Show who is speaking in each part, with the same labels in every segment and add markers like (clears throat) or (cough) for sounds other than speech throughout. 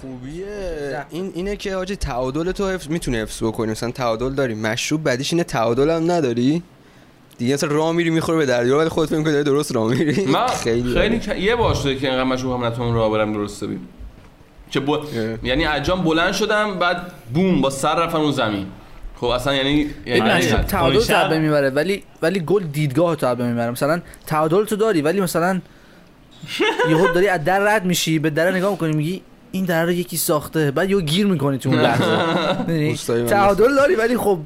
Speaker 1: خوبیه. این اینه که حاجی تعادل تو حفظ می‌تونه حفظ بکنی. مثلا تعادل داری. مشروب بعدیش اینه تعادل هم نداری. دیگه مثلا راه میری می‌خوره به دریا ولی خودت فکر می‌کنی داری درست راه میری.
Speaker 2: من (laughs) خیلی خیلی ک- یه بار شده که اینقدر مشروب هم نتونم راه برم درست ببین که بل... یعنی عجام بلند شدم بعد بوم با سر رفتم رو زمین. خب اصلا یعنی یعنی.
Speaker 3: مشروب تعادل
Speaker 4: اون
Speaker 3: می‌بره ولی ولی گل دیدگاه تو به می‌بره. مثلا تعادل تو داری ولی مثلا (laughs) یهو داری از در رد میشی به در نگاه می‌کنی میگی این در رو یکی ساخته بعد یهو گیر می‌کنی تو اون لحظه. (laughs)
Speaker 1: من
Speaker 3: تعادل داری ولی خب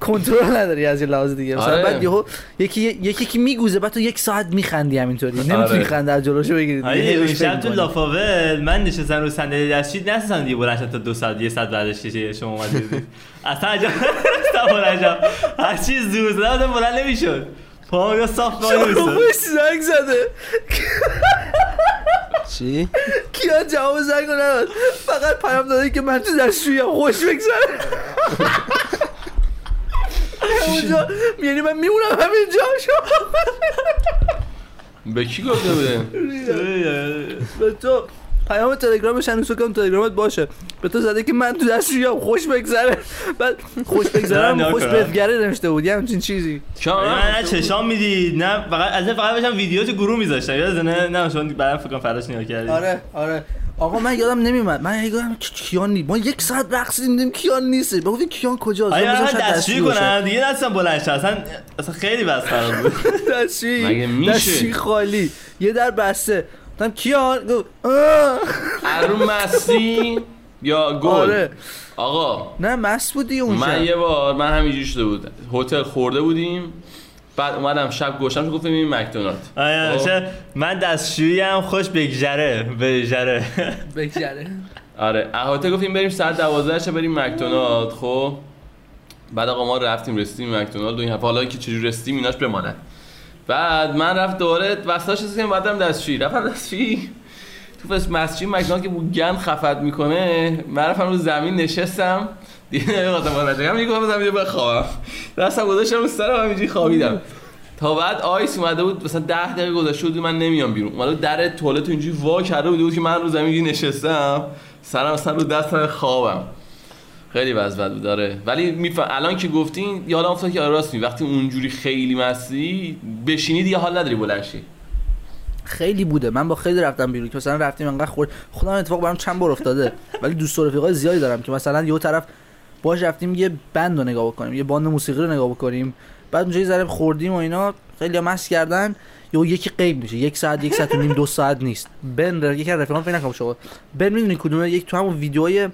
Speaker 3: کنترل نداری از یه لحاظ دیگه. مثلا
Speaker 2: آره.
Speaker 3: بعد یهو یکی یکی که میگوزه بعد تو یک ساعت میخندی همینطوری. نمی‌تونی
Speaker 2: آره.
Speaker 3: خنده از جلوشو بگیری.
Speaker 4: آره تو. لافاول. من نشستم رو صندلی دستشویی نشستم دیگه بلند تا دو ساعت یه ساعت بعدش که شما اومدید (laughs) اصلا عجب اصلا بلند شد هر چیز زور زدم بلند نمی‌شد. پاهم یا صاف نمی‌شد
Speaker 3: زنگ زده؟
Speaker 1: چی؟
Speaker 3: کیان جواب زنگ رو نداد؟ فقط پیام داده که من تو دستشویی خوش بگذره. اونجا یعنی من میمونم همینجا شما
Speaker 2: به کی گفته بوده؟
Speaker 3: به تو. پیام تلگرامش هنوز فکر کنم تلگرامت باشه. به تو زده که من تو دستشویی خوش بگذره. بعد خوش بگذرم خوش. بگذره نوشته بود. یه همچین چیزی.
Speaker 2: چرا
Speaker 4: من نه چشام می‌دید نه فقط از این فقط باشم ویدیو تو گروه میذاشتم. یاد نه؟ نه شما بعدا فکر کنم فرداش نگاه کردید
Speaker 3: آره آره. آقا من یادم نمیومد من یادم کیان نیست. ما یک ساعت رقصیدیم دیدیم کیان نیست بگفتیم کیان کجاست؟
Speaker 4: آیا
Speaker 3: من
Speaker 4: دستشویی. کنم دیگه نستم بلند شد اصلا اصلا خیلی بس خراب بود. (laughs)
Speaker 3: دستشویی.
Speaker 2: مگه میشه؟
Speaker 3: خالی. یه در بسته. گفتم کیان گفت آه.
Speaker 2: ارو مستی؟ یا گل؟
Speaker 3: آره.
Speaker 2: آقا.
Speaker 3: نه مست بودی اون
Speaker 2: من
Speaker 3: شب.
Speaker 2: یه بار من همینجوری شده بود. هتل خورده بودیم. بعد اومدم شب گوشم گفتم این مکدونالد.
Speaker 4: آیا
Speaker 2: خب.
Speaker 4: من دستشویی هم خوش بگذره بگذره.
Speaker 3: بگذره.
Speaker 2: آره. احاطه گفتیم بریم ساعت 12 شب بریم مکدونالد خب. بعد آقا ما رفتیم رسیدیم مکدونالد. و این حالا که چجوری رسیدیم ایناش بماند بعد من رفت دوباره وسطاش رسیدم بعدم دستشویی. رفتم دستشویی. تو فس مسجد مکدونالد که گند خفت می‌کنه. من رفتم رو زمین نشستم. دیگه نمی‌خواستم بلند شم میگم زمین بخوابم. دستم گذاشتم رو سرم همینجوری خوابیدم. تا بعد آیس اومده بود مثلا 10 دقیقه گذشته بود من نمیام بیرون. اومده در توالت اینجوری وا کرده بود که من رو زمین نشستم. سرم اصلا رو دستم خوابم. خیلی وضع بد بود داره ولی میفهم الان که گفتین یادم افتاد که آره راست می وقتی اونجوری خیلی مستی بشینی دیگه حال نداری بلند شی.
Speaker 3: خیلی بوده. من با خیلی رفتم بیرون که مثلا رفتیم انقدر خورد. خودم اتفاق برام چند بار افتاده. (laughs) ولی دوست و رفیقای زیادی دارم که مثلا یه طرف باش رفتیم یه band رو نگاه بکنیم یه باند موسیقی رو نگاه بکنیم. بعد اونجا یه ذره خوردیم و اینا. خیلی مست کردن. یا یکی غیب میشه. یک ساعت یک ساعت و نیم دو ساعت نیست. بن یکی از رفیقان فکر نکنم شما. بن می‌دونی کدومه؟ یک تو همون ویدیوهای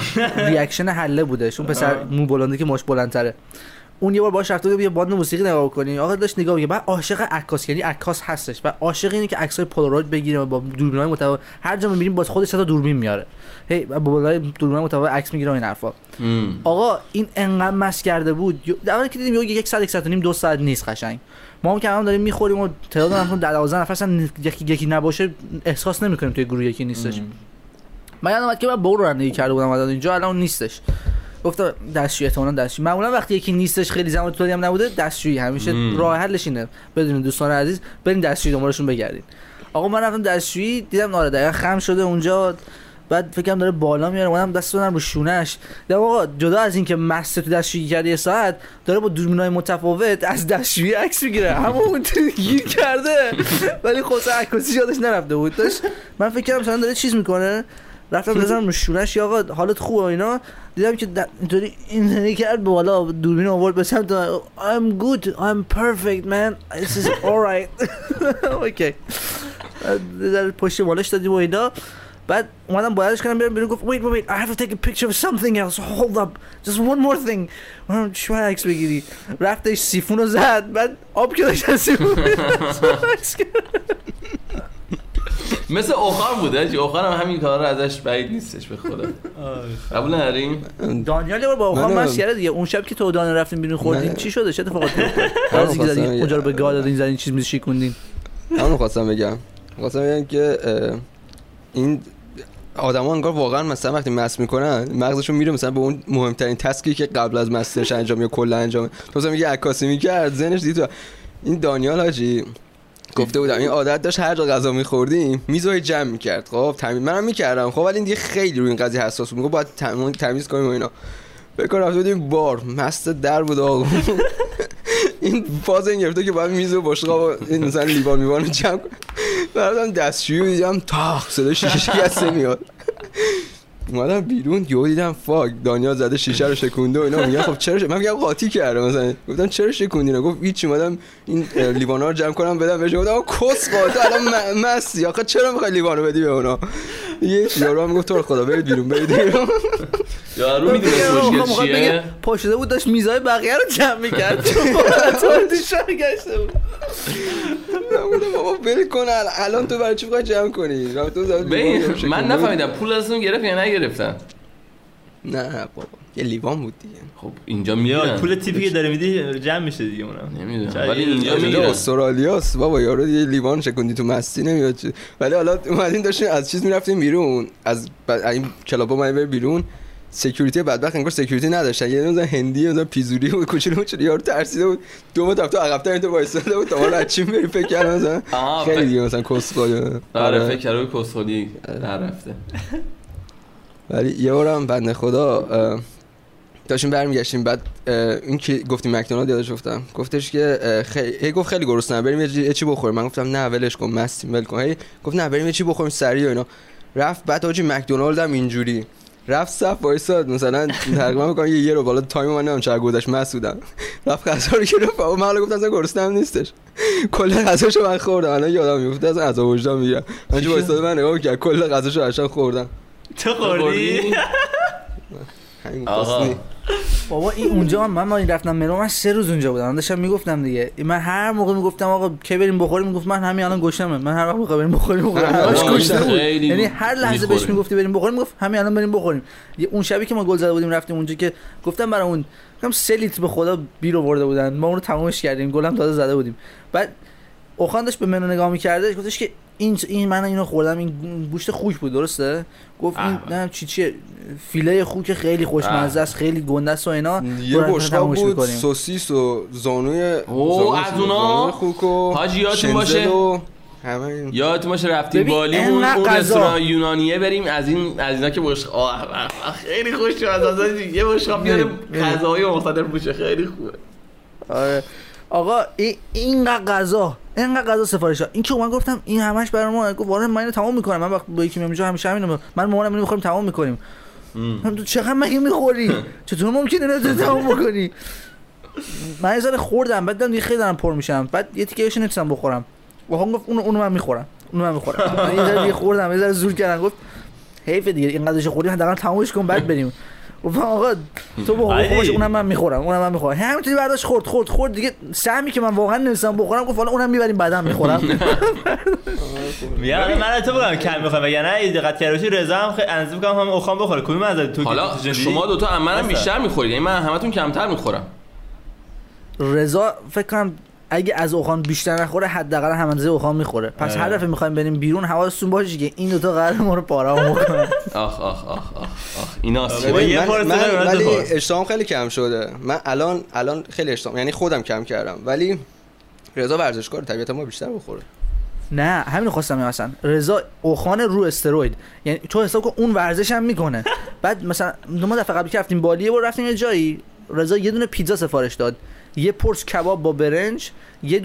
Speaker 3: (laughs) reaction حله بوده اون پسر مو بلنده که موهاش بلندتره. اون یه بار باش رفته بود یه باند موسیقی نگاه کنی آقا داشت نگاه میگه بعد عاشق عکاس یعنی عکاس هستش. و عاشق اینه که عکسای پولاروید بگیره با دوربینای متفاوت. هر جا می‌بینیم با خودش تا دوربین میاره. هی با بالای دوربینای متفاوت عکس می‌گیره این حرفا. آقا این انقدر مس کرده بود. حالی که دیدیم یک ساعت یک ساعت و نیم دو ساعت نیست قشنگ. ما هم که هم داریم می‌خوریم و تعداد هم در 12 نفر اصلا یکی یکی نباشه احساس نمی‌کنیم توی گروه یکی نیستش. من یادم که من برو رانندگی کرده بودم اومدم اینجا الان نیستش. گفتم دستشویی احتمالاً دستشویی. معمولا وقتی یکی نیستش خیلی زمان طولی هم نبوده دستشویی. همیشه
Speaker 2: مم.
Speaker 3: راه حلش اینه. بدون دوستان عزیز برین دستشویی دنبالشون بگردین. آقا من رفتم دستشویی دیدم آره دقیقا خم شده اونجا. بعد فکرم داره بالا میاره اومدم دست دادم رو شونش دیدم آقا جدا از اینکه مست تو دستشویی کرده یه ساعت داره با دوربینای متفاوت از دستشویی عکس می‌گیره. همون گیر کرده. ولی خب اصلا عکاسی یادش نرفته بود. داشت من فکر کردم مثلا داره چیز می‌کنه. رفتم بزنم رو شونش یا آقا حالت خوبه اینا؟ دیدم که اینطوری اینطوری کرد بالا دوربین آورد به سمت I'm good I'm perfect man. This is alright. (laughs) okay ذره پشت مالش دادیم و اینا. بعد اومدم بایدش کنم برم بیرون گفت wait wait I have to take a picture of something else. Hold up. Just one more thing. اونم چی باید عکس بگیری؟ رفتش سیفون رو زد. بعد آب که داشت سیفون. (laughs) (laughs) عکس کرد.
Speaker 2: مثل اوخان بوده چی اوخان هم همین کار رو ازش بعید نیستش به خدا. قبول نداریم
Speaker 3: دانیال با آقا
Speaker 1: من-
Speaker 3: کرده دیگه. اون شب که تو دانیال رفتیم بیرون خوردین
Speaker 1: من-
Speaker 3: چی شده؟ چه اتفاقاتی افتاد. (laughs) اونجا رو به گاد دادین زدین چیز میز شیکوندین
Speaker 1: همون خواستم بگم. خواستم بگم که این آدما انگار واقعا مثلا وقتی مست می‌کنن مغزشون میره مثلا به اون مهمترین تسکی که قبل از مستش انجام یا کلا انجام. تو مثلا میگه عکاسی می‌کرد ذهنش دید تو این دانیال حاجی گفته بودم این عادت داشت هر جا غذا میخوردیم میزای جمع می‌کرد. خب تمیز منم می‌کردم. خب ولی این دیگه خیلی روی این قضیه حساس بود. باید تم- تمیز کنیم و اینا. بکن رفته بودیم بار. مست در بود آقا. (laughs) این فاز این گرفته که باید میز و بشقاب و این مثلا لیوان میوان جمع کن بردم دستشویی دیدم تاخ صدا شیشه میاد اومدم بیرون یهو دیدم فاک دانیال زده شیشه رو شکونده و اینا. میگن خب چرا من میگم قاطی کرده مثلا. گفتم چرا شکوندی گفت هیچ اومدم این لیوانا رو جمع کنم بدم بهش گفتم کس قاطی الان م- مستی. آخه چرا می‌خوای لیوانو بدی به اونا؟ یه یارو هم گفت تو رو خدا برید بیرون برید بیرون.
Speaker 2: یارو می‌دونه مشکل
Speaker 3: می‌خوام
Speaker 2: چیه؟
Speaker 3: بگه پا شده بود داشت میزای بقیه رو جمع می‌کرد. تو گشته بود.
Speaker 1: بابا ول کن ال- الان تو برای چی می‌خوای جمع کنی؟
Speaker 2: من. نفهمیدم پول ازتون گرفت یا نگرفتن.
Speaker 1: نه بابا. یه لیوان بود دیگه.
Speaker 2: خب اینجا
Speaker 4: یا
Speaker 2: می‌گیرن
Speaker 4: پول tip ی که داره میدی جمع میشه دیگه اونم
Speaker 2: نمی‌دونم. ولی اینجا می‌گیرن
Speaker 1: استرالیاست. بابا یارو یه لیوان شکوندی تو مستی نمیاد. چی ولی حالا اومدیم داشتیم از چیز می‌رفتیم بیرون. از این club ا اومدیم بریم بیرون. security بدبخت انگار security نداشتن یه مثلا هندی مثلا پیزوری بود کوچولو کوچولو یارو ترسیده بود. دو متر تو عقب‌تر اینطور وایساده بود. تا ما از چی بریم فکر کردم مثلا. (laughs) خیلی
Speaker 2: فکر-
Speaker 1: دیگه مثلا کسخل.
Speaker 2: آره فکر کرده بود کسخلی در رفته.
Speaker 1: ولی یه بارم بنده خدا داشتیم برمیگشتیم بعد این که گفتیم مکدونالد یادش افتم گفتش که خیلی هی گفت خیلی گرسنه بریم یه چی- بخوریم. من گفتم نه ولش کن مستیم ول کن. هی گفت نه بریم یه چی بخوریم سریع و اینا. رفت بعد حاجی مکدونالد هم اینجوری. رفت صف وایساد. مثلا تقریبا میگم یه یه رو بالا تایم من نمی‌دونم چقدر گذشت مست بودم. رفت غذا رو گرفت. و من گفتم اصلا گرسنه نیستش. کل غذاشو من خوردم. الان یادم میفته از عذاب وجدان میگم. من وایساد من نگاه کرد کل غذاشو قشنگ خوردم.
Speaker 4: تو خوردی؟
Speaker 1: همین. (laughs)
Speaker 3: بابا این اونجا من ما این رفتم مرو من سه روز اونجا بودم. من داشتم می‌گفتم دیگه. من هر موقع می‌گفتم آقا کی بریم بخوریم می‌گفت من همین الان گشتمه من هر وقت می‌خوام بریم بخوریم
Speaker 2: خیلی
Speaker 3: یعنی هر لحظه. بهش می‌گفتی بریم بخوریم می‌گفت همین الان بریم بخوریم. اون شبی که ما گل زده بودیم رفتیم اونجا که گفتم برای اون گفتم سه لیتر به خدا بیر آورده بودن. ما اون رو تمامش کردیم گلم تازه زده بودیم. بعد اوخان داشت به منو نگاه می‌کرده گفتش که این این من اینو خوردم این گوشت خوک بود درسته گفت این. نه چی چیه فیله خوک خیلی خوشمزه است خیلی گنده است و اینا
Speaker 1: یه بشقاب
Speaker 3: تمومش
Speaker 1: بود
Speaker 3: می‌کنیم.
Speaker 1: سوسیس و زانوی زانوی
Speaker 2: از اونا؟
Speaker 1: خوک و
Speaker 2: حاجی، یادتون باشه؟
Speaker 1: و همه
Speaker 2: یادتون باشه رفتیم بالی اون. رستوران یونانیه بریم از این از اینا که بش آه آه، آه، خیلی خوش از از یه بشقاب بیاره. غذاهای مختلف باشه خیلی خوبه
Speaker 3: آره آقا این اینقدر غذا اینقدر غذا سفارش داد. این که من گفتم این همش برای ما گفت وارد من اینو تمام می‌کنم. من وقت با یکی میام اینجا همیشه همینو من مامانم اینو می‌خوریم تمام می‌کنیم. هم تو چقدر مگه می‌خوری؟ چطور ممکنه اینو تو تمام بکنی؟ من یه خوردم بعد دیگه خیلی دارم پر میشم. بعد یه تیکه ایش نمی‌تونم بخورم. واقعا گفت اونو اونو من می‌خورم. اونو من می‌خورم. من یه ذره دیگه خوردم یه ذره زور کردم. گفت حیف دیگه. اینقدرش خوردی حداقل تمامش کن بعد بریم. گفتم آقا تو بخور
Speaker 4: علی.
Speaker 3: خوبش اونم من می‌خورم اونم من می‌خورم. همینطوری برداشت خورد خورد خورد دیگه. سهمی که من واقعا نمیستم بخورم گفت حالا اونم می‌بریم بعدم می‌خورم.
Speaker 4: میگم (laughs) الان من تو بگم کم می‌خوام وگرنه اگه دقت کرده باشی رضا هم خیلی اندازه می‌کنم هم اوخام بخوره. کدوم از تو
Speaker 2: حالا؟ شما دوتا هم منم. بیشتر می‌خورید. یعنی من همتون کمتر می‌خورم.
Speaker 3: رضا فکر کنم اگه از اوخان بیشتر نخوره حداقل هم اندازه اوخان می‌خوره. پس هر دفعه می‌خوایم بریم بیرون حواستون باشه که این دوتا قرار ما رو پاره بکنن. (laughs)
Speaker 2: آخ آخ آخ آخ
Speaker 1: من ولی. اشتهام خیلی کم شده. من الان الان خیلی اشتهام یعنی خودم کم کردم. ولی رضا ورزشکار طبیعتا ما بیشتر بخوره.
Speaker 3: نه همین رو خواستم اصلا. رضا اوخان رو استروید. یعنی تو حساب کن اون ورزش هم می‌کنه. بعد مثلا ما دفعه قبلی که رفتیم بالی یه بار رفتیم یه جایی. رضا یه دونه پیتزا سفارش داد. یه پرس کباب با برنج یه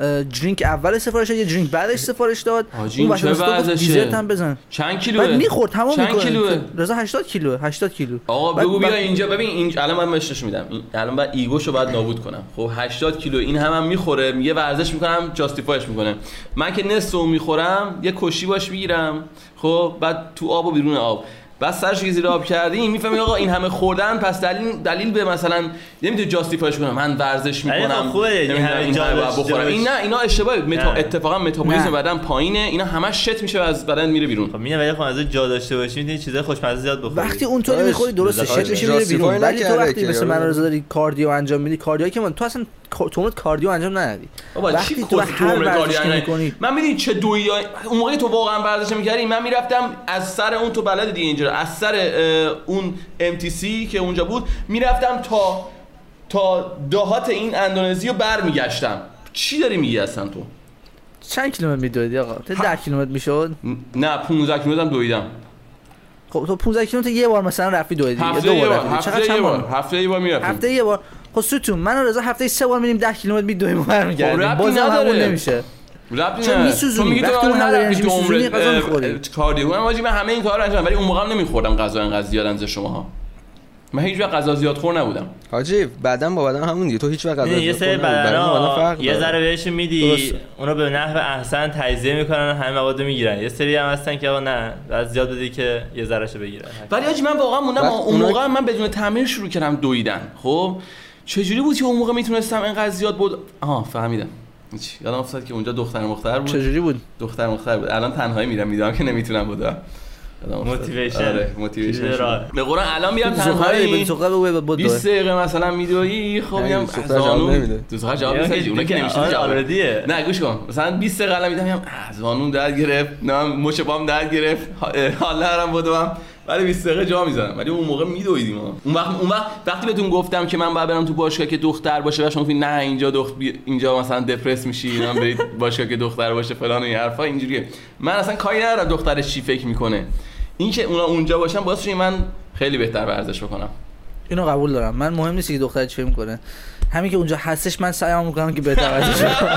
Speaker 3: اه، درینک اول سفارش داد یه درینک بعدش سفارش داد. گفت
Speaker 2: وضعشه؟
Speaker 3: دیزرت هم بزن.
Speaker 2: چند کیلوه؟
Speaker 3: بعد می‌خورد تمام
Speaker 2: چند کیلوه؟
Speaker 3: رضا 80 کیلو 80 کیلو.
Speaker 2: آقا
Speaker 3: بعد-
Speaker 2: بگو بیا
Speaker 3: بعد-
Speaker 2: اینجا. ببین این الان من مشتش میدم. الان بعد ایگوشو باید نابود کنم. خب 80 کیلو این هم, هم می‌خوره. میگه ورزش می‌کنم جاستیفایش می‌کنه. من که نصف اون می‌خورم یه کشی باش می‌گیرم. خب بعد تو آب و بیرون آب. بعد سرش که زیر آب کردی می‌فهمی آقا این همه خوردن پس دلیل دلیل به مثلا نمی‌تونی جاستیفایش کنم من ورزش می‌کنم
Speaker 4: خوبه
Speaker 2: این بخورم. این نه اینا اشتباهه متا... اتفاقا متابولیسم. بدن پایینه. اینا همش شت میشه و از بدن میره بیرون.
Speaker 4: خب میگم ولی خب از جا داشته باشی می‌تونی چیزای خوشمزه زیاد بخوری
Speaker 3: وقتی اونطوری می‌خوری درسته
Speaker 4: لذت
Speaker 3: شکل میشه میره بیرون. ولی تو وقتی مثل من
Speaker 1: آره.
Speaker 3: داری کاردیو انجام میدی کاردیو که من تو اصلا تو کاردیو انجام ندادی.
Speaker 2: بابا
Speaker 3: وقتی
Speaker 2: چی
Speaker 3: تو هر
Speaker 2: یعنی؟
Speaker 3: می‌کنی.
Speaker 2: من می‌دونی چه دویی اون موقعی تو واقعا ورزش می‌کردی من می‌رفتم از سر اون تو بلد دیگه اینجا از سر اون MTC که اونجا بود می‌رفتم تا تا دهات این اندونزی رو برمیگشتم. چی داری میگی اصلا تو؟
Speaker 3: چند کیلومتر میدویدی آقا؟ تا 10 کیلومتر می‌شد؟
Speaker 2: نه 15 کیلومتر هم دویدم.
Speaker 3: خب تو 15 کیلومتر یه بار مثلا رفتی دویدی.
Speaker 2: هفته
Speaker 3: دو
Speaker 2: یه
Speaker 3: بار
Speaker 2: بار هفته یه
Speaker 3: بار؟
Speaker 2: هفته یه بار می‌رفتیم.
Speaker 3: هفته یه بار. خب ستون من و رضا هفته سه بار میریم 10 کیلومتر میدویم و برمیگردیم
Speaker 2: خب،
Speaker 3: بازم همون. نمیشه
Speaker 2: ربطی
Speaker 3: چون. می‌سوزونی.
Speaker 2: تو میگی تو
Speaker 3: وقتی اون
Speaker 2: تو. اه، کاردیو من واجی من همه این کارا انجام ولی اون موقع هم نمیخوردم غذا انقدر زیاد از شماها من هیچ وقت غذا زیاد خور نبودم
Speaker 1: حاجی بعدم با بدن همون دیگه تو هیچ وقت غذا زیاد خور نبودی. فرق
Speaker 4: یه. ذره بهشون میدی. اونا به نحو احسن تجزیه می‌کنن و همه مواد می‌گیرن یه سری هم هستن که آقا نه از زیاد بدی که یه ذرهشو بگیرن
Speaker 2: ولی آجی من واقعا موندم اون موقع من بدون تمرین شروع کردم دویدن خب چجوری بود که اون موقع می‌تونستم اینقدر زیاد بود؟ آها فهمیدم. هیچ. یادم افتاد که اونجا دختر مختر بود.
Speaker 3: چجوری بود؟
Speaker 2: دختر مختر بود. الان تنهایی میرم می‌دونم که نمی‌تونم بودا
Speaker 4: موتیویشن.
Speaker 2: آره موتیویشن. به قرآن الان میرم
Speaker 3: زخاره
Speaker 2: تنهایی.
Speaker 3: به زخاره بگو بود
Speaker 2: 20 دقیقه مثلا میدوی خب
Speaker 1: جواب
Speaker 2: زانو.
Speaker 1: نمیده.
Speaker 2: دوست دختر جواب میده اونا که نمیشه
Speaker 4: آره،
Speaker 2: جواب. نه گوش کن. مثلا 20 دقیقه الان میدم میگم اه، زانوم درد گرفت. نه مچ پام درد گرفت. ها- اه، حال ولی 20 دقیقه جا می‌زنم. ولی اون موقع میدویدیم. اون وقت اون وقت وقتی بهتون گفتم که من باید برم تو باشگاه که دختر باشه و شما نه اینجا دخت اینجا مثلا دپرس میشی اینا برید باشگاه که دختر باشه فلان این حرفا. اینجوریه. من اصلا کاری ندارم دخترش چی فکر می‌کنه. این که اونا اونجا باشن باعث من خیلی بهتر ورزش بکنم.
Speaker 3: اینو قبول دارم. من مهم نیست که دختر چی فکر می‌کنه. همین که اونجا هستش من سعی می‌کنم که بهتر کنم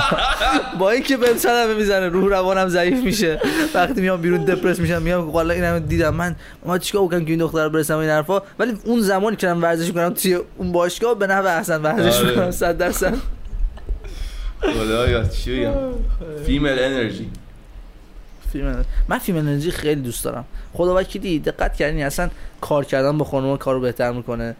Speaker 3: با اینکه بهم صدمه می‌زنه روح روانم ضعیف میشه. وقتی میام بیرون دپرس میشم میام والا اینم دیدم. من ما چیکار بکنم که این دختر رو برسم این حرفا؟ ولی اون زمانی که دارم ورزش می‌کنم توی اون باشگاه به نحو احسن ورزش
Speaker 2: آره.
Speaker 3: می‌کنم 100 درصد.
Speaker 2: خدایا چی بگم؟ فیمل انرژی
Speaker 3: فیلم من فیلم انرژی خیلی دوست دارم. خدا وکیلی دقت کردین اصلا کار کردن با خانم کارو بهتر می‌کنه.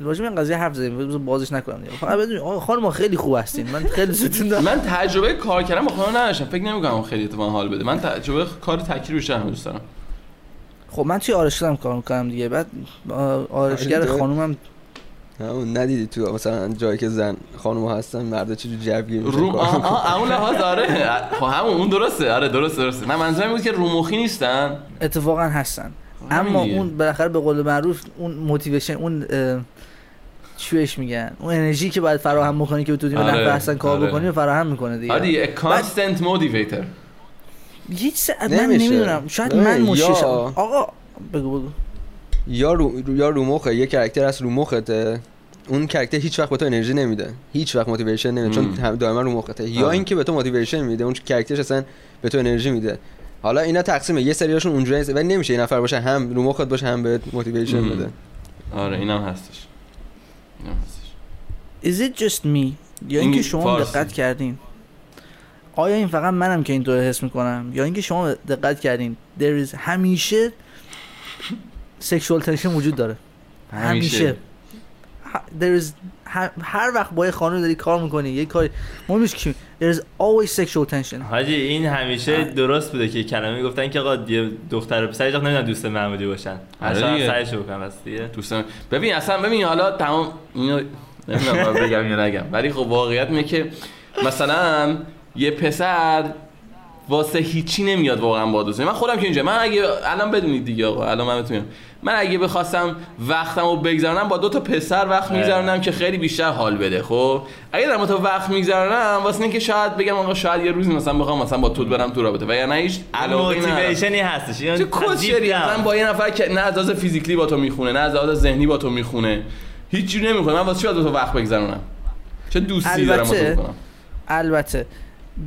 Speaker 3: راجع این قضیه حرف زدیم بازش نکنم دیگه. فقط بدونید آقا خانم خیلی خوب هستین. من خیلی دوستتون دارم.
Speaker 2: من تجربه کار کردن با خانم نداشتم. فکر نمی‌کنم خیلی اتفاقا حال بده. من تجربه کار تکری بیشتر دوست دارم.
Speaker 3: خب من توی آرایشگاه هم کار می‌کنم دیگه. بعد آ- آرایشگر
Speaker 1: آره،
Speaker 3: خانومم
Speaker 1: همون ندیدی تو مثلا جایی که زن خانم هستن مرد چجوری جوگیر میشن
Speaker 2: رو اون لحاظ آره. خب همون اون درسته. آره درست درسته. نه منظورم این بود که رو مخی نیستن.
Speaker 3: اتفاقا هستن. اما. اون بالاخره به قول معروف اون motivation اون اه، چی بهش میگن؟ اون انرژی که باید فراهم بکنی که بتونی به
Speaker 2: آره،
Speaker 3: نحو احسن کار
Speaker 2: آره.
Speaker 3: بکنی و فراهم می‌کنه دیگه.
Speaker 2: a constant motivator.
Speaker 3: هیچ س... من. نمی‌دونم. شاید من مشکل
Speaker 1: یا-
Speaker 3: شم. آقا بگو بگو.
Speaker 1: یا رو یا رو مخه یه character هست رو مخته اون character هیچ وقت به تو انرژی نمیده. هیچ وقت motivation نمیده. چون. هم دائما رو مخته یا
Speaker 2: آره.
Speaker 1: اینکه به تو motivation میده اون character ش اصلا به تو انرژی میده. حالا اینا تقسیمه. یه سریاشون اونجوری هست ولی نمیشه یه نفر باشه هم رو مخت باشه هم به موتیویشن. بده.
Speaker 2: آره اینم هستش. اینم هستش.
Speaker 3: Is it just me? یا اینکه
Speaker 2: این
Speaker 3: شما. دقت کردین. آیا این فقط منم که اینطور حس می‌کنم؟ یا اینکه شما دقت کردین. There is همیشه سکشوال تنشن وجود داره. همیشه. There is هر, وقت با یه خانم داری کار می‌کنی یه کاری. مهم نیست که there is always sexual tension.
Speaker 4: حاجی این همیشه درست بوده که کلمه گفتن که آقا یه دختر پسر هیچ وقت نمی‌دونن دوست معمولی باشن. اصلا. سعیش بکنم بس دیگه.
Speaker 2: دوستان ببین اصلا ببین حالا تمام اینو نمی‌دونم باید بگم یا نگم. ولی خب واقعیت اینه که مثلا یه پسر واسه هیچی نمیاد واقعا با دوست. من خودم که اینجا من اگه الان بدونید دیگه آقا الان من بتونم من اگه بخواستم وقتم رو بگذرونم با دو تا پسر وقت
Speaker 4: اه.
Speaker 2: میگذرونم که خیلی بیشتر حال بده خب؟ اگه دارم با تو وقت میگذرونم واسه اینکه شاید بگم آقا شاید یه روزی مثلا بخوام مثلا با تو برم تو رابطه و یا نه هیچ علاقه
Speaker 4: موتیویشنی هستش
Speaker 2: چه
Speaker 4: دیدم.
Speaker 2: مثلا با یه نفر که نه از لحاظ فیزیکلی با تو می‌خونه نه از لحاظ ذهنی با تو می‌خونه هیچ جوری نمی‌خونه من واسه چی باید با تو وقت بگذرونم؟ چه دوستی دارم با تو
Speaker 3: البته.
Speaker 2: بکنم؟
Speaker 3: البته.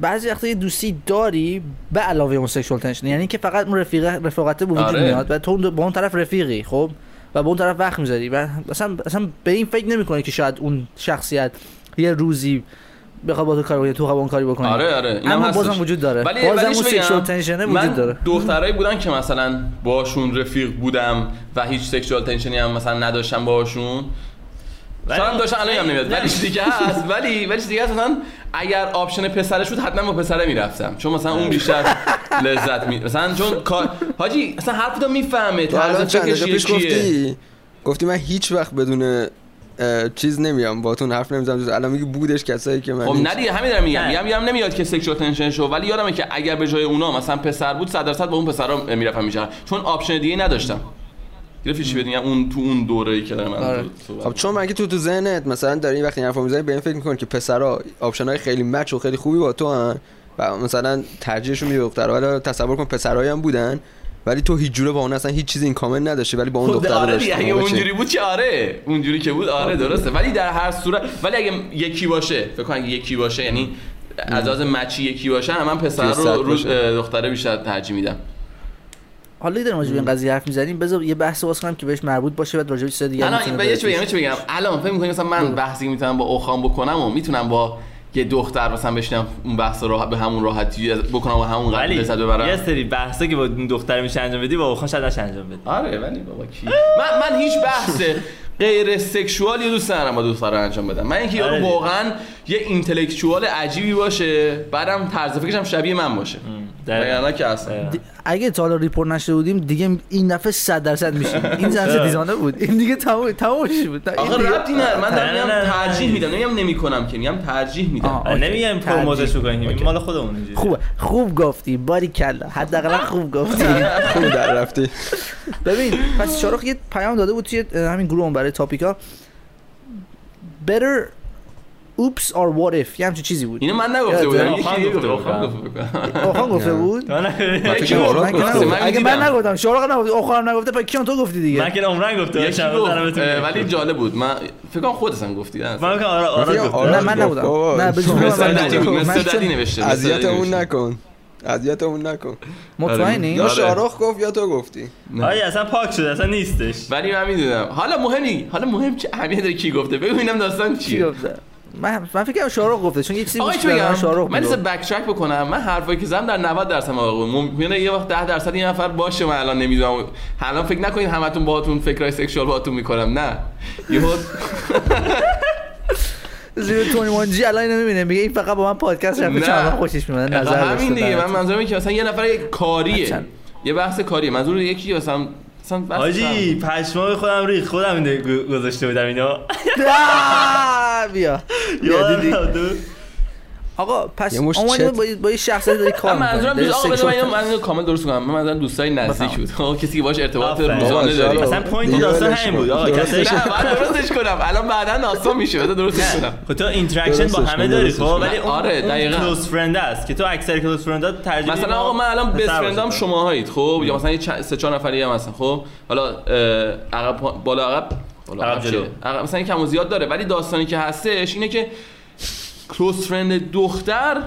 Speaker 3: بعضی وقتا یه دوستی داری به علاوه اون سکشوال تنشن یعنی که فقط اون رفیق رفاقته به وجود
Speaker 2: آره.
Speaker 3: میاد و تو با اون طرف رفیقی خب و با اون طرف وقت می‌ذاری و اصلا اصلا به این فکر نمی‌کنه که شاید اون شخصیت یه روزی بخواد با تو کار بکنه تو با اون کاری بکنی
Speaker 2: آره آره اینم
Speaker 3: اما. بازم وجود داره
Speaker 2: ولی
Speaker 3: بازم
Speaker 2: ولی
Speaker 3: اون؟
Speaker 2: sexual
Speaker 3: tension ه
Speaker 2: من
Speaker 3: وجود داره
Speaker 2: دخترایی بودن که مثلا باشون رفیق بودم و هیچ sexual tension ی هم مثلا نداشتم باشون هم داشتن الان هم نمیاد. ولی دیگه هست ولی ولی چیز دیگه هست مثلا اگر option پسرش بود حتما با پسره می‌رفتم. چون مثلا اون بیشتر لذت می مثلا چون کار حاجی مثلا حرفتو می‌فهمه
Speaker 1: تو الان چند دقیقه پیش گفتی؟ گفتی من هیچ وقت بدون چیز نمیام باتون حرف نمی‌زنم. الان میگی بودش کسایی که من
Speaker 2: خب نه دیگه همین دارم میگم. میگم میگم نمیاد که sexual tension شو ولی یادمه که اگر به جای اونا مثلا پسر بود 100 درصد با اون پسرا می‌رفتم میشم چون option دیگه نداشتم. گرفتی چی بگم اون تو اون دوره‌ای که من
Speaker 3: آره.
Speaker 1: خب چون من که تو تو ذهنت مثلا داری این وقتی حرفو می‌زنی به این فکر می‌کنی که پسرا option های خیلی match و خیلی خوبی با تو هن و مثلا ترجیحشون میده دخترها. ولی تصور کن پسرایی هم بودن ولی تو هیچ جوره با اون اصلا هیچ چیزی این کامل نداشتی ولی با اون
Speaker 2: خب
Speaker 1: دختر
Speaker 2: آره
Speaker 1: داشتی.
Speaker 2: اگه
Speaker 1: خب؟
Speaker 2: اونجوری بود که آره اونجوری که بود آره درسته. ولی در هر صورت ولی اگه یکی باشه فکر کن اگه یکی باشه یعنی از لحاظ مچی یکی باشه من پسر رو رو دختره بیشتر ترجیح میدم.
Speaker 3: حالا که داریم راجع به این قضیه حرف می‌زنیم. بذار یه بحث باز کنم که بهش مربوط باشه بعد راجع به چیز دیگه
Speaker 2: الان این یه چی. بگم یه چی بگم الان فکر می‌کنی مثلا من بحثی می‌تونم با اوخان بکنم و می‌تونم با یه دختر مثلا بشینم اون بحث رو به همون راحتی بکنم و همون قدر
Speaker 4: ولی
Speaker 2: لذت
Speaker 4: یه
Speaker 2: ببرم
Speaker 4: سری بحثا که با این دختر میشه انجام بدی با اوخان شاید انجام بدی.
Speaker 2: آره ولی بابا کی؟ من من هیچ بحث غیر سکشوالی رو دوست ندارم با دختر رو انجام بدم. من اینکه یارو. واقعا یه اینتלקچوال عجیبی باشه بعدم طرز فکرش هم شبیه من باشه. وگرنه که اصلا
Speaker 3: اگه تا حالا ریپورت نشده بودیم دیگه این دفعه 100 درصد میشیم. این (laughs) زن ستیزانه بود. این دیگه تمام تمامش بود. نه، دیگه-
Speaker 2: ربطی نداره. من
Speaker 4: نه،
Speaker 2: دارم
Speaker 4: نه،
Speaker 2: میگم
Speaker 4: نه، نه.
Speaker 2: ترجیح میدم. نمیگم نمی‌کنم که میگم ترجیح میدم.
Speaker 4: نمیگم
Speaker 3: ترجیح.
Speaker 4: پروموتش بکنیم این. مال خودمون اینجوری
Speaker 3: خوبه. خوب گفتی. باری کلا. حداقل خوب گفتی. (laughs)
Speaker 1: خوب در رفتی.
Speaker 3: ببین پس شارخ یه پیام داده بود توی همین گروه برای تاپیکا. Better oops or what if یه همچین چیزی بود
Speaker 2: اینو من نگفته؟ بودم یکی
Speaker 4: آخان گفته بود.
Speaker 3: آخان گفته. (laughs) بود اگه. من نگفتم شارخ نگفت آخرم نگفته پس کیان تو گفتی دیگه
Speaker 4: من که عمرن گفته.
Speaker 2: ولی جالب بود من فکر کنم خودت هم گفتی
Speaker 4: من که آره آره
Speaker 3: نه من. نبودم. نه
Speaker 2: ددی نوشته
Speaker 1: اذیتمون. نکن اذیتمون نکن
Speaker 3: مطمئنی
Speaker 1: یا
Speaker 2: آره.
Speaker 1: شارخ گفت یا تو گفتی
Speaker 2: نه.
Speaker 4: آره اصلا پاک شده اصلا نیستش
Speaker 2: ولی من می‌دونم حالا مهم نی حالا مهم چه اهمیت داره کی گفته بگو اینم داستان
Speaker 3: چی
Speaker 2: چیه
Speaker 3: گفته من من فکر کنم شارخ گفته چون یک چیزی که من
Speaker 2: بگم
Speaker 3: شارخ
Speaker 2: من. لیست بک ترک بکنم. من حرفایی که زدم در 90 درصد مواقع ممکنه یه وقت 10 درصد یه نفر باشه من الان نمی‌دونم. الان فکر نکنید همتون باهاتون فکرای سکشوال باهاتون می‌کنم. نه. یهو (laughs)
Speaker 3: زیر تونی مونجی الان اینو می‌بینه. میگه این فقط با من پادکست رفته. چند خوشش میاد نظر
Speaker 2: همین دیگه. من. منظورم اینه که مثلا یه نفر یه کاریه؟ یه بحث کاریه. منظور یکی مثلا
Speaker 4: حاجی پشمای خودم ریخ خودم اینو گذاشته بودم اینو
Speaker 3: آه، (laughs) بیا. بیا دیدی.
Speaker 4: یادم
Speaker 3: آقا پس اومدی
Speaker 1: چت.
Speaker 3: با با یه شخصی داری کار
Speaker 2: من منظورم. دوست آقا بذار من
Speaker 3: سکشوال-
Speaker 2: اینو- من اینو کامل درست کنم من منظورم دوستای نزدیک. بود آقا کسی که باش ارتباط. روزانه داری.
Speaker 4: اصلا
Speaker 1: point
Speaker 4: داستان همین بود. آقا کسی
Speaker 2: نه من درستش کنم الان بعدا داستان میشه بذار درستش کنم
Speaker 4: خب تو interaction با همه داری خب. ولی اون
Speaker 2: آره، دقیقاً.
Speaker 4: close friend است که تو اکثر close friend ا ترجیح
Speaker 2: مثلا آقا من الان
Speaker 4: باشه.
Speaker 2: friend ام شماهایید خب یا مثلا یه چند- سه چهار نفری هم هستن خب حالا عقب بالا عقب بالا؟
Speaker 4: عقب
Speaker 2: مثلا کم و زیاد داره ولی داستانی که هستش اینه که کلوز فرند دختر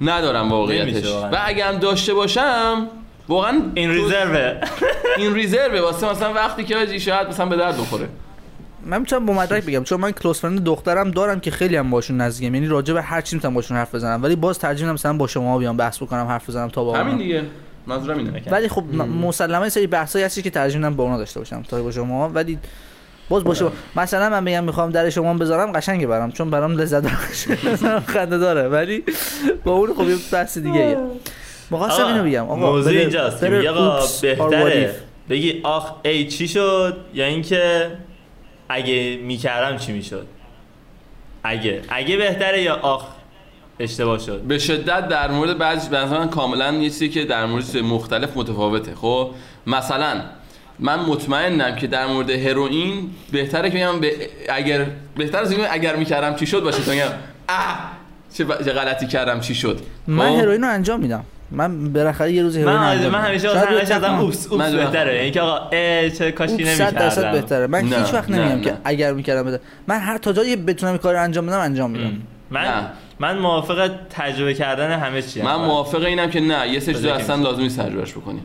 Speaker 2: ندارم واقعیتش. و اگه هم داشته باشم واقعا
Speaker 4: این ریزرو
Speaker 2: این ریزرو واسه مثلا وقتی که آجی شاید مثلا به درد بخوره.
Speaker 3: من می‌تونم با مدرک بگم چون من کلوز فرند دخترم دارم که خیلی هم باشون نزدیکم. یعنی راجع به هر چی می‌تونم باشون حرف بزنم. ولی باز ترجیح میدم مثلا با شما بیام بحث بکنم حرف بزنم تا با
Speaker 2: همین. دیگه. منظورم اینه
Speaker 3: ولی خب م- مسلما یه سری بحثایی هستی که ترجیح میدم با اونا داشته باشم تا با شما. ولی باز باشه مثلا من بگم می‌خوام در شما بذارم قشنگه برام چون برام لذت بخشه (laughs) خنده داره. ولی با اون خب یه بحث دیگه ایه مخواستم اینو بگم آقا
Speaker 4: موضوع اینجاست. آقا بهتره. بگی آخ ای چی شد؟ یا اینکه اگه می‌کردم چی می‌شد؟ اگه. اگه بهتره یا آخ اشتباه شد؟
Speaker 2: به شدت در مورد بعضی به نظر من کاملا یه چیزی که در مورد مختلف متفاوته. خب مثلا من مطمئنم که در مورد هروئین بهتره که بگم به اگر بهتر از اگر می‌کردم چی شد باشه تا بگم اه چه, ب- چه غلطی کردم چی شد
Speaker 3: من
Speaker 2: خب؟
Speaker 3: هروئین رو انجام میدم من بالاخره یه روز هروئین
Speaker 4: من
Speaker 3: انجام
Speaker 4: من
Speaker 3: میدم.
Speaker 4: همیشه ازم
Speaker 3: کنم.
Speaker 4: اوپس اوپس
Speaker 2: من-
Speaker 4: بهتره یعنی که آقا چه کاشی
Speaker 3: اوپس، صد درصد
Speaker 4: نمی‌کردم
Speaker 3: بهتره من
Speaker 2: نه،
Speaker 3: هیچ وقت نمیگم. که اگر می‌کردم بده من هر تا جایی بتونم کار انجام بدم انجام میدم
Speaker 4: من
Speaker 2: نه.
Speaker 4: من موافق تجربه کردن همه چی
Speaker 2: من موافق اینم که نه یه سری چیزا
Speaker 4: بذار
Speaker 2: اصلا
Speaker 4: یکم.
Speaker 2: لازم نیست تجربهش بکنی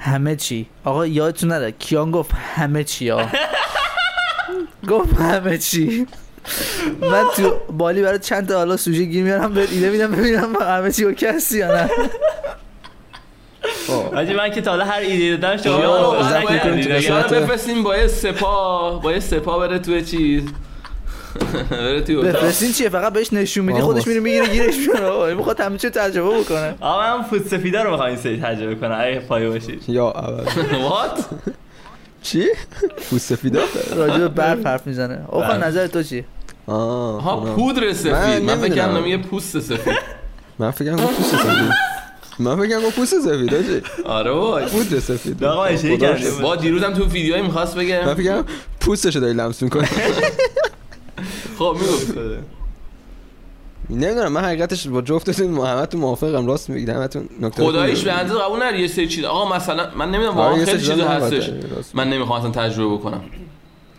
Speaker 3: همه چی. آقا یادتون نره کیان گفت همه چی ها گفت همه چی. من تو بالی برای چند تا حالا سوژه گیر میارم به ایده میدم ببینم همه چی اوکی هستی یا نه.
Speaker 4: حاجی من که تا حالا هر ایده دادم شما
Speaker 2: بفرستیم با یه سپا با یه سپا بره توی چیز. (laughs)
Speaker 3: بفرستین چیه؟ فقط بهش نشون میدی خودش. میره می‌گیره گیرش میاره می‌خواد همه چی تجربه بکنه.
Speaker 4: آقا من فوت سفیدا رو می‌خوام این سری تجربه کنم. اگه پای باشید
Speaker 1: یا اول
Speaker 2: وات (laughs)
Speaker 1: چی؟ پوست سفیدا
Speaker 3: راجع به برف حرف می‌زنه. آقا. نظر تو چی
Speaker 1: آه
Speaker 2: ها. پودر سفید. من فکر. کردم یه پوست سفید.
Speaker 1: من فکر کنم پوست سفید. من فکر کنم پوست سفید آجی.
Speaker 2: آره وای.
Speaker 1: پودر سفید.
Speaker 4: آقا اشتباه
Speaker 1: خدا
Speaker 4: کرده.
Speaker 2: با دیروزم تو ویدیوهایی می‌خواست
Speaker 1: من
Speaker 2: بگه
Speaker 1: فکر کنم پوستشو داری لمس می‌کنی. (laughs)
Speaker 2: خب می‌گفت
Speaker 1: نمی‌دونم من حقیقتش با جفتتون محمد تو موافقم. راست میگید همتون نکته
Speaker 2: خداییش به اندازه قبول نری یه سری چیز آقا مثلا من نمی‌دونم واقعا
Speaker 1: آره،
Speaker 2: خیلی چیزا هستش. من نمی‌خوام اصلا تجربه بکنم.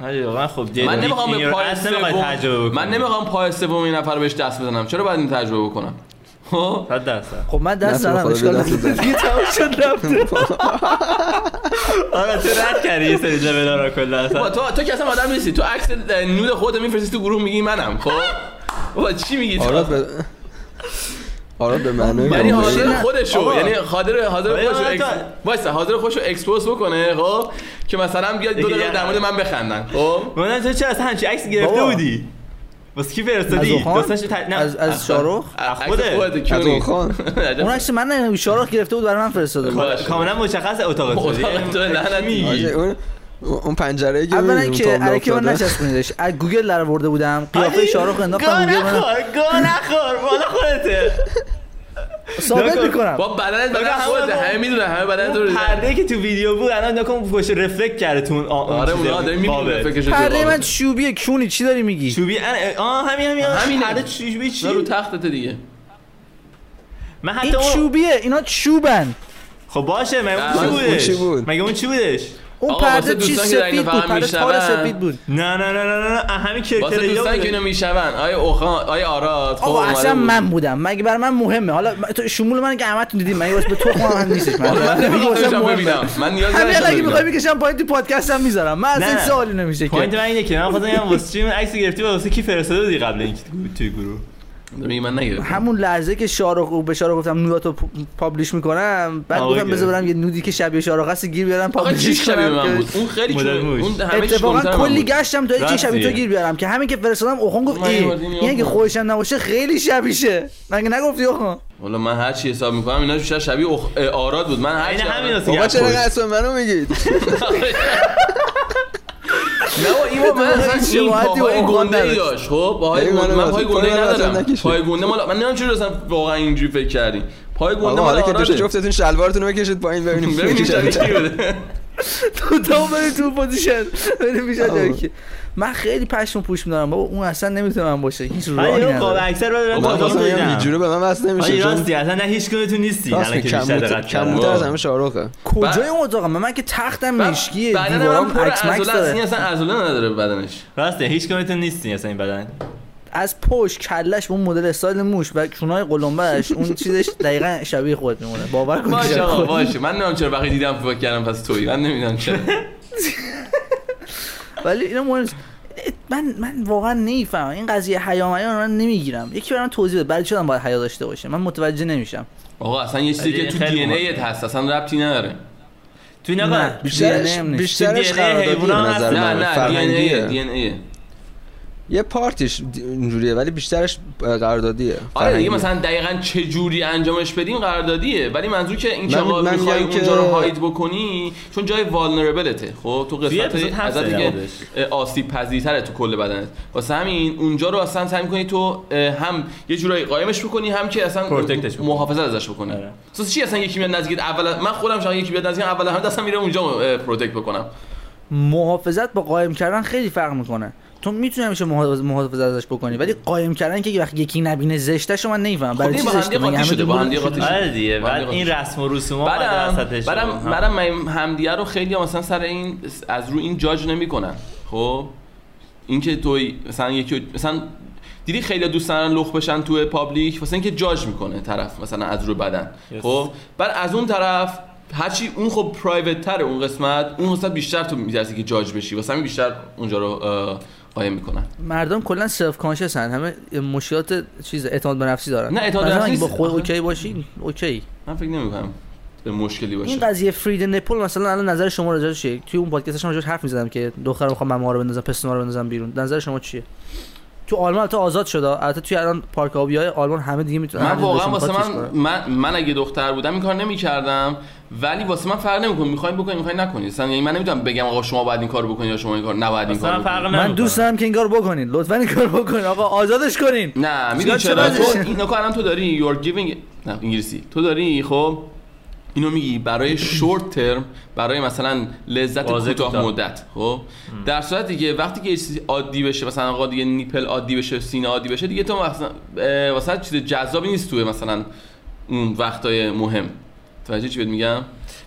Speaker 4: آره واقعا خب
Speaker 2: من نمی‌خوام به پای سوم. من نمی‌خوام پای سوم این نفر بهش دست بزنم چرا باید این تجربه بکنم؟ خب؟
Speaker 4: صد درصد.
Speaker 3: خب من دست زدم
Speaker 1: خدا
Speaker 3: اشکال. دیگه (laughs) تموم شد رفته (laughs)
Speaker 4: آره تو رد کردی یه سری لول را کلا. اصلا
Speaker 2: تو تو که اصلا آدم نیستی. تو عکس نود خودت میفرستی تو گروه میگی منم خب؟ با چی میگی؟ تو
Speaker 1: آراد به آراد به معنای
Speaker 2: یعنی. حاضر. خودشو. یعنی حاضر حاضر
Speaker 4: آره،
Speaker 2: خودشو
Speaker 4: آره،
Speaker 2: وایسا حاضر خودشو اکسپوز بکنه خب؟ که مثلا بیاد دو دقیقه در مورد من بخندن خب؟
Speaker 4: من تو چرا اصلا همچین عکس گرفته
Speaker 3: بابا.
Speaker 4: بودی؟ واسه کی فرستادی؟ داستانش ت... نه.
Speaker 3: از از شاروخ؟
Speaker 2: کیو
Speaker 1: از؟ خان. (laughs)
Speaker 3: اون عکس من شاروخ گرفته بود برای من فرستاده بود.
Speaker 4: کاملا مشخص اتاق تو
Speaker 2: اتاق تو لعنتی.
Speaker 1: آجی، اون اون پنجره که
Speaker 3: اولا که من. نچسبونیدش. از گوگل در برده بودم. قیافه شاروخ انداختم گوگل من
Speaker 4: نخور. مال خودته. (laughs)
Speaker 3: ثابت. می‌کنم.
Speaker 2: با بدنت بدن
Speaker 4: بگم
Speaker 2: خودت همه می‌دونن همه بدن تو
Speaker 4: پرده که تو ویدیو بود الان نکن پشت رفلکت کرده تو اون آ- اون
Speaker 2: آره اونا. می‌بینی فکرش
Speaker 3: پرده من چوبیه کونی چی داری میگی؟
Speaker 4: چوبی ان- آه همین همین
Speaker 2: همینه.
Speaker 4: پرده چوبی چی؟
Speaker 2: رو تختت دیگه.
Speaker 4: من
Speaker 3: این
Speaker 4: حتی اون
Speaker 3: چوبیه اینا چوبن.
Speaker 4: خب باشه مگه اون چی بودش؟
Speaker 1: چی بود؟
Speaker 4: مگه اون چی بودش؟
Speaker 3: اون پرده چی؟ سفید بود پرده تار
Speaker 2: میشنون.
Speaker 3: سفید بود.
Speaker 4: نه نه نه نه نه همین کرکره
Speaker 2: دوستان که اینو میشون آیا اوخان آیا آراد خب
Speaker 3: اصلا
Speaker 2: بود.
Speaker 3: من بودم. مگه برای من مهمه؟ حالا من- تو شمول من که همتون دیدیم مگه واسه به تو هم نیستش؟ من
Speaker 2: من نمی‌خوام من نیاز
Speaker 3: همین
Speaker 2: نداشتم
Speaker 3: الان که
Speaker 2: ببینم.
Speaker 3: می‌خوای بکشم پایین تو پادکست هم می‌ذارم. من اصلا
Speaker 4: نه.
Speaker 3: این سوالی نمیشه
Speaker 4: پوینت
Speaker 3: که
Speaker 4: من اینه که من بگم واسه چی عکس گرفتی و واسه کی فرستاده بودی قبل اینکه تو- توی گروه؟
Speaker 2: من نگرفتم
Speaker 3: همون لحظه که شارخ به شارخ گفتم نوداتو پ- پابلیش می‌کنم بعد گفتم. بذار برم یه نودی که شبیه شارخ هست گیر بیارم
Speaker 2: شبیه
Speaker 3: کنم
Speaker 2: من
Speaker 3: که-
Speaker 2: بود اون خیلی چون. اون همه
Speaker 3: اتفاقا کلی. گشتم تا
Speaker 4: راست
Speaker 3: شبیه تو. گیر بیارم که همین که فرستادم اوخون گفت
Speaker 2: یه
Speaker 3: این اگه. خودش هم نباشه خیلی شبیشه مگه نگفتی اوخون
Speaker 2: والا من هر چی حساب می‌کنم اینا بیشتر شبیه آراد بود من هر چی
Speaker 4: همین
Speaker 1: اسم منو میگید (laughs) (laughs)
Speaker 2: نه با من اصلا این پاهای گنده ای. داشت خب پاهای گنده من پای گنده ندارم. پای گنده مال من نمی‌دونم چرا اصلا واقعا اینجوری فکر کردی پای گنده
Speaker 1: حالا که دوش جفتتون شلوارتون رو بکشید پایین ببینیم (laughs)
Speaker 2: ببینیم کی بوده. (laughs)
Speaker 3: تو تا بریم تو پوزیشن. بریم پیش
Speaker 1: آه.
Speaker 3: جایی که. من خیلی پشم پوش میدارم. بابا اون اصلا نمی‌تونه من باشه. هیچ راهی نداره.
Speaker 4: اکثر بعد
Speaker 1: من خواستم بگم جوره
Speaker 4: دیدم
Speaker 1: به من وصل نمیشه.
Speaker 4: آره
Speaker 1: چون
Speaker 4: راستی اصلا نه هیچ کدومتون نیستی.
Speaker 1: راست
Speaker 4: الان که
Speaker 1: کم
Speaker 4: بیشتر دقت
Speaker 1: کم
Speaker 4: کردم.
Speaker 1: بوده از همه شاروخه
Speaker 3: کجای اون اتاق؟ من من که تختم مشکیه
Speaker 2: پر
Speaker 3: عکس مکس داره.
Speaker 2: اصلا عضله نداره بدنش.
Speaker 4: راسته هیچ کدومتون نیستی اصلا این بدن.
Speaker 3: از پشت کلش به اون مدل استایل موش و چونای قلمبهش اون چیزش دقیقا شبیه خود میمونه. باور کن
Speaker 2: باشه آقا. باشه. من نمی‌دونم چرا وقتی دیدم فکر کردم پس تویی. من نمی‌دونم چرا. (laughs)
Speaker 3: ولی اینا مهم. من من واقعا نمی‌فهمم. این قضیه حیا رو من نمی‌گیرم. یکی برام توضیح بده. برای چی باید حیا داشته باشه من متوجه نمیشم.
Speaker 2: آقا اصلا یه چیزی که تو دی ان. ایت هست. اصلا ربطی نداره.
Speaker 4: تو.
Speaker 3: نه
Speaker 1: بیشترش به
Speaker 4: حیونا
Speaker 1: نظر
Speaker 4: هست.
Speaker 2: نه
Speaker 1: من
Speaker 2: نه دی ان. دی ان ای.
Speaker 1: یه پارتیش اینجوریه ولی بیشترش قراردادیه
Speaker 2: آره دیگه. مثلا دقیقا چه جوری انجامش بدیم قراردادیه ولی منظور که این که
Speaker 1: من- من
Speaker 2: می‌خوای اونجا رو هاید بکنی چون جای والنربلته خب تو قسمت
Speaker 4: جوابش.
Speaker 2: اه، آسیب پذیرتره تو کل بدنت واسه همین اونجا رو اصلا سعی می‌کنی تو هم یه جورایی قایمش بکنی هم که اصلا. محافظت ازش بکنی
Speaker 4: آره.
Speaker 2: اساس چی اصلا یکی میاد نزدیک اول من خودم شاید یکی بیاد نزدیک اول همه دستم میره اونجا protect بکنم
Speaker 3: محافظت با قایم کردن خیلی فرق می‌کنه تو می‌تونی همیشه محافظ- محافظت ازش بکنی ولی قایم کردن که وقتی یکی نبینه زشتش رو من نمی‌فهمم.
Speaker 2: خب
Speaker 3: برای چی زشته؟
Speaker 2: شده، با هم دیگه
Speaker 4: بعد این رسم و بعد
Speaker 2: بعدم بعدم
Speaker 4: هم.
Speaker 2: بعدم من همدیگه رو خیلی مثلا سر این از رو این جاج نمی‌کنن. خب؟ اینکه تو مثلا یکی مثلا دیدی خیلی دوست دارن لخت بشن تو public؟ واسه اینکه جاج می‌کنه طرف مثلا از رو بدن.
Speaker 4: Yes.
Speaker 2: خب؟ بعد از اون طرف هرچی اون خب private تره اون قسمت اون قسمت بیشتر تو میترسی که جاج بشی. واسه همین بیشتر اونجا رو قایم می‌کنن.
Speaker 3: مردم کلا self-conscious هن. همه مشکلات چیز اعتماد به نفسی دارن.
Speaker 2: نه، اعتماد به
Speaker 3: مثلا
Speaker 2: نفس
Speaker 3: اگه با. خود. okay باشی okay.
Speaker 2: من فکر نمی‌کنم به مشکلی باشه.
Speaker 3: این قضیه فرید نپل مثلا الان نظر شما راجعش چیه؟ توی اون پادکستش هم راجعش حرف می‌زدم که دخترم می‌خوام ماما رو بندازم پسنا رو بندازم بیرون. نظر شما چیه؟ تو آلمان البته آزاد شده البته توی الان پارک آبی های آلمان همه دیگه می‌تونن
Speaker 2: من واقعا واسه من, من من اگه دختر بودم این کار نمی‌کردم. ولی واسه من فرق نمی‌کنه. می‌خواین بکنین می‌خواین نکنین مثلا یعنی من نمی‌تونم بگم آقا شما باید این کارو بکنین یا شما این کار نباید این کارو بکنین
Speaker 3: من. دوست دارم که این کارو بکنین. لطفا این کارو بکنین. آقا آزادش کنین.
Speaker 2: نه می‌دونی
Speaker 3: چرا؟
Speaker 2: تو این الان تو داری you are giving نه انگلیسی. تو داری خب؟ اینو میگی برای شورت ترم برای مثلا لذت کوتاه. مدت خب؟ در صورتی که وقتی که چیزی عادی بشه مثلا آقا دیگه نیپل عادی بشه سینه عادی بشه دیگه تو مثلا واسه چیز جذابی نیست توی مثلا اون وقتای مهم. توجه چی بهت میگم؟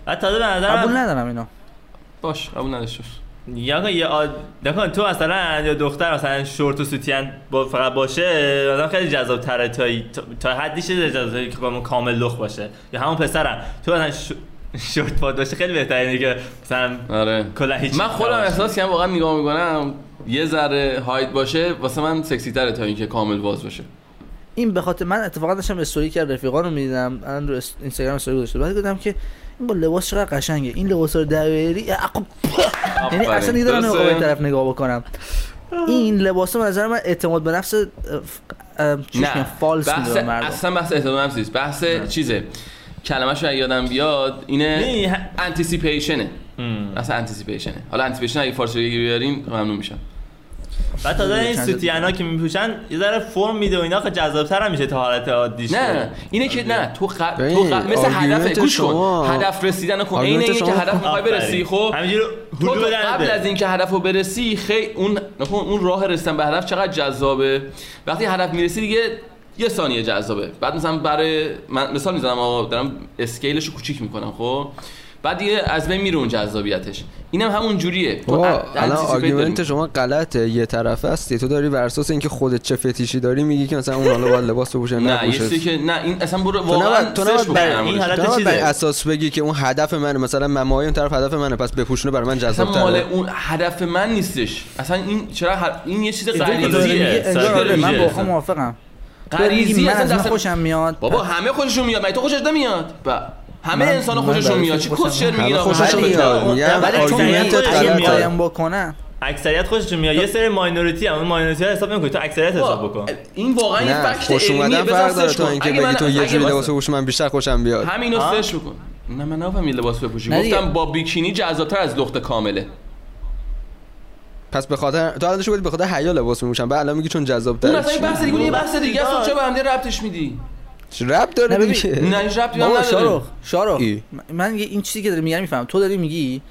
Speaker 4: بعد تازه به نظر
Speaker 3: قبول
Speaker 4: من
Speaker 3: ندارم اینو.
Speaker 2: باش قبول نداشت.
Speaker 4: یا که یه آد... نکن تو مثلا یا دختر مثلا شورت و سوتین با فقط باشه مثلا خیلی جذاب تره تا تا, تا حدی چیز جذابه که کامل- کامل لخ باشه. یا همون پسرم. تو مثلا ش... شورت پاد باشه خیلی بهتره اینه که مثلا
Speaker 2: آره.
Speaker 4: کلا هیچ
Speaker 2: من خودم احساس کردم واقعا نگاه می‌کنم یه ذره هایت باشه واسه من سکسی تره تا اینکه کامل باز باشه.
Speaker 3: این به خاطر من اتفاقا داشتم استوری که رفیقان رو می‌دیدم. الان رو است- اینستاگرام استوری گذاشته بعد دیدم که این با لباس چقدر قشنگه. این لباس رو در بیاری یعنی. اصلا دیگه دارم به طرف نگاه بکنم. این لباس به نظر من اعتماد به نفس
Speaker 2: نه.
Speaker 3: false
Speaker 2: بحث
Speaker 3: به مردم.
Speaker 2: اصلا بحث اعتماد به نفس نیست. بحث چیزه. کلمه‌شو اگه یادم بیاد اینه
Speaker 4: anticipation ه.
Speaker 2: اصلا anticipation ه حالا anticipation اگه فارسی بگی بیاریم ممنون میشم.
Speaker 4: بعد تازه این سوتینا که میپوشن یه ذره فرم میده و اینا خیلی جذاب‌تر هم میشه تا حالت عادیش
Speaker 2: نه اینه که نه تو ق... تو ق... مثل هدف گوش کن. هدف رسیدن کن.
Speaker 1: argument
Speaker 2: اینه که هدف می‌خوای برسی خب؟
Speaker 4: همینجوری
Speaker 2: تو, قبل. از اینکه هدف رو برسی خیلی اون نکن اون راه رسیدن به هدف چقدر جذابه. وقتی هدف می‌رسی دیگه یه ثانیه جذابه. بعد مثلا برای من مثال می‌زنم آقا دارم scale ش رو کوچیک می‌کنم خب؟ بعد دیگه از بین میره اون جذابیتش. اینم همون جوریه. تو
Speaker 1: الان
Speaker 2: argument.
Speaker 1: شما غلطه. یه طرفه هستی. تو داری بر اساس اینکه خودت چه فتیشی داری میگی که مثلا اون حالا باید لباس بپوشه (laughs)
Speaker 2: نه یه که نه این اصلا برو
Speaker 1: تو
Speaker 2: واقعا
Speaker 1: تو
Speaker 2: بکن
Speaker 1: بر
Speaker 4: این. حالت چیزه.
Speaker 1: اساس بگی که اون هدف منه. مثلا من ماهی اون طرف هدف منه. پس بپوشونه برای من
Speaker 2: اصلا مال
Speaker 1: جذاب‌تره
Speaker 2: اون هدف من نیستش. اصلا این چرا هر- این یه چیز
Speaker 4: غریزیه.
Speaker 3: من با موافقم.
Speaker 2: غریزی اصلا
Speaker 3: خوشم میاد.
Speaker 2: بابا همه خوششون میاد. مگه تو خوشت نمیاد؟ با همه انسان خوششون میاد.
Speaker 3: چی میاد؟
Speaker 1: همه
Speaker 2: آقا؟
Speaker 1: خوششون میاد.
Speaker 4: ولی چون.
Speaker 3: قایم بکنم.
Speaker 4: اکثریت خوششون میاد یه سری ماینورتی هم اون ماینورتی ها حساب نمی‌کنی تو اکثریت حساب بکن.
Speaker 2: این واقعا یه فکت
Speaker 1: خوش
Speaker 2: علمیه
Speaker 1: فرق داره
Speaker 2: کن.
Speaker 1: اینکه بگی
Speaker 2: من-
Speaker 1: تو یه جوری
Speaker 2: واسه-
Speaker 1: لباس بپوشی من بیشتر خوشم بیاد.
Speaker 2: همینو. سرچ بکن. نه من نفهمی لباس بپوشی. گفتم با بیکینی جذابتر از لخت کامله.
Speaker 1: پس به خاطر تو الان گفتی به خاطر حیا لباس میپوشم. بعد الان میگی چون جذاب
Speaker 2: اون اصلا بحث دیگه یه بحث دیگه است. چرا به هم دیگه ربطش میدی؟
Speaker 1: ربط داره
Speaker 3: نه
Speaker 2: نه نداره.
Speaker 3: شارخ شارخ. من یه- این چیزی که داری میگم میفهم تو داری میگی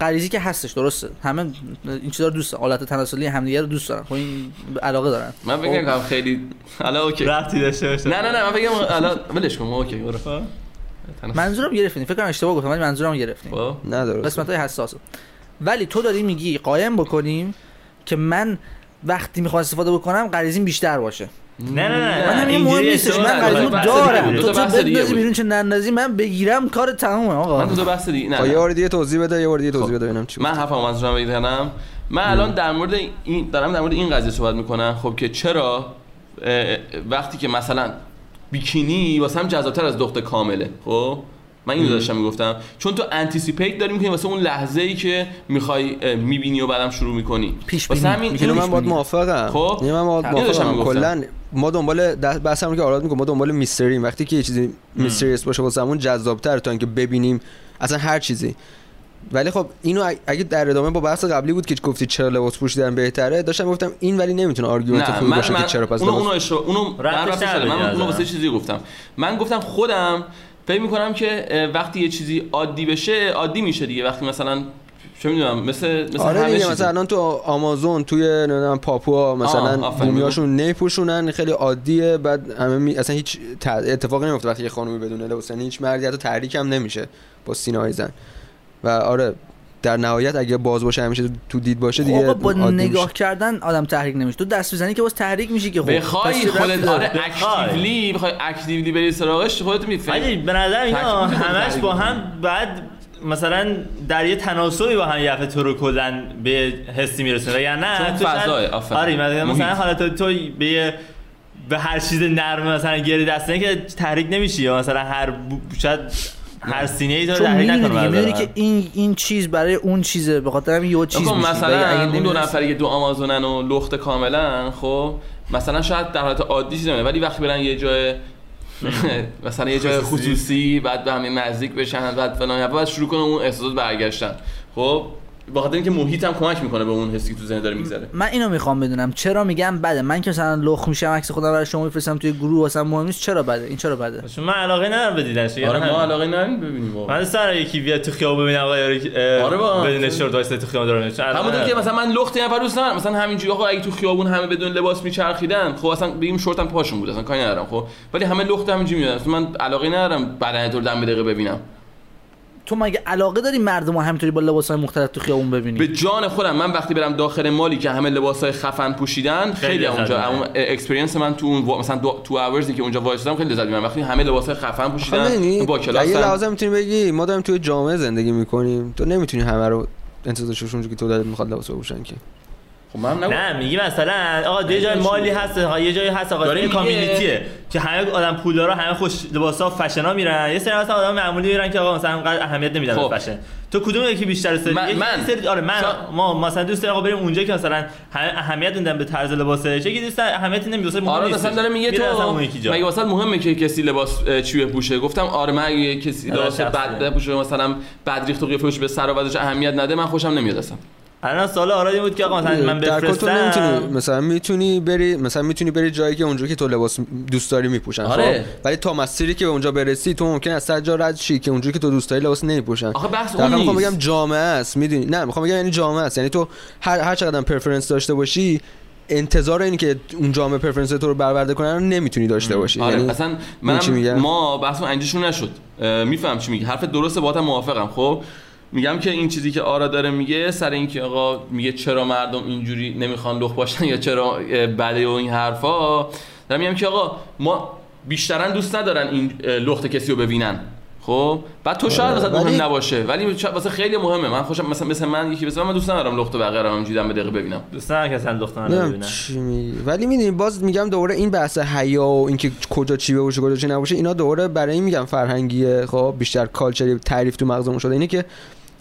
Speaker 3: غریزی که هستش درسته. همه این چیزا رو دوست دارن. آلت تناسلی همدیگه رو دوست دارن. خب این علاقه دارن.
Speaker 2: من فکر نکنم خیلی حالا okay. نه
Speaker 4: رفتی داشته باشه.
Speaker 2: نه نه من فکر کنم حالا ولش کن okay برو.
Speaker 3: منظورم گرفتین فکر کنم اشتباه گفتم ولی منظورم گرفتین
Speaker 2: خب.
Speaker 1: نه درست
Speaker 3: قسمت های حساس. ولی تو داری میگی قایم بکنیم که من وقتی می‌خوام استفاده بکنم غریزیم بیشتر باشه.
Speaker 4: نه نه نه
Speaker 3: من همین مهم نیستش. من
Speaker 2: بحث
Speaker 3: دارم. تو
Speaker 2: دیگه
Speaker 3: بندازی. بیرون چه نندازی؟ من بگیرم کار تمومه آقا.
Speaker 2: من تو دو بحث دیگه نه
Speaker 1: خب یه. بار دیگه توضیح بده یه بار دیگه توضیح
Speaker 2: خب.
Speaker 1: بده ببینم چی
Speaker 2: من حرفم منظورم بگم من الان در مورد این دارم در مورد این قضیه صحبت می‌کنم. خب که چرا؟ وقتی که مثلا بیکینی واسه هم جذابتر از لخت کامله. خب؟ من اینو داشتم می‌گفتم. چون تو anticipate داری می‌کنی واسه اون لحظه ای که می‌خوای می‌بینی و بعدم شروع می‌کنی.
Speaker 3: پیش
Speaker 2: واسه
Speaker 3: بینی.
Speaker 2: همین این-
Speaker 1: من
Speaker 3: باهات.
Speaker 1: موافقم.
Speaker 2: خب.
Speaker 1: من
Speaker 2: باهات
Speaker 1: موافقم. کلا ما دنبال بحث هم که آراد میگه ما دنبال mystery یم وقتی که یه چیزی mysterious باشه واسمون جذابتر تا اینکه ببینیم اصلا هر چیزی. ولی خب اینو اگه- در ادامه با بحث قبلی بود که گفتی چرا لباس پوشیدن بهتره داشتم گفتم این ولی نمی‌تونه
Speaker 2: argument
Speaker 1: خوبی باشه
Speaker 2: من
Speaker 1: که چرا پس
Speaker 2: اونو
Speaker 1: لباس
Speaker 2: اونو اونو من اونو. واسه چیزی گفتم. من گفتم خودم فکر می‌کنم که وقتی یه چیزی عادی بشه عادی میشه دیگه. وقتی مثلا چه می‌دونم مثل مثل
Speaker 1: آره
Speaker 2: همه
Speaker 1: دیگه. مثلا الان تو آمازون توی نمی‌دونم پاپوا مثلا. بومیاشون نمیپوشونن خیلی عادیه بعد همه می... اصلا هیچ ت- اتفاقی نمیفته وقتی یه خانومی بدون لباس یعنی هیچ مردی حتی تحریک هم نمیشه با سینه‌های زن و آره در نهایت اگه باز باشه همیشه تو- دید باشه دیگه
Speaker 3: با نگاه
Speaker 1: میشه.
Speaker 3: کردن آدم تحریک نمیشه تو دست بزنی که باز تحریک میشی که خب
Speaker 2: بخوای خودت؟ آره اکتیولی بخوای اکتیولی بری سراغش خودت
Speaker 4: ولی
Speaker 2: می‌فهمی
Speaker 4: به نظر اینا همش با. هم بعد مثلا در یه تناسبی با هم یه دفعه تو رو کلا به حسی میرسونه. یا نه
Speaker 2: چون
Speaker 4: تو
Speaker 2: فضای، آفرین.
Speaker 4: آره مثلا حالت تو به یه به هر چیز نرم مثلا گری دست نه که تحریک نمیشی یا مثلا هر شاید هر سینه ای تو تحریک
Speaker 3: می‌دونی
Speaker 4: نکنه
Speaker 3: می‌دونی. که این این چیز برای اون چیزه. به خاطر همین یه چیز
Speaker 2: مثلا اون دو نفری که دو آمازونن و لخت کاملا خب مثلا شاید در حالت عادی چیز ولی وقتی برن یه جای (laughs) مثلا یه جای خصوصی. بعد به همین نزدیک بشن بعد فلان بعد شروع کنن اون احساسات برگشتن. خب؟ به خاطر اینکه محیط هم کمک می‌کنه به اون حسی که تو ذهن داره میگذره.
Speaker 3: من اینو می‌خوام بدونم. چرا میگم بده؟ من که مثلا لخ میشم عکس خودم برای شما میفرستم توی گروه واسه مهم نیست چرا بده؟ این چرا بده؟
Speaker 4: چون من علاقه ندارم به دیدنش.
Speaker 2: آره ما علاقه نداریم ببینیم واقعا.
Speaker 4: من سر یکی بیاد تو خیابون ببینم آقا
Speaker 2: آره
Speaker 4: آره. بدون شورت وایسته تو خیابون داره میشه
Speaker 2: همونطور که مثلا من لخت نفر دوست ندارم مثلا همینجوری آقا اگه تو خیابون همه بدون لباس میچرخیدن خب اصلا بگیم شورتم پاشون بود اصلا کاری ندارم خب. ولی همه لخت همینجوری میاد من علاقه ندارم بدن تو رو دم به دقیقه ببینم.
Speaker 3: تو مگه علاقه داری مردم رو همینطوری با لباسهای مختلف تو خیابون ببینی؟
Speaker 2: به جان خودم من وقتی برم داخل mall ی که همه لباسای خفن پوشیدن خیلی,
Speaker 4: خیلی
Speaker 2: اونجا اون experience من تو اون مثلا دو, تو اورزی که اونجا وایسادم خیلی لذت می‌برم. وقتی همه لباسای خفن پوشیدن با
Speaker 1: یه
Speaker 2: کلاس
Speaker 1: لحظه می‌تونی بگی ما داریم توی جامعه زندگی می‌کنیم. تو نمی‌تونی همه رو انتظارش اونجوری که تو دلت می‌خواد لباس بپوشن که.
Speaker 2: خب من
Speaker 4: نه میگی مثلا آقا یه جای مالی هست آقا یه جایی هست آقا
Speaker 2: میگه-
Speaker 4: کامیونیتیه که همه آدم پولدارا همه خوش لباسا فشنا میرن. یه سری مثلا آدم معمولی میرن که آقا مثلا انقدر اهمیت نمیدن
Speaker 2: خب.
Speaker 4: به فشن. تو کدوم یکی بیشتر دوست داری
Speaker 2: من- من.
Speaker 4: سری آره من
Speaker 2: شا-
Speaker 4: ما مثلا دوست داریم آقا بریم اونجا که مثلا همه اهمیت میدن به طرز لباسه. چه دوست اهمیتی نمیده مهم
Speaker 2: آره مثلا داره میگه تو
Speaker 4: یکی
Speaker 2: مگه واسه مهمه که کسی لباس چی بپوشه گفتم آره من کسی
Speaker 4: آره،
Speaker 2: لباس. بد بپوشه مثلا بد ریخت و قیافه به سر و وضعش اهمیت نده من خوشم نمیاد اصلا.
Speaker 4: الان سوال آراد این بود که آقا مثلا من
Speaker 1: در نمی‌تونی
Speaker 4: بفرستم.
Speaker 1: مثلا می‌تونی بری مثلا می‌تونی بری جایی که اونجا که تو لباس دوست داری میپوشن
Speaker 2: آره.
Speaker 1: خب ولی تا مسیری که به اونجا برسی تو ممکن از جا رد شی که اونجوری که تو دوست داری لباس نمیپوشن.
Speaker 2: آخه بحث
Speaker 1: در
Speaker 2: اون
Speaker 1: واقع می‌خوام
Speaker 2: نیست.
Speaker 1: بگم جامعه است می‌دونی؟ نه می‌خوام بگم یعنی جامعه است. یعنی تو هر هر چقدر پرفرنس داشته باشی انتظار اینی که اون جامعه پرفرنس تو رو برآورده کنه رو نمی‌تونی داشته باشی.
Speaker 2: آره
Speaker 1: یعنی
Speaker 2: اصلا
Speaker 1: این؟
Speaker 2: منم ما بحث انجشون نشد. میفهم چی میگی. حرف درسته باهاتم موافقم. خب؟ میگم که این چیزی که آرا داره میگه سر اینکه آقا میگه چرا مردم اینجوری نمی‌خوان لخ باشن یا چرا بده و این حرفا دارم میگم که آقا ما بیشترا دوست ندارن این لخت کسی رو ببینن. خب؟ بعد تو شاید واسه
Speaker 1: ولی-
Speaker 2: مهم نباشه. ولی شاید واسه خیلی مهمه. من خوشم مثلا مثل من یکی مثلا من دوست ندارم لخت بقیه رو همینجوری دم به دقیقه ببینم.
Speaker 4: دوست ندارم که اصلا ببینن
Speaker 1: چی میگی. ولی می‌دونی باز میگم دوباره این بحث حیا و اینکه کجا چی بپوشه کجا چی نباشه اینا دوباره برای این میگم فرهنگیه. خب بیشتر culturally تعریف تو مغزمون شده. اینه که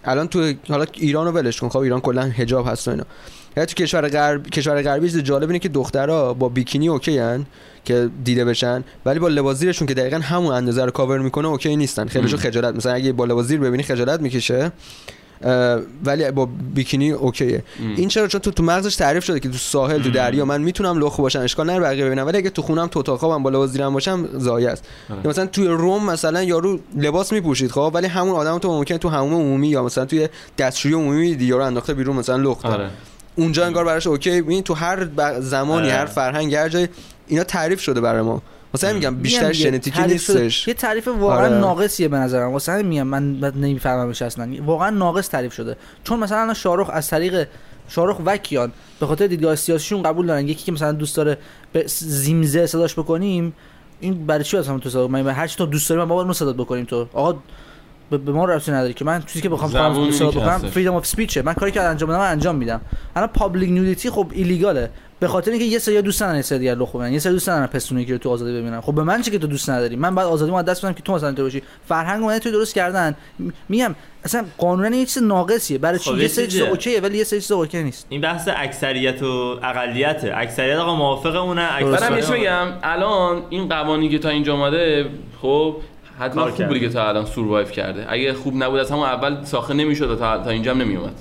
Speaker 1: الان تو حالا ایرانو ولش کن خب ایران کلا حجاب هست و اینا. یا تو کشور غرب کشور غربی چیز جالب اینه که دخترها با بیکینی okay هن که دیده بشن ولی با لباس زیرشون که دقیقا همون اندازه رو کاور می‌کنه okay نیستن. خیلیشون خجالت مثلا اگه با لباس زیر ببینی خجالت می‌کشه. ولی با بیکینی اوکیه. این چرا؟ چون تو تو مغزش تعریف شده که تو ساحل تو دریا من می‌تونم لخ باشم اشکال نداره بقیه ببینم. ولی اگه تو خونم تو اتاق خوابم با لباس زیرم باشم زایه است.
Speaker 2: آره.
Speaker 1: یا مثلا توی روم مثلا یارو لباس میپوشید خب؟ ولی همون آدم تو ممکن تو حموم عمومی یا مثلا توی دستشویی عمومی دیدی یارو انداخته بیرون مثلا لخت
Speaker 2: آره.
Speaker 1: اونجا انگار براش اوکی. ببین تو هر زمانی
Speaker 4: آره.
Speaker 1: هر فرهنگ هر جای اینا تعریف شده برای ما. مثلا میگم بیشتر ژنتیکی. نیستش.
Speaker 3: یه تعریف واقعا
Speaker 1: آره.
Speaker 3: ناقصیه به نظرم. واسه همین میگم من نمیفهممش اصلا واقعا ناقص تعریف شده. چون مثلا شاروخ از طریق شاروخ و کیان به خاطر دیدگاه سیاسیشون قبول دارن. یکی که مثلا دوست داره به زیمزه صداش بکنیم این برای چی اصلا تو صدا من هر چی تو دوست داری من بابا صدات بکنیم تو. آقا به ما ربطی نداره که. من چیزی که بخوام خودم صدا بکنم.
Speaker 2: freedom
Speaker 3: of speech ه من کاری که انجام بدم انجام میدم. الان public nudity خب illegal ه به خاطر اینکه یه سری دوست ندارن یه سری دیگه ببینن یه سری دوست ندارن پستونی که تو آزادی ببینن. خب به من چه که تو دوست نداری؟ من بعد آزادی ما دست بدم که تو مثلا تو باشی. فرهنگ اومده تو درست کردن. میگم اصلا قانونا یه چیز ناقصیه. برای چی؟
Speaker 4: خب،
Speaker 3: یه
Speaker 4: یه
Speaker 3: سری چیز. اوکیه ولی یه سری چیز اوکی نیست.
Speaker 4: این بحث اکثریت و اقلیته. اکثریت آقا موافق اونه اکثریت
Speaker 2: یه بگم. الان این قوانینی که تا اینجا اومده خب حتما خوب. بودی که تا الان سوروایو کرده. اگه خوب نبود از همون اول ساخته نمی‌شد تا تا اینجا هم نمیومد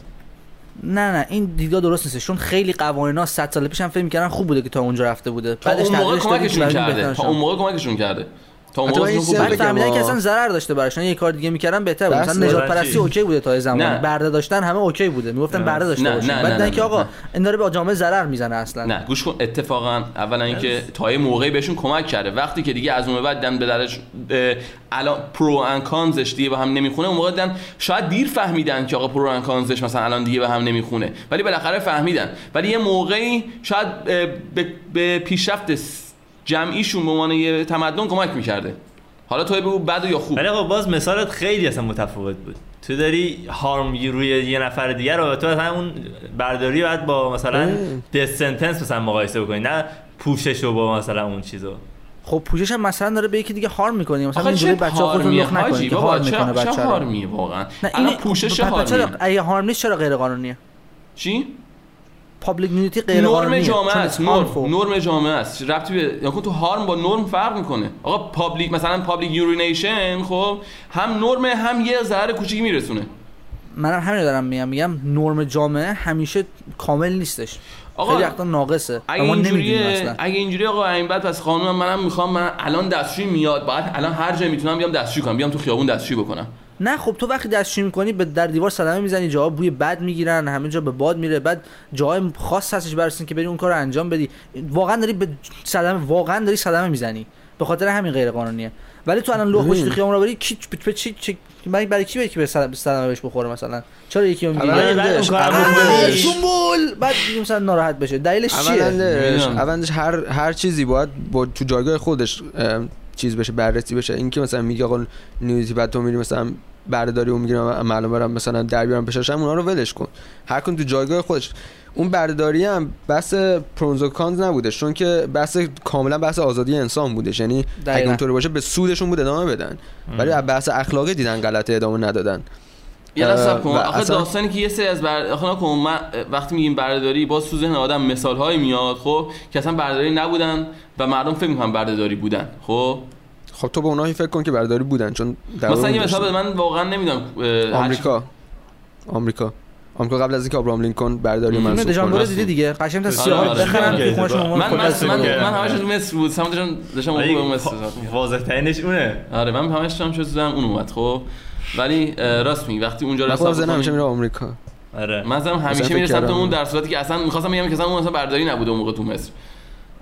Speaker 3: نه نه این دیدگاه درست نیست. چون خیلی قوانینا 100 سال پیش هم فکر می‌کردن خوب بوده که تا اونجا رفته بوده.
Speaker 2: تا اون موقع کمکشون کرده. تا. اون موقع کمکشون کرده. تا اون
Speaker 1: حتی
Speaker 2: موقع
Speaker 1: من
Speaker 2: خوب
Speaker 1: یه
Speaker 3: بعد فهمیدن که. اصلا ضرر داشته براشون یه کار دیگه می‌کردن بهتر بود. مثلا
Speaker 4: نژاد
Speaker 3: پرستی؟ okay بوده تا یه زمانی
Speaker 2: نه.
Speaker 3: برده داشتن همه okay بوده. می‌گفتن. برده داشته
Speaker 2: نه،
Speaker 3: بعد
Speaker 2: نه،
Speaker 3: که آقا. این داره به جامعه ضرر می‌زنه اصلا.
Speaker 2: نه گوش کن. اتفاقا اولا اینکه تا یه موقعی بهشون کمک کرده. وقتی که دیگه از اون بعد دن به درش الان pro and cons ش دیگه به هم نمی‌خونه اون موقع دن شاید دیر فهمیدن که آقا pro and cons ش مثلا الان دیگه به هم نمی‌خونه. ولی بالاخره فهمیدن. ولی یه موقعی شاید به, پیشرفت جمعیشون به عنوان یه تمدن کمک می‌کرده. حالا تو بگو بد یا خوب.
Speaker 4: ولی خب باز مثالت خیلی اصلا متفاوت بود. تو داری هارم روی یه نفر دیگر رو تو مثلا اون برداری باید با مثلا
Speaker 1: اه.
Speaker 4: دث سنتنس مثلا مقایسه بکنی نه پوشش رو با مثلا اون چیزو.
Speaker 3: خب پوشش هم مثلا داره به یکی دیگه هارم می‌کنی مثلا اینجوری
Speaker 2: چه
Speaker 3: بچه‌ها خودتون نکنید
Speaker 2: حاجی
Speaker 3: که هارم می‌کنه
Speaker 2: چه
Speaker 3: بچه‌ها رو.
Speaker 2: هارمیه واقعا؟
Speaker 3: نه این
Speaker 2: پوشش هارمیه.
Speaker 3: اگه هارم نیست چرا غیر قانونیه؟
Speaker 2: چی؟
Speaker 3: public nudity غیر
Speaker 2: نرم جامعه است. نرم جامعه است. ربطی به یعنی تو harm با نرم فرق می‌کنه. آقا public مثلا public urination خب هم نرم هم یه ضرر کوچیکی میرسونه.
Speaker 3: منم همین دارم میگم. میگم نرم جامعه همیشه کامل نیستش. خیلی وقتا ناقصه.
Speaker 2: اگه اینجوریه اگه اینجوری آقا این بعد پس قانون منم می‌خوام من الان دستشویی میاد. بعد الان هر جا می‌تونم بیام دستشویی کنم. بیام تو خیابون دستشویی بکنم.
Speaker 3: نه خب تو وقتی دستشویی می‌کنی به در دیوار صدمه می‌زنی جاها بوی بد می‌گیرن همه جا به باد میره بعد جاهای خاص هستش برسین که بری اون کار رو انجام بدی. واقعا داری به صدمه واقعا داری صدمه می‌زنی. به خاطر همین غیر قانونیه ولی تو الان باشی تو. خیابون رو بری کی به چی چی برای برای کی بری که به صدمه صدمه بهش بخوره مثلا؟ چرا یکی
Speaker 4: اون
Speaker 1: اولندش-
Speaker 3: شمول بعد مثلا ناراحت بشه. دلیلش چیه.
Speaker 1: اولندش هر هر چیزی باید با تو جایگاه خودش چیز بشه بررسی بشه. اینکه مثلا میگه آقا نیوزی بعد تو میری مثلا برداری اون می‌گیرم معلومه برم مثلا در بیارم بشاشم اونا رو ولش کن. هر کن تو جایگاه خودش. اون برداری هم بحث پرونز و کانز نبودش چون که بحث کاملا بحث آزادی انسان بودش. یعنی اگه. اونطوری باشه به سودشون بود ادامه بدن. ولی بحث اخلاقی دیدن غلطه ادامه ندادن.
Speaker 2: یه لحظه کن. آخه
Speaker 1: اصلا-
Speaker 2: داستانی که یه سری از بر آخه نکن من وقتی میگیم بردهداری باز تو ذهن آدم مثال هایی میاد خب؟ که اصلا بردهداری نبودن و مردم فکر می‌کنن بردهداری بودن خب؟
Speaker 1: خب تو به اونایی فکر کن که برداری بودن چون در
Speaker 2: مثلا یه مثال من واقعا نمی‌دونم
Speaker 1: آمریکا. آمریکا. آمریکا قبل از اینکه ابراهام لینکلن برداری کنه.
Speaker 2: کنه.
Speaker 3: دیدی دیگه؟ قشنگ تا
Speaker 2: آره،
Speaker 3: سیاه
Speaker 2: آره.
Speaker 3: بخرن
Speaker 4: آره.
Speaker 3: تو خونه شما
Speaker 4: من-
Speaker 2: من من من, من همش تو مصر بود. سمت داشتم داشتم اون مصر
Speaker 4: واضح ترینش اونه.
Speaker 2: آره من همش داشتم شد زدم اون اومد خب؟ ولی راست میگی وقتی اونجا
Speaker 1: من
Speaker 2: رو حساب
Speaker 1: زنم همیشه میره آمریکا.
Speaker 4: آره.
Speaker 2: من همیشه میره سمت. اون در صورتی که اصلا می‌خواستم بگم که اصلا اون اصلا برداری نبوده اون موقع تو مصر.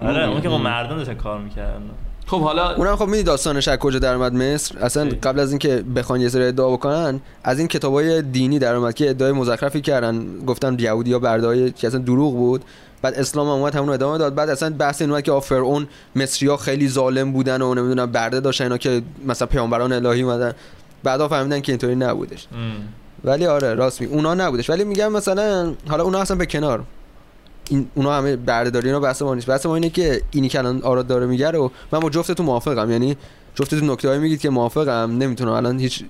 Speaker 4: آره اون که با
Speaker 2: ام.
Speaker 4: مردم داشتن کار می‌کردن.
Speaker 2: خب حالا
Speaker 1: اونم خب میدی داستانش از کجا در اومد مصر؟ اصلا؟ قبل از اینکه بخوان یه سری ادعا بکنن از این کتابای دینی در اومد که ادعای مزخرفی کردن گفتن یهودی ها بردای که اصلا دروغ بود. بعد اسلام هم اومد همون ادامه داد. بعد اصلا بحث این اومد که آ، فرعون مصری ها خیلی ظالم بودن و نمی‌دونم برده داشتن اینا که مثلا پیامبران الهی اومدن. بعدا فهمیدن که اینطوری نبودش. ولی آره راست می اونا نبودش. ولی میگم مثلا حالا اونا اصلا به کنار. این اونا همه بردهداری اینا بحث ما نیست. بحث ما اینه که اینی که الان آراد داره میگه رو من با جفتتون موافقم. یعنی جفتتون نکته هایی میگید که موافقم. نمی‌تونم الان هیچ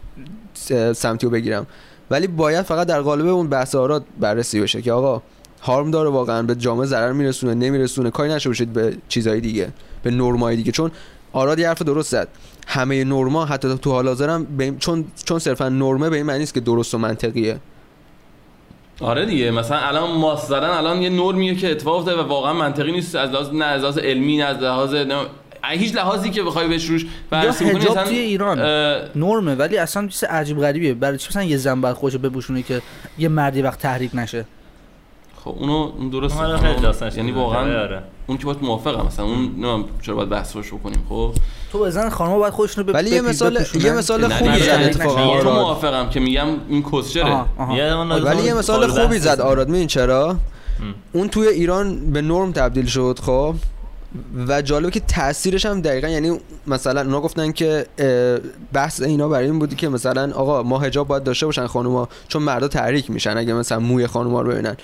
Speaker 1: سمتی رو بگیرم. ولی باید فقط در قالب اون بحث آراد بررسی بشه که آقا هارم داره واقعا به جامعه ضرر میرسونه نمیرسونه. کاری نشه باشید به چیزهای دیگه به نرمای دیگه. چون آراد یه حرف درست زد. همه نرما حتی تو حال حاضرم به این- چون چون صرفا نرمه به این معنی نیست که درست و منطقیه.
Speaker 2: آره دیگه مثلا الان ماست زدن الان یه نرمیه که اتفاق افتاده و واقعا منطقی نیست. از لحاظ نه از لحاظ علمی نه از لحاظ هیچ لحاظی که بخوای بهش روش بررسی کنی
Speaker 3: حجاب
Speaker 2: اصلا
Speaker 3: توی ایران.
Speaker 2: اه،
Speaker 3: نرمه ولی اصلا چیز عجیب غریبیه. برای چی مثلا یه زن باید خودشو بپوشونه که یه مردی وقت تحریک نشه؟
Speaker 2: خب اونو اون
Speaker 4: آره داستانش
Speaker 2: یعنی. واقعا
Speaker 4: آره.
Speaker 2: اون که باید موافقم مثلا اون نمی‌دونم چرا باید بحث روش بکنیم خب؟
Speaker 3: تو بزن خانم‌ها باید خودشون رو
Speaker 1: ولی یه مثال یه مثال خوبی زد اتفاقا.
Speaker 2: با تو موافقم که میگم این کسچره
Speaker 1: ولی یه مثال خوبی زد. آراد میدین چرا؟ اون توی ایران به نرم تبدیل شد خب؟ و جالبه که تاثیرش هم دقیقا یعنی مثلا اونا گفتن که بحث اینا برای این بودی که مثلا آقا ما حجاب باید داشته باشن خانوما چون مردا تحریک میشن اگه مثلا موی خانوما رو ببینن.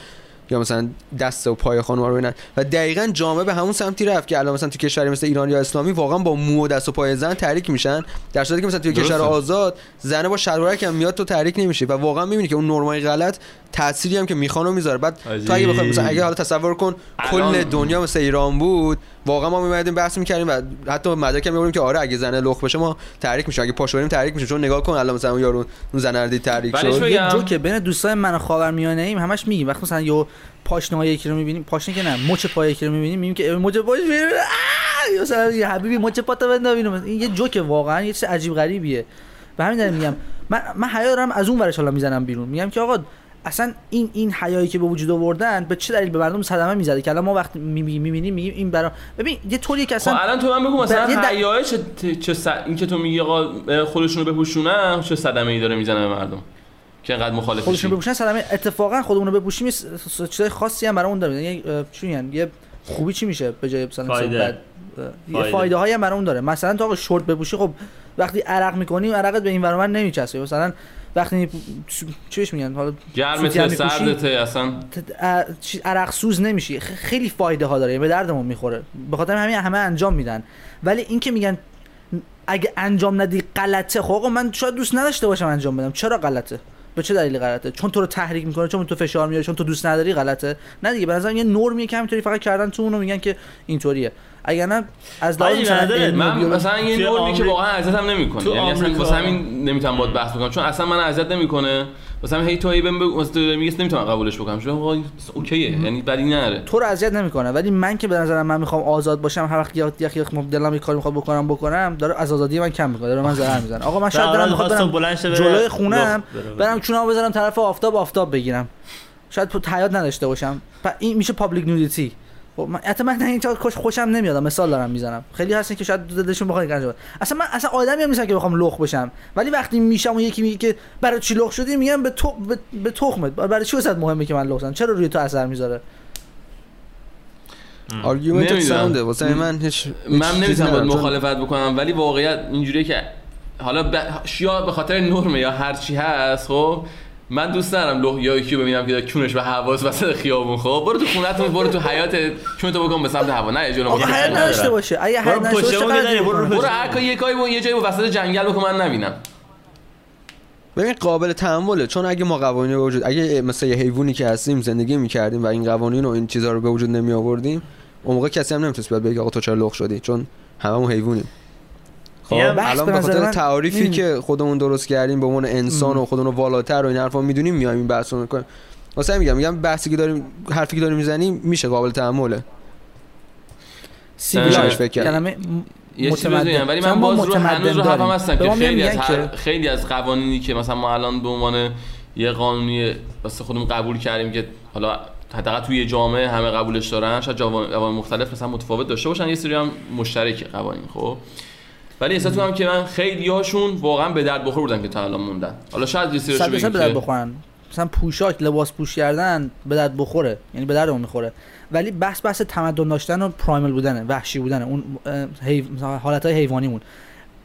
Speaker 1: یا مثلا دست و پای خانوما رو ببینن. و دقیقا جامعه به همون سمتی رفت که الان مثلا تو کشوری مثل ایران یا اسلامی واقعا با مو و دست و پای زن تحریک میشن. در صورتی که مثلا توی کشور. آزاد زنه با شلوارک هم میاد تو تحریک نمیشه. و واقعا می‌بینی که اون نرمای غلط تأثیری هم که میخوانو می‌ذاره. بعد تو اگه بخوای مثلا اگه حالا تصور کن کل دنیا مثل ایران بود. واقعا ما میمدیم بحث می‌کردیم و حتی مدرک هم می‌بریم که آره اگه زنه لخ بشه ما تحریک میشه اگه پاش بریم تحریک میشه چون نگاه کن الان مثلا اون یارو اون زنه رو دید تحریک
Speaker 2: ولی
Speaker 1: شد.
Speaker 2: شو-
Speaker 3: یه
Speaker 2: بگم.
Speaker 3: جوکه بین دوستای من و خاورمیانه ایم همش میگیم. وقتی مثلا یه پاشنه یکی رو می‌بینیم پاشنه که نه مچ پای یکی رو می‌بینیم میگیم که مچ پاش میره یا مثلا یه حبیبی مچ پاتو بندا ببینم این یه جوکه واقعا یه چیز عجیب غریبیه. به همین دلیل میگم. من من حیا دارم از اون ورش حالا می‌زنم بیرون. میگم که آقا اصلا این این حیایی که به وجود آوردن به چه دلیل به مردم صدمه می‌زده؟ که الان ما وقتی می‌بینیم میگیم این برا ببین یه طوریه که
Speaker 2: خب
Speaker 3: اصلا
Speaker 2: الان تو من بگو مثلا
Speaker 3: د-
Speaker 2: حیاه چه چه س- این که تو میگی آقا خودشونو بپوشونن چه صدمه ای داره می‌زنه به مردم؟ که انقدر مخالفشی.
Speaker 3: خودشون بپوشن صدمه اتفاقا خودمون بپوشیم یه چیزای خاصی هم برامون داره. یعنی چی یه خوبی چی میشه به جای مثلا
Speaker 4: فایده.
Speaker 3: یه
Speaker 4: فایده.
Speaker 3: فایده هایی هم برامون داره. مثلا تو آقا شورت بپوشی خب وقتی عرق می‌کنی عرقت به این ور ور نمیچسبه. مثلا وقتی چی بهش میگن؟ حالا می‌پوشی،
Speaker 2: سردته اصلا.
Speaker 3: عرق سوز نمیشی. خیلی فایده ها داره یعنی به دردمون می‌خوره. به خاطر همین همه انجام میدن. ولی این که میگن اگه انجام ندی غلطه خب من شاید دوست نداشته باشم انجام بدم. چرا غلطه؟ به چه دلیلی غلطه؟ چون تو رو تحریک می‌کنه چون تو فشار میاره چون تو دوست نداری غلطه. نه دیگه به نظرم یه نرمیه که همینطوری فقط کردن تو اونو میگن که اینطوریه. اگر نه از لحاظ
Speaker 2: من مثلا یه نورمی که واقعا اذیتم نمی‌کنه.
Speaker 4: تو
Speaker 2: یعنی اصلا واسه همین نمی‌تونم باید بحث بکنم. چون اصلا من اذیت نمی‌کنه. مثلا هی تو هی بهم میگه نمی‌تونم قبولش بکنم. چون آقا اوکیه. یعنی بدی نره.
Speaker 3: تو رو اذیت نمی‌کنه ولی من که به نظرم من می‌خوام آزاد باشم هر وقت یه یه دلم یه کاری می‌خواد بکنم بکنم داره از آزادی من کم می‌کنه داره من ضرر می‌زنه. آقا من شاید دارم می‌خواد برم جلوی خونم. برم چونمو بذارم طرف آفتاب آفتاب بگیرم. شاید تو حیات نداشته باشم. این میشه پابلیک نودیتی خب من حتی من اینجا خوش خوشم نمیاد مثال دارم می‌زنم. خیلی هستن که شاید دلشون بخواد انجام بدن. اصلا من اصلا آدمی هم نیستم که بخوام لخ بشم. ولی وقتی میشم و یکی میگه که برای چی لخ شدی میگم به تو به, به تخمت. برای چی واسه مهمه که من لخت شدم چرا روی تو اثر می‌ذاره؟
Speaker 1: argument.
Speaker 2: sound
Speaker 1: ه واسه من هیچ
Speaker 2: من نمی‌تونم مخالفت بکنم ولی واقعیت اینجوریه که حالا ب... یا به خاطر نرمه یا هر چی هست خب؟ من دوست دارم یارو رو ببینم که کونش به هواس وسط خیابون خب. برو تو خونتون برو تو حیاط کونتو بکن به سمت هوا. نه جلو
Speaker 3: آقا.
Speaker 4: حیاط.
Speaker 3: نداشته باشه. اگه حیاط نداشته باشه
Speaker 4: برو
Speaker 2: هر کاری یه کاری با یه جایی وسط جنگل بکن من نبینم.
Speaker 1: ببین قابل تحمله. چون اگه ما قوانین به وجود اگه مثل یه حیوانی که هستیم زندگی می‌کردیم و این قوانین و این چیزا رو به وجود نمی آوردیم اون موقع کسی هم نمی‌تونست بیاد بگه آقا تو چرا لخت شدی؟ چون هممون حیوانیم. خب. الان
Speaker 3: به
Speaker 1: خاطر
Speaker 3: من
Speaker 1: تعاریفی
Speaker 3: این-
Speaker 1: که خودمون درست کردیم به عنوان انسان و خودمون رو والاتر و این حرفا می‌دونیم میایم این بحث رو می‌کنیم. واسه میگم میگم بحثی که داریم حرفی که داریم می‌زنیم میشه قابل تحمله.
Speaker 3: civilized
Speaker 1: میشه فکر.
Speaker 3: کلمه
Speaker 2: یه چیزی
Speaker 3: متمدن.
Speaker 2: ولی من باز رو هنوز رو. حرفم هستم
Speaker 3: به
Speaker 2: که خیلی از هر
Speaker 3: که-
Speaker 2: خیلی از قوانینی که مثلا ما الان به عنوان یه قانونی واسه خودمون قبول کردیم که حالا حداقل توی یه جامعه همه قبولش دارن شاید جوان جوان مختلف مثلا متفاوت داشته باشن. یه سری هم مشترک قوانین خب. ولی احساس می‌کنم که من خیلی هاشون واقعا به درد بخور بودن که تا الان موندن. حالا شاید
Speaker 3: درصد
Speaker 2: بگیم
Speaker 3: به درد بخورن. مثلا پوشاک لباس پوش کردن به درد بخوره. یعنی به دردمون می‌خوره. ولی بحث بحث تمدن داشتن و primal بودنه وحشی بودنه. اون حیو... حالت های حیوانیمون.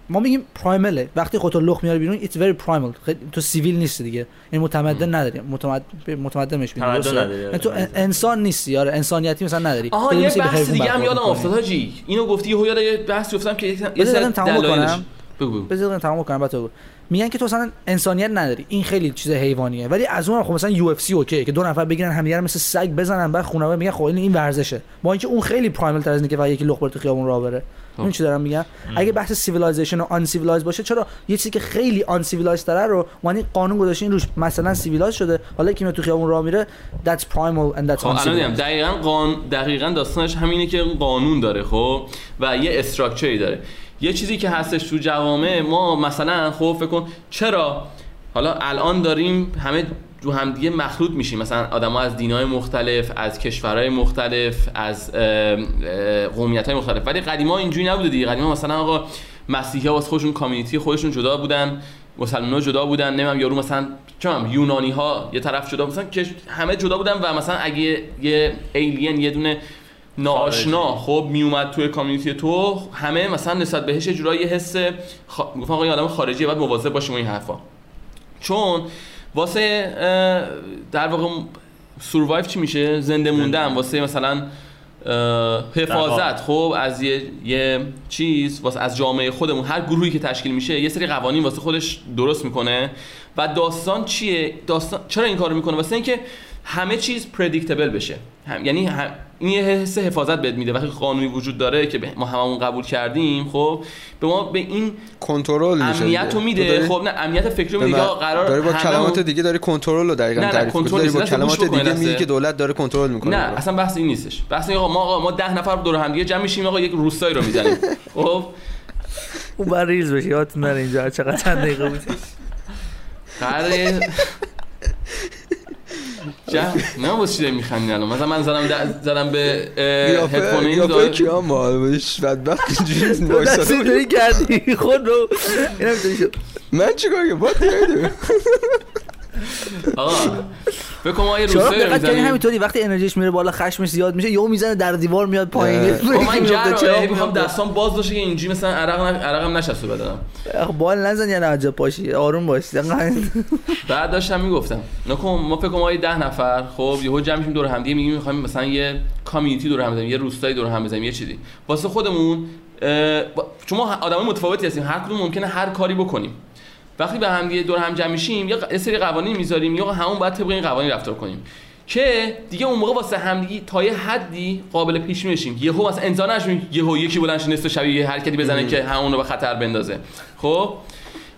Speaker 3: ما میگیم primal ه وقتی خودتو لخت میاری بیرون it's very primal. خیلی تو civil نیستی دیگه. یعنی متمدن نداری. متمدن متمدن
Speaker 4: نداری،
Speaker 3: یعنی تو
Speaker 4: آره.
Speaker 3: انسان نیستی. آره انسانیتی مثلا نداری.
Speaker 2: آها یه بحث دیگه هم یادم. افتاد حاجی. اینو گفتی یهو یاد یه بحثی افتادم که یه
Speaker 3: الان تمام بکنم.
Speaker 2: بگو بگو.
Speaker 3: بذار تمام کنم بعد بگو. میگن که تو اصلا انسانیت نداری. این خیلی چیز حیوانیه. ولی از اون خب مثلا UFC okay ه که دو نفر بگیرن همدیگه رو مثل سگ بزنن بعد خونه میگن خب این ورزشه. با اینکه اون خیلی primal تر از اینه که فقط یکی لخت بره تو خیابون راه بره. این چی دارم میگم؟ اگه بحث civilization و uncivilized باشه چرا یه چیزی که خیلی uncivilized تره رو وانی قانون گذاشتین روش مثلا civilized شده حالا که تو خیابون راه میره that's primal and that's
Speaker 2: خب الان دقیقاً قان... دقیقاً داستانش همینه که قانون داره خب؟ و یه structure ی داره. یه چیزی که هستش تو جوامع ما مثلا خب فکر کن چرا؟ حالا الان داریم همه رو همدیگه مخلوط میشیم. مثلا آدما از دینهای مختلف از کشورهای مختلف از قومیت های مختلف. ولی قدیما اینجوری نبوده دیگه. قدیما مثلا آقا مسیحی ها واسه خودشون کامیونیتی خودشون جدا بودن مسلمان ها جدا بودن نمی‌دونم یارو مثلا چم یونانی ها یه طرف جدا مثلا همه جدا بودن و مثلا اگه یه ایلین یه دونه ناآشنا خب میومد توی کامیونیتی تو همه مثلا نسبت بهش یه جورایی حس خ... گفتن آقا این آدم خارجیه بعد مواظب باشیم این حرفا. چون واسه در واقع سوروایو چی میشه؟ زنده موندن. واسه مثلا حفاظت. خب از یه, یه چیز واسه از جامعه خودمون. هر گروهی که تشکیل میشه یه سری قوانین واسه خودش درست می‌کنه. و داستان چیه؟ داستان چرا این کارو می‌کنه؟ واسه اینکه همه چیز پردیکتبل بشه. هم... یعنی هم... این یه حس حفاظت بهت میده. وقتی قانونی وجود داره که به- ما هممون قبول کردیم خب به ما به این
Speaker 1: کنترل
Speaker 2: امنیت رو. میده. خب نه امنیت فکری میده. آقا قرار
Speaker 1: داری با کلمات دیگه داری کنترل رو دقیقاً تعریف
Speaker 2: کنترل
Speaker 1: داری با. کلمات دیگه. میگی که دولت داره کنترل می‌کنه.
Speaker 2: نه اصلا بحث این نیستش. بحث اینه آقا ما آقا ما ده نفر دور هم دیگه جمع میشیم آقا یک روستایی رو می‌زنیم. (laughs) خب؟
Speaker 3: اون بر بشه یادتون نره اینجا چقدر چند دقیقه بود.
Speaker 2: قراره نه واسه چی داری میخندین الان؟ مثلا من زدم زدم به هدفون این
Speaker 1: قیافه
Speaker 2: داره
Speaker 1: کیا مال بودش بدبخت اینجوری
Speaker 3: دستی. داری کردی؟ خود رو. این هم شد.
Speaker 1: من چیکار کنم؟ باید دیگه
Speaker 2: آقا کنم ما یه
Speaker 3: شما
Speaker 2: روستایی رو
Speaker 3: دقت کنی
Speaker 2: می‌زنیم.
Speaker 3: همینطوری وقتی انرژیش میره بالا خشمش زیاد میشه یهو می‌زنه در دیوار میاد پایین.
Speaker 2: آقا (laughs) من هی می‌خوام. دستام باز باشه که اینجوری مثلا عرق عرقم نشسته بدنم.
Speaker 3: آخه بال نزن یا نه پاشی آروم باش. (laughs)
Speaker 2: بعد داشتم می‌گفتم. نکن ما فکر کنم ما یه ده نفر. خب یهو جمع میشیم دور هم دیگه میگیم می‌خوایم مثلا یه کامیونیتی دور هم بزنیم یه روستایی دور هم بزنیم یه چیزی. واسه خودمون چون ما آدمای متفاوتی هستیم. هر کدوم ممکنه هر کاری بکنیم. وقتی به هم دور هم جمع میشیم یه سری قوانین می‌ذاریم یا همون باید طبق این قوانین رفتار کنیم. که دیگه اون موقع واسه همدیگه تا یه حدی قابل پیش میشیم. یهو مثلا انسان نشیم یهو یکی بلند شه نصف شب یه حرکتی بزنه که همون رو به خطر بندازه. خب؟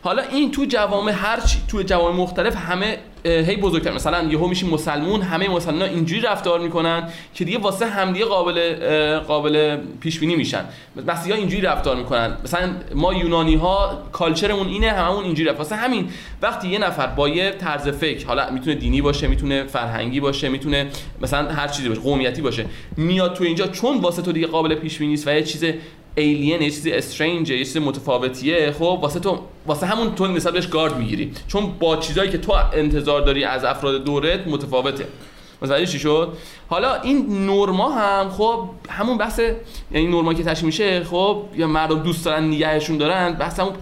Speaker 2: حالا این تو جوامع هر چی تو جوامع مختلف همه هی بزرگتر. مثلا یهو میشیم مسلمون همه مسلمان اینجوری رفتار می‌کنن که دیگه واسه همدیگه قابل قابل پیش بینی میشن. مسیحا اینجوری رفتار می‌کنن. مثلا ما یونانی ها کالچرمون اینه هممون اینجوری رفت. واسه همین وقتی یه نفر با یه طرز فکر حالا می‌تونه دینی باشه می‌تونه فرهنگی باشه می‌تونه مثلا هر چیزی باشه قومیتی باشه میاد تو اینجا چون واسه تو دیگه قابل پیش بینی نیست و یه چیز ایلین یه چیز استرنج یه چیز متفاوتیه خب واسه تو واسه همون تو نسبت بهش گارد می‌گیری. چون با چیزایی که تو انتظار داری از افراد دورت متفاوته. متوجه چی شد؟ حالا این نورما هم خب همون بحث یعنی نورما که تشکیل میشه خب یا مردم دوست دارن نگهشون دارن بحث همون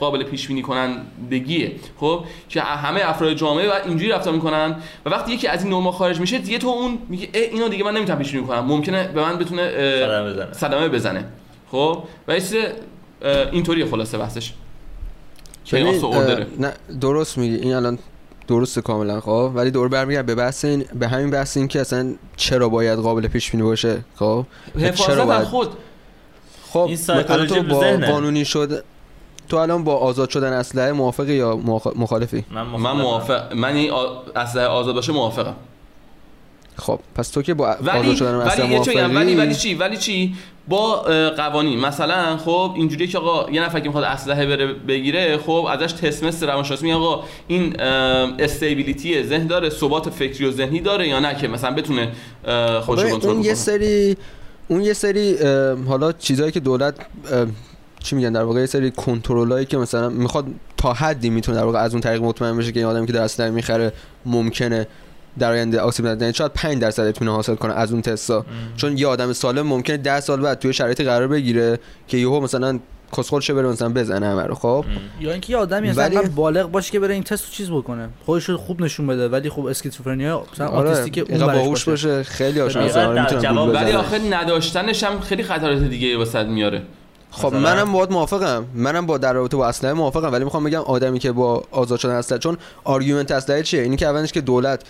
Speaker 2: قابل پیش بینی کنندگیه. خب که همه افراد جامعه و اینجوری رفتار می‌کنن و وقتی یکی از این نورما خارج میشه دیگه تو اون میگه اینو دیگه من نمی‌تونم پیش بینی کنم. ممکنه به من بتونه
Speaker 4: صدمه بزنه.
Speaker 2: صدمه بزنه. خب و یه چیز اه، اینطوری خلاصه بحثش.
Speaker 1: اه،
Speaker 2: order.
Speaker 1: نه درست میگی. این الان درسته کاملا خب. ولی دور برمیگرد به بحث این به همین بحث این که اصلا چرا باید قابل پیش بینی باشه خب؟
Speaker 2: حفاظت
Speaker 1: چرا
Speaker 2: از
Speaker 1: باید؟
Speaker 2: خود.
Speaker 1: خب
Speaker 4: این
Speaker 1: تو با. قانونی شد تو الان با آزاد شدن اسلحه موافقی یا مخ- مخالفی؟
Speaker 4: من
Speaker 2: من موافق. من این آ- اسلحه آزاد باشه موافقم.
Speaker 1: خب پس تو که با آزاد شدن اسلحه
Speaker 2: هم، ولی ولی
Speaker 1: موافقی
Speaker 2: چی؟ ولی چی؟ با قوانین. مثلا خب اینجوریه که آقا یه نفر که می‌خواد اسلحه بره بگیره خب ازش تست مست روانشناسی میگه آقا این استیبیلیتی ذهن داره ثبات فکری و ذهنی داره یا نه که مثلا بتونه خودش
Speaker 1: ببین،
Speaker 2: کنترل
Speaker 1: اون یه
Speaker 2: کنه
Speaker 1: سری اون یه سری حالا چیزایی که دولت چی میگن در واقع یه سری کنترلایی که مثلا می‌خواد تا حدی می‌تونه در واقع از اون طریق مطمئن بشه که این آدمی که در اسلحه می‌خره ممکنه. در آینده آسیب نزنه یعنی شاید 5 درصد اطمینان حاصل کنه از اون تستا. چون یه آدم سالم ممکنه 10 سال بعد توی شرایطی قرار بگیره که یهو مثلا کسخل بره مثلا بزنه همه رو خب؟
Speaker 3: یا اینکه یه آدمی
Speaker 1: ولی-
Speaker 3: اصلا بالغ باشه که بره این تست رو چیز بکنه. خودش رو خوب نشون بده ولی خب اسکیزوفرنیا مثلا
Speaker 1: آره
Speaker 3: آتیستی که اون
Speaker 1: باهوش
Speaker 3: باشه.
Speaker 1: باشه خیلی مثلا
Speaker 4: در
Speaker 1: می‌تونن
Speaker 4: جواب
Speaker 2: ولی. آخه نداشتنش هم خیلی خطرات دیگه واسط میاره.
Speaker 1: خب
Speaker 4: مثلا؟
Speaker 1: منم باهات موافقم. منم با در رابطه با اسلحه موافقم ولی می‌خوام بگم آدمی که با آزاد شدن اسلحه چون argument اسلحه چیه؟ اینی که اولش که دولت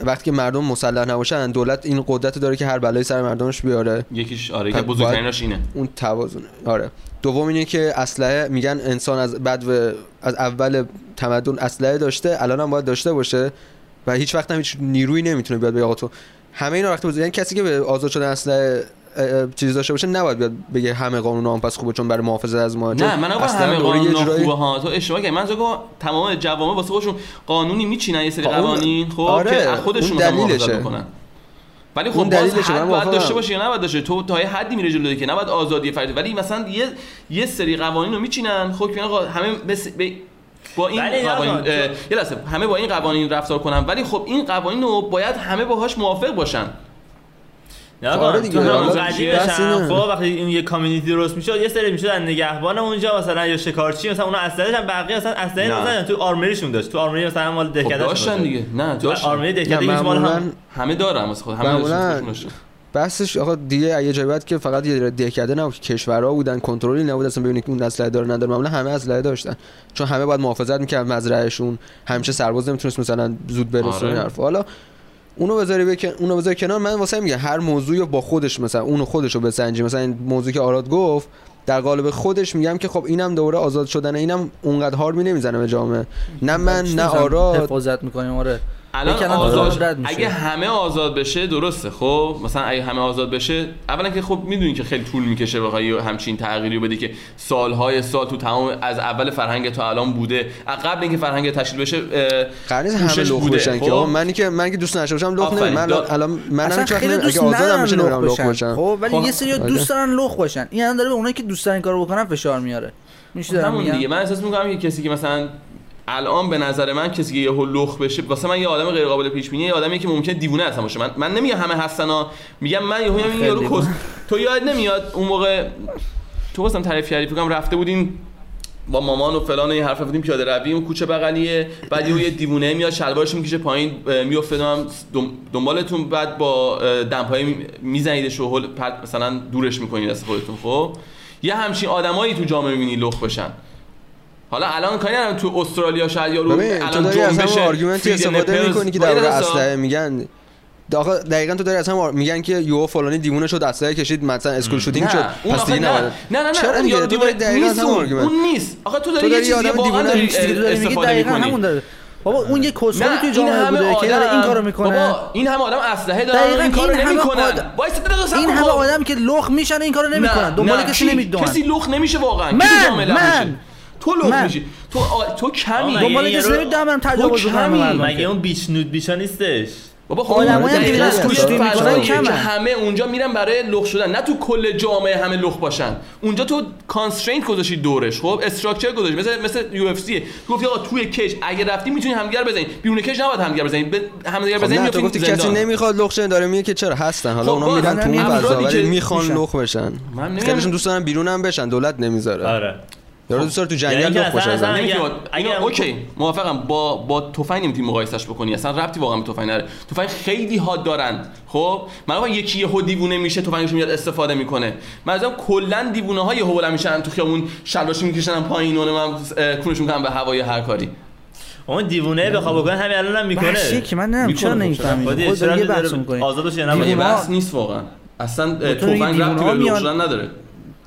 Speaker 1: وقتی که مردم مسلح نباشن دولت این قدرت داره که هر بلایی سر مردمش بیاره.
Speaker 2: یکیش آره که بزرگتریناش اینه.
Speaker 1: اون توازن آره. دوم اینه که اسلحه میگن انسان از بعد و از اول تمدن اسلحه داشته الان هم باید داشته باشه و هیچ وقت هم هیچ نیرویی نمی‌تونه بیاد بگه آقا تو. همه اینا وقتی یعنی کسی که به آزاد شدن اسلحه چیز داشته باشه نباید بیاد بگه همه قانون هم پس خوبه چون برای محافظت از ما
Speaker 2: نه من همه قانون
Speaker 1: جورایی-
Speaker 2: خوبه ها. تو اشتباه کردی. من گفتم تمام جوامع واسه خودشون قانونی میچینن یه سری
Speaker 1: خب
Speaker 2: قوانین خب
Speaker 1: آره،
Speaker 2: که از خودشون
Speaker 1: دلیلشه.
Speaker 2: بکنن. ولی خب
Speaker 1: اون
Speaker 2: باز باید. داشته باشه یا نباید داشته تو تا یه حدی میره جلوی که نباید آزادی فردی. ولی مثلا یه یه سری قوانین رو میچینن. خب که همه بس... ب... با این قوانین یه لحظه. همه با این قوانین رفتار کنن. ولی خب این قوانین رو باید همه باهاش موافق باشن.
Speaker 1: آره دیگه،
Speaker 4: تو همون قدیمش هم. خب وقتی این یه کامیونیتی درست می‌شد یه سری می‌شد از نگهبان اونجا مثلا یا شکارچی مثلا اونا اسلحه هم بقیه مثلا اسلحه
Speaker 2: نه.
Speaker 4: نمی‌زدن تو آرمریشون داشت تو آرمری مثلا مال
Speaker 2: خب
Speaker 4: دهکده
Speaker 2: داشتن دیگه نه داشتن
Speaker 4: آرمری
Speaker 1: نه
Speaker 4: دهکده مال هم
Speaker 2: همه دارن واسه خود همه.
Speaker 1: بحثش آقا دیگه یه جای بعد که فقط یه دهکده نبود کشورها بودن کنترلی نبود اصلا ببینید اون اسلحه داره نداره معمولا همه اسلحه داشتن چون همه باید محافظت می‌کرد مزرعهشون همیشه سرباز نمی‌تونست مثلا زود برسه
Speaker 2: آره.
Speaker 1: حرف حالا اونو بذاری بکن اونو بذاری کنار من واسه میگم هر موضوعی با خودش مثلا اونو خودش رو بسنجی. مثلا این موضوع که آراد گفت در قالب خودش میگم که خب اینم دوره آزاد شدن اینم اونقدر هارمی نمی‌زنه به جامعه. نه من نه آراد.
Speaker 3: حفاظت می‌کنیم آره.
Speaker 2: الان آزاد
Speaker 3: رد میشه.
Speaker 2: اگه همه آزاد بشه درسته خب؟ مثلا اگه همه آزاد بشه اولا که خب می‌دونی که خیلی طول می‌کشه بخوای همچین تغییری بدی که سالهای سال تو تمام از اول فرهنگ تا الان بوده. قبل اینکه فرهنگ تشکیل بشه
Speaker 1: قرار همه لخ بشن
Speaker 2: خب؟
Speaker 1: که آقا منی که من که دوست نشه باشم لخ
Speaker 2: آفرین،
Speaker 1: نمی من الان منم
Speaker 3: دوست
Speaker 1: اگه آزادم بشه نمیرم لخ باشم
Speaker 3: خب ولی
Speaker 2: خب،
Speaker 3: یه سری. دوست دارن لخ باشن این الان داره به اونایی که دوست دارن کارو بکنن فشار میاره. میشه
Speaker 2: همون دیگه. من احساس می‌کنم که کسی که مثلا الان به نظر من کسی که یهو لخ بشه واسه من یه آدم غیر قابل پیش بینی یه آدمی که ممکنه دیوونه اصلا باشه. من من نمیگم همه هستن ها. میگم من یهو میگم این یارو کس تو یاد نمیاد اون موقع تو واسم تعریف کردی فکر رفته بودین با مامان و فلان و این حرفا بودیم پیاده روی اون کوچه بغلیه بعد یه دیوونه میاد شلوارش می‌کشه پایین میفته دنبالتون بعد با دمپایی می- میزنیدش و مثلا دورش می‌کنید از خودتون خب؟ یه همچین آدمایی تو جامعه می‌بینی لخ بشن. حالا الان کاری ندارم تو استرالیا شاید یارو
Speaker 1: تو
Speaker 2: الان جنبش
Speaker 1: argument
Speaker 2: ی
Speaker 1: استفاده می‌کنی که در اسلحه میگن. آقا دقیقا تو داری هم میگن که یهو فلانی دیوونه شد اسلحه کشید مثلا school shooting شد پس دیگه
Speaker 2: نه. نه نه نه
Speaker 1: چرا
Speaker 2: اون؟ یارو
Speaker 1: تو
Speaker 2: دیوونه
Speaker 1: دقیقاً
Speaker 2: نیست اون نیست. آقا تو
Speaker 1: تو
Speaker 2: داری یه چیزی واقعا
Speaker 1: دیوونه
Speaker 2: داری
Speaker 3: تو
Speaker 2: استفاده می‌کنی.
Speaker 3: بابا اون یه کسخلی توی
Speaker 2: این
Speaker 3: جامعه بوده که داره این کارو می‌کنه.
Speaker 2: بابا این همه آدم اسلحه دارن
Speaker 3: دقیقاً
Speaker 2: این کارو نمی‌کنن. وایس
Speaker 3: این. همه آدم که لخ میشن این کارو نمی‌کنن. دنبال کسی؟ نمی‌دونن.
Speaker 2: کسی لخ نمیشه واقعا
Speaker 3: من،
Speaker 2: تو
Speaker 3: من.
Speaker 2: تو
Speaker 3: من.
Speaker 2: میشی. تو آ... تو کمی.
Speaker 3: دنبال کسی
Speaker 4: رو-
Speaker 3: برم تجاوز. مردم
Speaker 4: مگه. اون beach nude beach ا نیستش؟
Speaker 2: بابا خب
Speaker 1: هم که
Speaker 2: همه اونجا میرن برای لخ شدن. نه تو کل جامعه همه لخ باشن. اونجا تو constraint گذاشتی دورش خب؟ structure گذاشتی. مثل مثل UFC. گفتی آقا توی cage اگه رفتی می‌تونی همدیگه بزنید بیرون cage نباید همدیگه بزنید به همدیگه
Speaker 1: خب
Speaker 2: بزنید
Speaker 1: نه تو گفتی کسی. نمی‌خواد لخ شه داره میگه که چرا؟ هستن. حالا
Speaker 2: خب
Speaker 1: اونا میرن تو اون فضا ولی می‌خوان. لخ بشن.
Speaker 2: من نمیگم-
Speaker 1: خیلیشون دوست دارن بیرون هم بشن دولت نمی‌ذاره.
Speaker 4: آره.
Speaker 1: یارو دوست داره تو
Speaker 4: یعنی
Speaker 1: جنگل
Speaker 2: با-
Speaker 4: اگر
Speaker 2: اینا
Speaker 4: اون-
Speaker 2: اوکی موافقم. با با تفنگ نمی‌تونی مقایسش بکنی. اصلا ربطی واقعا به تفنگ نداره. تفنگ خیلی حاد دارن. خب؟ من آقا یکی یهو دیوونه میشه تفنگش میاد استفاده می‌کنه. من ازم کلا دیوونه های یهو بلند میشن تو خیابون شلواشی می‌کشن پایین اون من کونش می‌کنم به هوای هر کاری.
Speaker 4: اون دیوونه بخواد بکنه همین الان هم می‌کنه
Speaker 3: بحثیه که من نمی‌دونم چرا
Speaker 2: خب،
Speaker 3: نمی‌فهمید.
Speaker 4: خودی
Speaker 3: خود
Speaker 4: چرا
Speaker 3: داره یه
Speaker 4: داره
Speaker 3: بحث می‌کنی.
Speaker 4: آزاد باشه یا
Speaker 2: یه
Speaker 3: دیوونه
Speaker 4: نباشه
Speaker 3: ها-
Speaker 2: بحث نیست واقعا. اصلا
Speaker 3: تو میگی
Speaker 2: تفنگ ربطی
Speaker 3: ها
Speaker 2: به نداره.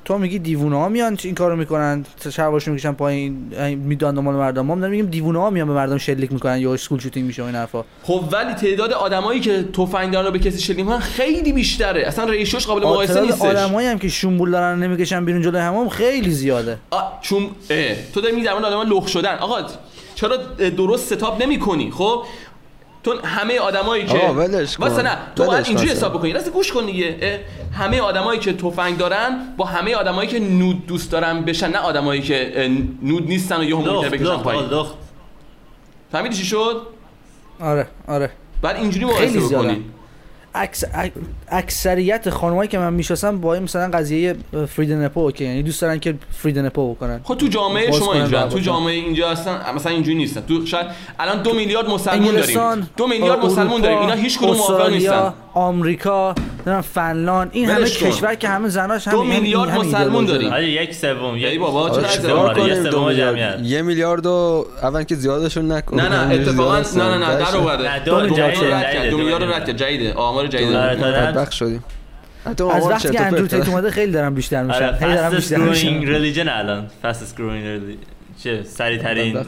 Speaker 3: تو میگی دیوونه ها میان این کارو می‌کنن شباشون می‌کشن پایین میدان دنبال مردم. ما داریم میگیم دیوونه ها میان به مردم شلیک می‌کنن یا اسکول شوتینگ میشه این حرفا.
Speaker 2: خب ولی تعداد آدمایی که تفنگ دارن رو به کسی شلیک می‌کنن خیلی بیشتره. اصلا ریشوش قابل مقایسه نیستش.
Speaker 3: آدمایی هم که شنبول دارن نمی‌کشن بیرون جلوی همام خیلی زیاده.
Speaker 2: چون اه، تو داری میگی در مورد لخ شدن. آقا چرا درست ستاپ نمی‌کنی؟ خب تو همه آدمایی که
Speaker 1: آقا، ولش کن.
Speaker 2: واسه نه تو باید اینجوری. حساب بکنی. راست گوش کن دیگه همه آدمایی که تفنگ دارن با همه آدمایی که نود دوست دارن بشن نه آدمایی که نود نیستن و یهو ممکنه
Speaker 4: لخت
Speaker 2: بکشن پایین. فهمیدی چی شد؟
Speaker 3: آره آره.
Speaker 2: بعد اینجوری مقایسه. بکنی.
Speaker 3: اکس... اک- اکثریت خانمایی که من می‌شناسم با این مثلا قضیه free the nipple و که یعنی دوست دارن که free the nipple بکنن.
Speaker 2: خب تو جامعه شما اینجا تو. جامعه اینجا هستن مثلا اینجوری نیستن. تو شاید الان دو میلیارد مسلمون داریم. دو میلیارد مسلمون
Speaker 3: اروپا،
Speaker 2: داریم. اینا هیچ کدوم موافق نیستن.
Speaker 3: آمریکا نمی‌دونم فنلاند. این همه. کشور که همه زناش هم
Speaker 2: دو میلیارد مسلمون
Speaker 3: ایدئولوژی
Speaker 2: داریم.
Speaker 4: ولی یک سوم یک
Speaker 2: بابا
Speaker 1: آره،
Speaker 2: چرا
Speaker 4: آره،
Speaker 1: کنیم؟
Speaker 4: سوم
Speaker 1: دو میلیارد.
Speaker 4: جمعیت.
Speaker 1: یه میلیارد و اول که زیادشون نکن.
Speaker 2: نه نه اتفاقا نه نه نه. در
Speaker 4: نه،
Speaker 2: دو میلیارد رد کرد. دو میلیارد. رد کرد. جدیده. آمار جدیده
Speaker 4: آره، تا دارن-
Speaker 1: بدبخت شدیم.
Speaker 3: از وقتی که اندرو. تیت اومده خیلی دارن بیشتر میشن
Speaker 4: آره
Speaker 3: خیلی
Speaker 4: fastest
Speaker 3: بیشتر میشن
Speaker 4: religion الان. fastest growing religion چه سریع ترین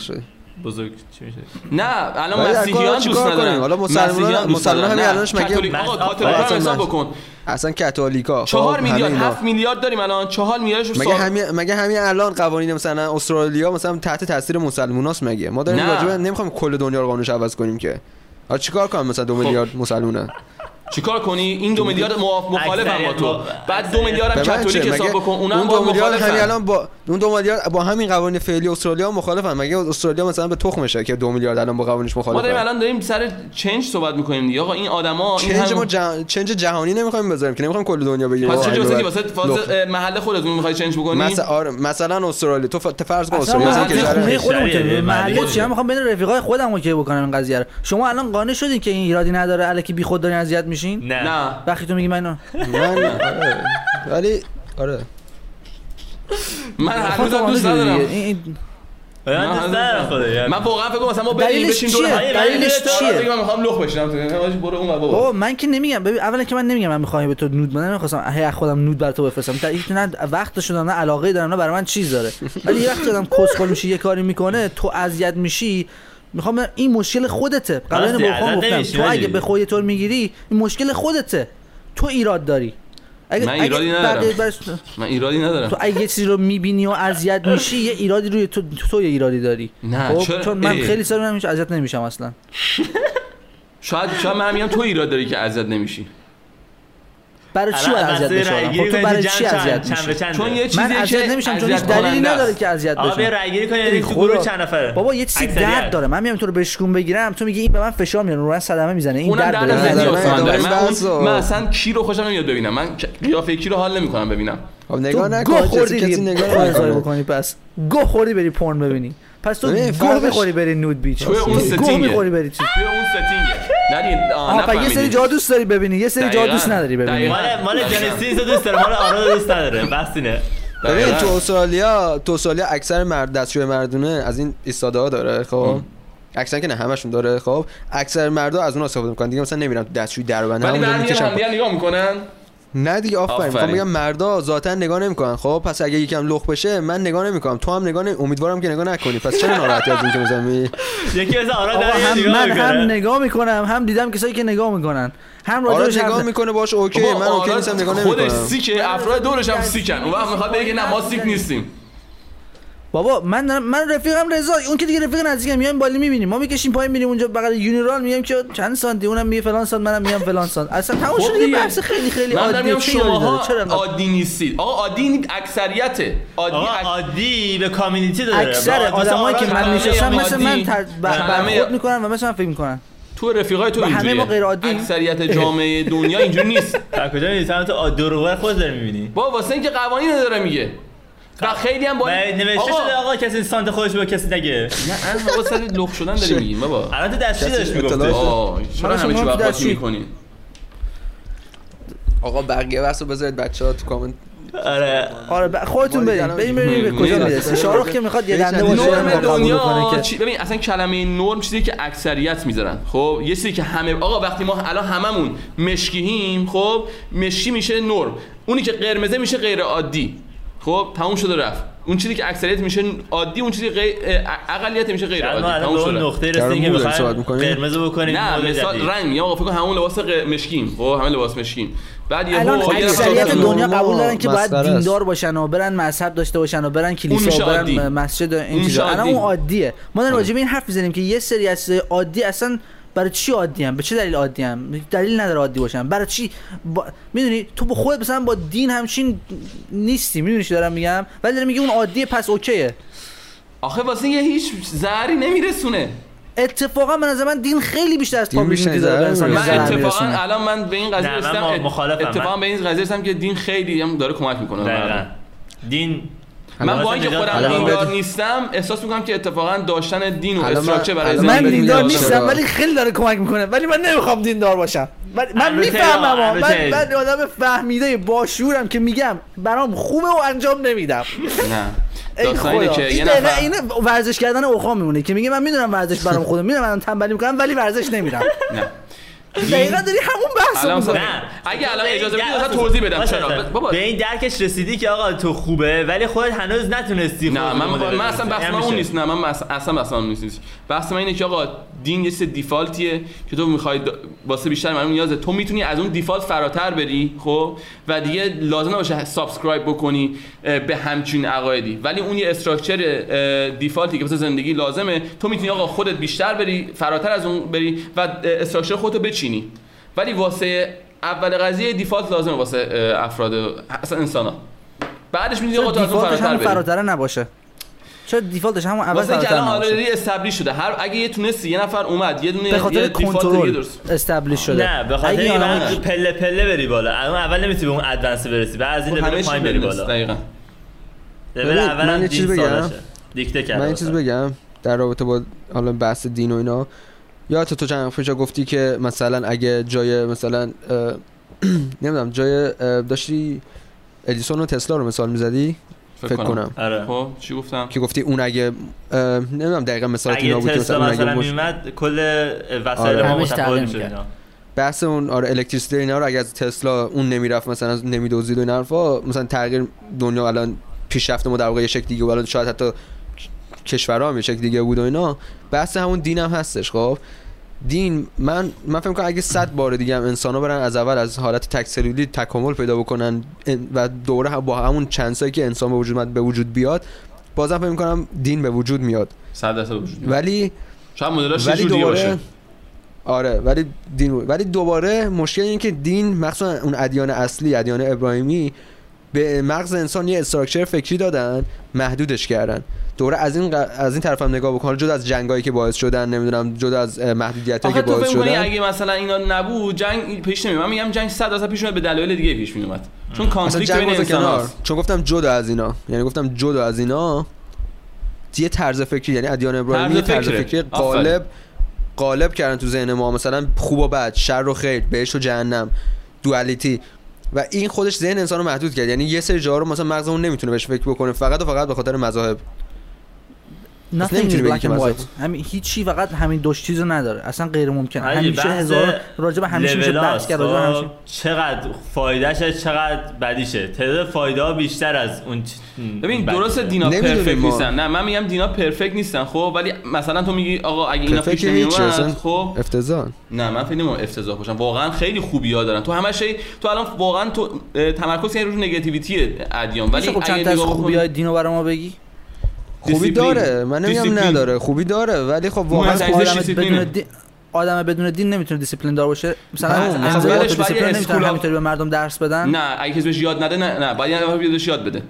Speaker 4: بزرگ چی میشه؟
Speaker 2: نه الان مسیحیان دوست؟ ندارن.
Speaker 1: حالا مسلمانان
Speaker 2: ندارن.
Speaker 1: همین الانش مگه-
Speaker 2: کاتولیک- آقا حساب بکن.
Speaker 1: اصلا کاتولیکا. خب،
Speaker 2: چهار
Speaker 1: همه
Speaker 2: میلیارد
Speaker 1: اینا.
Speaker 2: هفت میلیارد داریم الان. چهار میلیاردش رو
Speaker 1: مگه همین مگه همین الان قوانین مثلا استرالیا مثلا تحت تاثیر مسلموناست مگه؟ ما داریم. راجع به نمی‌خوایم کل دنیا رو قانونش عوض کنیم که. حالا چیکار کنم مثلا دو میلیارد مسلمونه؟
Speaker 2: چیکار کنی؟ این دو میلیارد مخالفم با تو. بعد دو میلیارد هم؟ کاتولیک حساب بکن؟ اونم
Speaker 1: اون
Speaker 2: با
Speaker 1: دو میلیارد همین
Speaker 2: مخالفن
Speaker 1: الان با اون دو میلیارد با همین قوانین فعلی استرالیا مخالفن. مگه استرالیا مثلا به تخمشه که دو میلیارد الان با قوانینش
Speaker 2: ما داریم الان داریم سر چنج صحبت می‌کنیم دیگه. آقا این آدما این
Speaker 1: چنج
Speaker 2: هم
Speaker 1: ما جه... چنج جهانی نمی‌خوایم بذاریم که نمی‌خوایم کل دنیا بگیریم
Speaker 2: پس
Speaker 1: این
Speaker 2: واسه واسه محل خودتون می‌خوای چنج بکنی؟
Speaker 1: مثلا آره مثلا استرالیا تو. فرض کن استرالیا
Speaker 2: محل
Speaker 3: خودمون که محله
Speaker 4: محله.
Speaker 3: چی؟ می‌خوام بین رفیقای خودم اوکی بکنم این قضیه رو. شما الان قانع شدین که این ایرادی نداره الکی بی خود دارین اذیت میشین
Speaker 4: نه.
Speaker 2: نه.
Speaker 3: وقتی تو میگی من اینو
Speaker 1: من آره ولی آره.
Speaker 2: من هنوزم
Speaker 3: خودم
Speaker 2: دوست
Speaker 3: دیگه.
Speaker 2: ندارم.
Speaker 3: این- این-
Speaker 4: من دوست ندارم خدا
Speaker 2: من واقعا فکر کنم مثلا ما بریم بشیم؟ دور
Speaker 3: دلیلش چیه؟
Speaker 2: من می‌خوام لخ بشم حاجی برو اون بابا.
Speaker 3: بابا من که نمیگم. ببین اولا که من نمیگم من می‌خوام به تو نود بدم نمی‌خواستم هی از خودم نود بر تو بفرستم. تا اینکه نه وقت شدم نه علاقه دارم نه برای من چیز داره. ولی یه وقتی آدم کسخل میشه یه کاری می‌کنه تو اذیت میشی می‌خوام این مشکل خودته قبلا به گفتم تو. اگه به خودت طور می‌گیری این مشکل خودته تو ایراد داری اگه
Speaker 2: من ایرادی
Speaker 3: اگه
Speaker 2: ندارم.
Speaker 3: برش-
Speaker 2: من ایرادی ندارم
Speaker 3: تو اگه یه چیزی رو می‌بینی و اذیت میشی یه ایرادی روی تو تو یه ایرادی داری
Speaker 2: نه،
Speaker 3: خب؟
Speaker 2: چرا؟
Speaker 3: چون من. خیلی میرم هیچ اذیت نمیشم اصلا (laughs)
Speaker 2: شاید شاید من میگم تو ایراد داری که اذیت نمیشی
Speaker 3: برای چی باید اذیت بشم خب تو برای چی اذیت میشی؟
Speaker 2: چون یه چیزی
Speaker 3: من اذیت
Speaker 2: که
Speaker 3: نمیشم چون هیچ دلیلی نداره. که اذیت
Speaker 4: آقا بیا
Speaker 3: بشم
Speaker 4: رای گیری کنی یعنی تو
Speaker 3: خدا.
Speaker 4: گروه چند نفره؟
Speaker 3: بابا یه چیزی. درد داره. من میام تو رو بشکون بگیرم تو میگی این به من فشار میاره رو صدمه می‌زنه. این درد داره.
Speaker 1: من
Speaker 2: اون اصلا کی رو خوشم نمیاد ببینم. من قیافه کی رو حال نمی‌کنم ببینم.
Speaker 1: خب نگاه نکن کسی نگاه
Speaker 3: اضافه
Speaker 1: نکنه.
Speaker 3: بکنی پس. گوه خوردی بری پورن ببینی. پس تو گوه می‌خوری بری نود بیچ.
Speaker 2: توی اون
Speaker 3: گوه
Speaker 2: ستینگه.
Speaker 3: می‌خوری بری چی؟
Speaker 2: توی اون ستینگه. نه
Speaker 3: پس یه سری. جا دوست داری ببینی یه سری جا. دوست نداری ببینی.
Speaker 2: دقیقاً.
Speaker 4: مال مال دوست داره مال آراد رو دوست نداره. بس اینه.
Speaker 1: ببین. تو استرالیا تو استرالیا اکثر مرد دستشوی مردونه از این ایستاده ها داره خب. اکثر که نه همشون داره خب. اکثر مردا از اون استفاده می‌کنن. دیگه مثلا نمیرن تو دستشویی در ببندن
Speaker 2: ولی
Speaker 1: می‌کشن.
Speaker 2: هم نگاه می‌کنن؟
Speaker 1: نه دیگه آفرین. می‌خوام بگم مردا ذاتا نگاه نمی‌کنن. خب پس اگه یکم لخ بشه من نگاه نمی‌کنم. تو هم نگاه نمی... امیدوارم که نگاه نکنی. پس چرا ناراحتی از این که می‌زنی؟
Speaker 4: یکی
Speaker 3: هم
Speaker 4: نگاه
Speaker 3: من هم نگاه می‌کنم هم دیدم کسایی که نگاه می‌کنن. هم
Speaker 1: آره
Speaker 3: راجعش
Speaker 1: نگاه می‌کنه باش اوکی. من اوکی نیستم نگاه
Speaker 2: خودش
Speaker 1: نمی‌کنم.
Speaker 2: sick ه افراد دورش هم sick ن. اون وقت می‌خواد بگه نه ما sick نیستیم.
Speaker 3: بابا من دارم- من رفیقم رضا اون که دیگه رفیق نزدیکم میایم بالی می‌بینیم. ما می‌کشیم پایین میریم اونجا بغل urinal میگیم که چند سانتی؟ اونم میگه فلان سانت منم میگم فلان سانت. اصلا تموم
Speaker 2: خب
Speaker 3: شده دیگه. بحث خیلی خیلی
Speaker 2: میگم شماها
Speaker 3: داره؟ چرا
Speaker 2: عادی نیستید. آقا عادی نیست اکثریته. عادی
Speaker 4: عادی به کامیونیتی داره.
Speaker 3: اکثر
Speaker 4: عادی
Speaker 3: آدمایی که من
Speaker 2: همه
Speaker 3: می‌شناسم
Speaker 2: هم
Speaker 3: مثل
Speaker 2: عادی.
Speaker 3: من برخورد می‌کنن و مثل من فکر می‌کنن.
Speaker 2: تو رفیقای تو
Speaker 3: و همه
Speaker 2: اینجوریه
Speaker 3: ما غیر عادییم؟
Speaker 2: اکثریت جامعه دنیا اینجوری نیست. (laughs)
Speaker 4: در کجا می‌بینی؟ تو دروغ خود داری می‌بینی؟
Speaker 2: با واسه اینکه قوانین داره میگه. و خیلی هم با
Speaker 4: نوشته شده آقا کسی سانت خودش به کسی نگه.
Speaker 2: نه از آقا سر لخ شدن داری میگیم بابا.
Speaker 4: الان تو
Speaker 1: کسی
Speaker 4: داشت
Speaker 2: آه چرا همه چی وقت
Speaker 1: آقا بقیه بحثو بذارید بچه ها تو کامنت
Speaker 4: آره.
Speaker 3: آره ب- خودتون بریم. بریم بریم به کجا. می‌رسه شاروخ که می‌خواد یه دنده. باشه.
Speaker 2: نرم دنیا
Speaker 3: که
Speaker 2: چی ببین اصلا کلمه نرم چیزی که اکثریت می‌ذارن. خب یه چیزی که همه آقا وقتی ما الان هممون مشکییم خب مشکی میشه نرم. اونی که قرمزه میشه غیر عادی. خب تموم شده رفت اون چیزی که اکثریت میشه عادی اون چیزی که غیر- اقلیت میشه غیر عادی تموم شده
Speaker 4: اون. نقطه رسیدیم که بخوایم؟ قرمز بکنیم
Speaker 2: نه مثال
Speaker 4: جدید.
Speaker 2: رنگ آقا فکر کن همون لباس مشکیم خب همه لباس مشکیم بعد یه
Speaker 3: الان اکثریت دنیا قبول دارن که باید. دیندار باشن و برن مذهب داشته باشن و برن کلیسا و. برن مسجد و این
Speaker 2: اون
Speaker 3: چیزا الان. اون عادیه ما داریم
Speaker 2: آره.
Speaker 3: راجع به این حرف می‌زنیم که یه سری از عادی اصلا برای چی عادی هم به چه دلیل عادی هم دلیل نداره عادی باشن برای چی؟ با... می‌دونی تو با خودت مثلا با دین همچین نیستی. می‌دونی چی دارم میگم؟ ولی دارم میگه اون عادیه پس اوکیه.
Speaker 2: آخه واسه یه هیچ ضرری نمیرسونه.
Speaker 3: اتفاقا من از من دین خیلی بیشتر از پابلیسیتی داره به.
Speaker 2: من اتفاقا. الان من به این قضیه رسیدم. اتفاقا به این قضیه رسیدم که دین خیلی هم داره کمک می‌کنه.
Speaker 4: دقیقاً. دین
Speaker 2: من با اینکه خودم دیندار نیستم احساس می‌کنم که اتفاقا داشتن دین و استراکچر برای
Speaker 1: الان
Speaker 3: من
Speaker 2: زندگی
Speaker 3: دیندار نیستم؟ ولی خیلی داره کمک می‌کنه. ولی من نمی‌خوام دیندار باشم. ولی من می‌فهمم. من. من آدم فهمیده باشورم که میگم برام خوبه و انجام نمیدم.
Speaker 2: نه.
Speaker 3: ای خدا.
Speaker 2: که
Speaker 3: این دقیقا این ورزش کردن اوقا میمونه که میگه من می‌دونم ورزش برام خوبه می‌دونم من تنبلی می‌کنم ولی ورزش نمیرم.
Speaker 2: نه.
Speaker 3: دقیقا داری همون بحث
Speaker 2: الان
Speaker 3: می‌کنی
Speaker 4: نه
Speaker 2: اگه الان
Speaker 4: به این
Speaker 2: اجازه بدی اصلا توضیح بدم چرا. بابا
Speaker 4: به این درکش رسیدی که آقا تو خوبه ولی خودت هنوز نتونستی
Speaker 2: نه
Speaker 4: خودت
Speaker 2: من
Speaker 4: مدل
Speaker 2: من اصلا. بحث من. اون نیست نه من اصلا بحث من نیست بحث من اینه که آقا دین یه سری دیفالتیه که تو می‌خوای واسه بیشتر معلوم نیازه تو می‌تونی از اون دیفالت فراتر بری خب و دیگه لازم نباشه subscribe بکنی به همچین عقایدی. ولی اون یه structure default ی که واسه زندگی لازمه تو می‌تونی آقا خودت بیشتر بری فراتر از اون بری و structure خودتو بچینی. ولی واسه اول قضیه default لازمه واسه افراد اصلا انسان بعدش می‌تونی آقا تو از اون فراتر
Speaker 3: فراتره نباشه. چرا default ش همون اول فراتر
Speaker 2: الان already establish شده. هر اگه یه تونستی یه نفر اومد یه دونه
Speaker 3: به خاطر
Speaker 2: default دیگه
Speaker 3: کنترل
Speaker 2: درست.
Speaker 3: استبلیش شده.
Speaker 4: نه به خاطر اینکه پله پله بری بالا. الان اول نمی‌تونی به اون ادوانس برسی بعد از این
Speaker 2: خب
Speaker 4: لول
Speaker 2: چی
Speaker 4: پایین بری بالا.
Speaker 2: دقیقاً.
Speaker 4: لول اول
Speaker 1: من یه چیز بگم.
Speaker 4: دیکته کرده
Speaker 1: من یه چیز. بگم در رابطه با حالا بحث دین و اینا. یادت تو چند وقت پیش گفتی که مثلا اگه جای مثلا (clears throat) نمی‌دونم جای داشتی ادیسون و تسلا رو مثال می‌زدی؟ فکر کنم.
Speaker 4: آره.
Speaker 2: خب چی گفتم؟
Speaker 1: که گفتی اون اگه نمی‌دونم دقیقا مثال اینا بود مثلا اون
Speaker 4: مثلا
Speaker 1: اگه مش...
Speaker 4: میومد کل وسایل
Speaker 1: آره.
Speaker 4: ما متفاوت می‌شد
Speaker 1: بحث اون آره الکتریسیته اینا رو اگه از تسلا اون نمی‌رفت مثلا نمیدوزید و این حرفا مثلا تغییر دنیا الان پیشرفت ما در واقع یه شکل دیگه بود الان شاید حتی کشورها هم یه شکل دیگه بود و اینا. بحث همون دین هم هستش خب؟ دین من من فکر کنم اگه 100 بار دیگه هم انسانا برن از اول از حالت تک سلولی تکامل پیدا بکنن و دوره با همون چند سالی که انسان به وجود به وجود بیاد بازم فکر می‌کنم دین به وجود میاد
Speaker 2: 100 درصد وجود داره.
Speaker 1: ولی
Speaker 2: شاید مدلش
Speaker 1: ولی
Speaker 2: باشه
Speaker 1: دوباره آره ولی دین. ولی دوباره مشکل اینه که دین مخصوصا اون ادیان اصلی ادیان ابراهیمی به مغز انسان یه استراکچر فکری دادن محدودش کردن دوره از این ق- از این طرف هم نگاه بکن. جدا از جنگایی که باعث شدن نمی‌دونم جدا از محدودیت
Speaker 2: آخه
Speaker 1: که باعث شدن.
Speaker 2: اگه مثلا اینا نبود جنگ پیش نمیاد من میگم جنگ 100 درصد پیش به دلایل دیگه پیش میومد چون
Speaker 1: مثلا
Speaker 2: کانفلیکت بین انسان
Speaker 1: چون گفتم جدا از اینا. یعنی گفتم جدا از اینا. یه طرز فکری یعنی ادیان ابراهیمی
Speaker 2: طرز.
Speaker 1: فکری. قالب قالب کردن تو ذهن ما. مثلا خوب و بد شر و خیر بهشت و جهنم دوالیتی و این خودش ذهن انسان رو محدود کرد. یعنی یه سری جاها رو مثلا مغزمون نمی‌تونه بهش فکر بکنه. فقط و فقط به خاطر مذاهب.
Speaker 3: Nothing is black and white. همین هیچی فقط همین دو چیزو نداره. اصلا غیر ممکنه همیشه هزار راجع به همیشه میشه بحث کرد راجع به
Speaker 4: خب،
Speaker 3: همیشه.
Speaker 4: چقدر فایدهشه چقدر بدیشه. تعداد فایده ها بیشتر از اون چ-
Speaker 2: ببین. درست دینا پرفکت. نیستن. نه من میگم دینا پرفکت نیستن. خب ولی مثلا تو میگی آقا اگه اینا پیش نمی
Speaker 1: هیچی، اصلا
Speaker 2: اومد خب.
Speaker 1: افتضاح.
Speaker 2: نه من فکر نمی‌کنم افتضاح باشن واقعا خیلی خوبی ها دارن. تو همه شی تو الان واقعا تو تمرکز کردی رو نگاتیویتی ادیان. ولی
Speaker 3: خب چند
Speaker 2: اگه
Speaker 3: تا از
Speaker 2: نگاه
Speaker 3: خوبی های دینو برای ما بگی؟
Speaker 1: خوبی. داره. من نمیگم. نداره. خوبی داره. ولی خب واقعا.
Speaker 3: بدون دین آدم بدون دین نمی‌تونه دیسیپلین دار باشه. مثلا. از
Speaker 2: اولش باید
Speaker 3: نمی‌تونه همینطوری به مردم درس بدن.
Speaker 2: نه اگه کسی بهش یاد نده نه نه. باید بیادش یاد بده.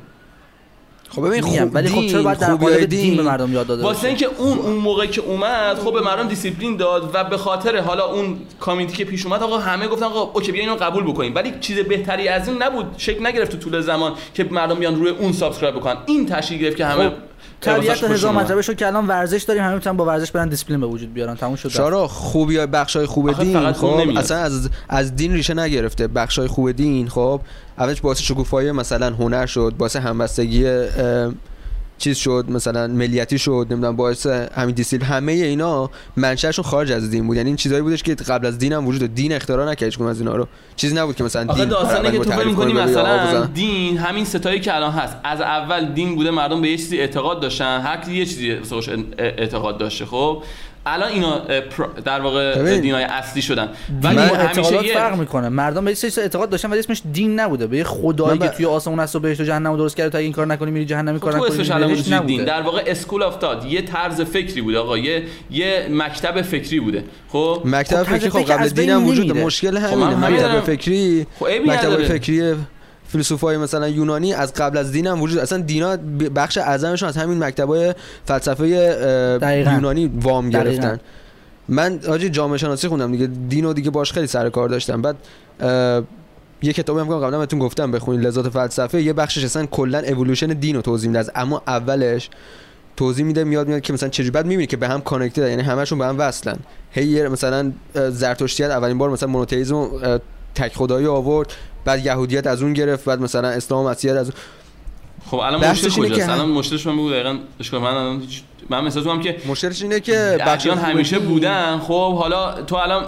Speaker 1: خب ببین خوب
Speaker 3: ولی خب چرا باید در قالب دین. به مردم یاد داده
Speaker 2: واسه اینکه اون اون موقع که اومد خب به مردم دیسیپلین داد و به خاطر حالا اون community که پیش اومد آقا همه گفتن آقا اوکی بیا اینو قبول بکنیم. ولی چیز بهتری از این نبود. شکل نگرفت تو طول زمان که مردم بیان روی اون subscribe بکنن. این تشکیل گرفت که همه
Speaker 3: خب، طبیعت هزار. مطلبه شد که الان ورزش داریم همه می‌تونن با ورزش برن دیسپلین به وجود بیارن تموم شد.
Speaker 1: شارا خوبی های بخش های خوب دین خب. اصلا از از دین ریشه نگرفته بخش های خوب دین خب اولش باعث شکوفایی مثلا هنر شد باعث همبستگی چیز شد مثلا ملیتی شد نمی‌دونم باعث همین دیسیل همه اینا منشأشون خارج از دین بود. یعنی این چیزایی بودش که قبل از دین هم وجود. دین اختراع نکرد هیچ کدوم از اینا رو. چیزی نبود که مثلا دین
Speaker 2: داستانه که تو فکر می‌کنی مثلا. دین همین ستایی که الان هست. از اول دین بوده مردم به یه چیزی اعتقاد داشتن. هر کی یه چیزی اعتقاد داشته خب؟ الان اینا در واقع. دینای اصلی شدن. ولی
Speaker 3: اعتقادات
Speaker 2: یه
Speaker 3: فرق می‌کنه. مردم به سری اعتقاد داشتن ولی اسمش دین نبوده. به یه خدایی که توی آسمون هست و بهشت و جهنم درست کرده تا اگه این کار نکنی میری جهنم این کار
Speaker 2: تو
Speaker 3: نکنی
Speaker 2: اسمش الان دین
Speaker 3: نبوده.
Speaker 2: در واقع اسکول اف داد یه طرز فکری بوده آقا یه یه مکتب فکری بوده. خب؟
Speaker 1: مکتب
Speaker 3: خب،
Speaker 1: فکری خب قبل
Speaker 3: از بین
Speaker 1: دین هم وجود. مشکل
Speaker 2: خب،
Speaker 1: همینه. مکتب. فکری
Speaker 2: خب
Speaker 1: مکتب. فکری فیلسوفای مثلا یونانی از قبل از دین هم وجود اصلا دینا بخش اعظمشون از همین مکتبای فلسفه. یونانی وام
Speaker 3: دقیقاً.
Speaker 1: گرفتن. من آجی جامعه شناسی خوندم دیگه. دینو دیگه باش خیلی سر کار داشتم. بعد یه کتابی هم که قبلا بهتون گفتم بخونید لذات فلسفه. یه بخشش اصلا کلا اِوولوشن دین رو توضیح میده. از اما اولش توضیح میده میاد میاد که مثلا چجوری بعد می‌بینی که به هم connected یعنی همشون به هم وصلن. هی مثلا زرتشتیت اولین بار مثلا مونوتئیسم تک خدایی آورد. بعد یهودیت از اون گرفت بعد مثلا اسلام و مسیحیت از اون
Speaker 2: خب الان مشکل کجاست؟
Speaker 1: هم-
Speaker 2: الان مشکلش من بگو دقیقاً اشکال من الان هیچ- من مثلا تو هم که
Speaker 1: مشکلش اینه که بچه‌ها
Speaker 2: همیشه بودن. خب حالا تو الان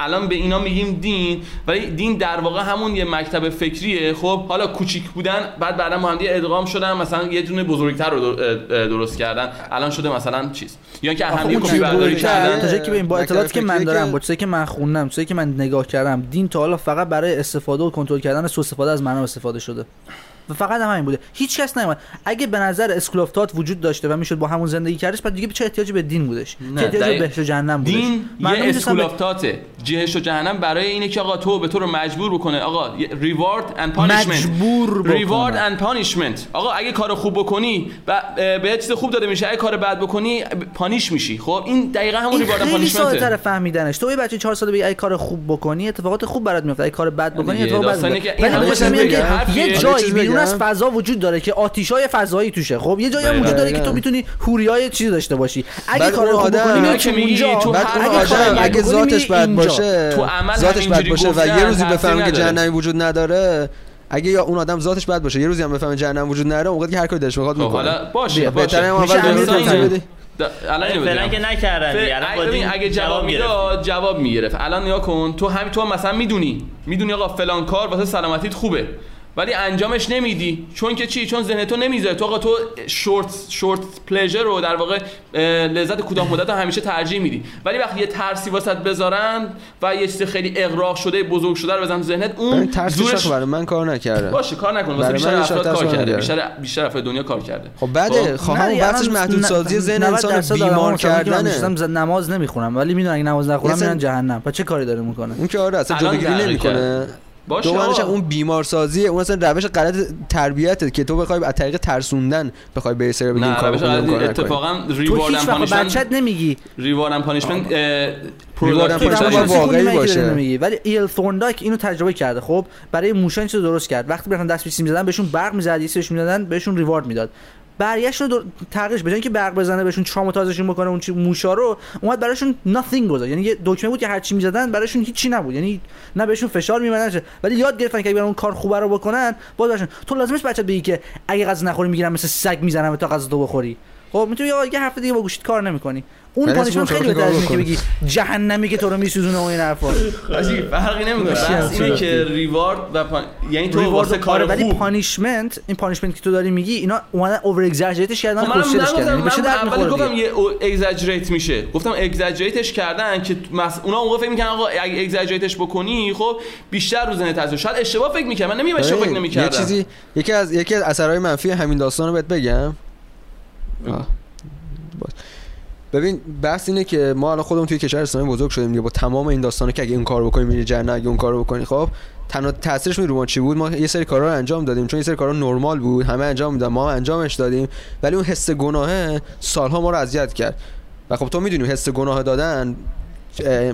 Speaker 2: الان به اینا میگیم دین ولی دین در واقع همون یه مکتب فکریه. خب حالا کوچیک بودن بعد بعدا با هم دیگه ادغام شدن مثلا یه دونه بزرگتر رو درست کردن. الان شده مثلا چیز. یا که هم
Speaker 3: اون
Speaker 2: کپی برداری کردن.
Speaker 3: تا جایی که ببین با اطلاعاتی که من دارم با چیزایی که من خوندم چیزایی که من نگاه کردم دین تا حالا فقط برای استفاده و کنترل کردن سوء استفاده از مردم استفاده شده. و فقط هم همین بوده. هیچ کس نیومد. اگه به نظر school of thought وجود داشته و می‌شد با همون زندگی کردش بعد دیگه چه احتیاجی به دین بودش؟
Speaker 2: نه،
Speaker 3: چه احتیاجی به بهشت و جهنم بودش؟
Speaker 2: دین یه school بهشت و جهنم برای اینه که آقا تو به تو رو مجبور بکنه. آقا reward and punishment
Speaker 3: مجبور بکنه.
Speaker 2: reward and punishment آقا اگه کار خوب بکنی و به چیز خوب داده میشه اگه کار بد بکنی پانیش میشی. خب این دقیقا همون ریوارد اند
Speaker 3: خیلی
Speaker 2: پانیشمنته
Speaker 3: تر فهمیدنش. تو یه بچه 4 ساله بگی اگه کار خوب بکنی اتفاقات خوب برات میفته. اگه کار بد بکنی
Speaker 2: دیگه،
Speaker 3: اتفاق بد میفته. یه جایی بیرون. از فضا وجود داره که آتیشای فضایی توشه خب یه جایی هم. وجود داره که تو. می‌تونی هوریای چیزی داشته باشی اگه کار خوب
Speaker 1: آدم-
Speaker 3: بکنی
Speaker 2: که میگی تو
Speaker 1: بعد
Speaker 2: هر
Speaker 1: اون
Speaker 3: اگه
Speaker 1: ذاتش بد. باشه
Speaker 2: تو عمل
Speaker 1: ذاتش بد باشه و یه روزی بفهمه که. جهنمی وجود نداره اگه یا اون آدم ذاتش بد باشه یه روزی هم بفهمه جهنم وجود نداره اون وقت که هر کاری دلش می‌خواد
Speaker 2: خب
Speaker 1: می‌کنه
Speaker 2: حالا باشه
Speaker 1: بهتره اول
Speaker 2: الان اینو
Speaker 4: فعلا
Speaker 2: بگم.
Speaker 4: که نکردن الان
Speaker 2: اگه جواب. می‌داد جواب می‌گرفت الان نیا کن تو همین تو مثلا می‌دونی می‌دونی آقا فلان کار واسه سلامتیت خوبه ولی انجامش نمیدی. چون که چی؟ چون ذهن تو نمی‌ذاره. تو آقا تو شورت شورت پلژر رو در واقع لذت کوتاه مدت رو همیشه ترجیح میدی. ولی وقتی یه ترسی واسط بذارن و یه چیز خیلی اغراق شده بزرگ شده رو بزنن تو ذهنت اون
Speaker 1: ترس
Speaker 2: زورش
Speaker 1: برای من کار نکرده.
Speaker 2: باشه کار نکن. واسه بیشتر افراد کار کرده. بیشتر بیشتر افراد دنیا کار کرده.
Speaker 1: خب بده
Speaker 2: خب.
Speaker 1: خواهم
Speaker 3: نه،
Speaker 1: بحثش محدود سازی ذهن
Speaker 3: 90
Speaker 1: انسان بیمار
Speaker 3: ز- نماز نمی‌خونم ولی می‌دونن اگه نماز نخونم میرن جهنم. و چه کاری داره می‌کنه؟
Speaker 1: اون که آره اصلا جلوگیری نمی‌کنه.
Speaker 2: باشه
Speaker 1: دومش. اون بیمار سازیه اون اصلا روش غلط تربیته که تو بخوای از طریق ترسوندن بخوای به سر بگی کارو نکن.
Speaker 2: اتفاقا
Speaker 3: تو
Speaker 2: ریوارد
Speaker 3: به
Speaker 2: پانیشمنت
Speaker 3: بچت نمیگی
Speaker 2: ریوارد اند پانیشمنت
Speaker 1: Reward and
Speaker 3: توی
Speaker 1: punishment
Speaker 3: روان
Speaker 1: باید
Speaker 3: شناسی
Speaker 1: واقعی باشه.
Speaker 3: نمیگی. ولی ایل ثورندایک اینو تجربه کرده خب برای موشا این چیزو درست کرد وقتی می‌رفتن دست به چیز می‌زدن بهشون برق می‌زد یه سریش می‌دادن بهشون ریوارد می‌داد برگشت رو. تغییرش به جای اینکه برق بزنه بهشون تراماتایزشون بکنه اون چی موشا رو اومد براشون nothing گذاشت. یعنی یه دکمه بود که هر چی می‌زدن براشون هیچی نبود. یعنی نه بهشون فشار میمدن ولی یاد گرفتن که اگه اون کار خوبه رو بکنن باز براشون. تو لازمش بچت بگی که اگه غذا نخوری می‌گیرن مثل سگ می‌زنن تا غذا تو بخوری. خب می‌تونی یه هفته دیگه با گوشیت کار نمی‌کنی. اون پانیشمنت خیلی بهتر از اینه که. بگی جهنمی که تو رو میسوزونه و این حرفا.
Speaker 2: حاجی فرقی نمی‌کنه. بس اینه؟ که ریوارد و پا... یعنی تو
Speaker 3: reward
Speaker 2: واسه کار
Speaker 3: ولی punishment این punishment که تو داری میگی اینا اومدن over exaggerate ش کردن
Speaker 2: خب من
Speaker 3: کشترش کردن.
Speaker 2: نگفتم
Speaker 3: یعنی
Speaker 2: اولی
Speaker 3: می‌خوره
Speaker 2: گفتم؟ یه exaggerate میشه. گفتم exaggerate ش کردن که مس... اونا موقع فکر می‌کنن آقا اگه exaggerate ش بکنی خب بیشتر رو ذهنت تاثیر شاید اشتباه فکر می‌کنم من نمیگم اشتباه فکر نمی‌کردم
Speaker 1: یه چیزی یکی از یکی از اثرهای منفی همین داستان رو بهت بگم. ببین بحث اینه که ما الان خودمون توی کشور اسلامی بزرگ شدیم دیگه. با تمام این داستانه که اگه این کارو بکنیم میری جنت اگه اون کارو بکنی خب تنها تاثیرش ما چی بود؟ ما یه سری کارا رو انجام دادیم چون یه سری کارا نرمال بود همه انجام میدن ما هم انجامش دادیم. ولی اون حس گناهه سالها ما رو اذیت کرد. و خب تو می‌دونی حس گناه دادن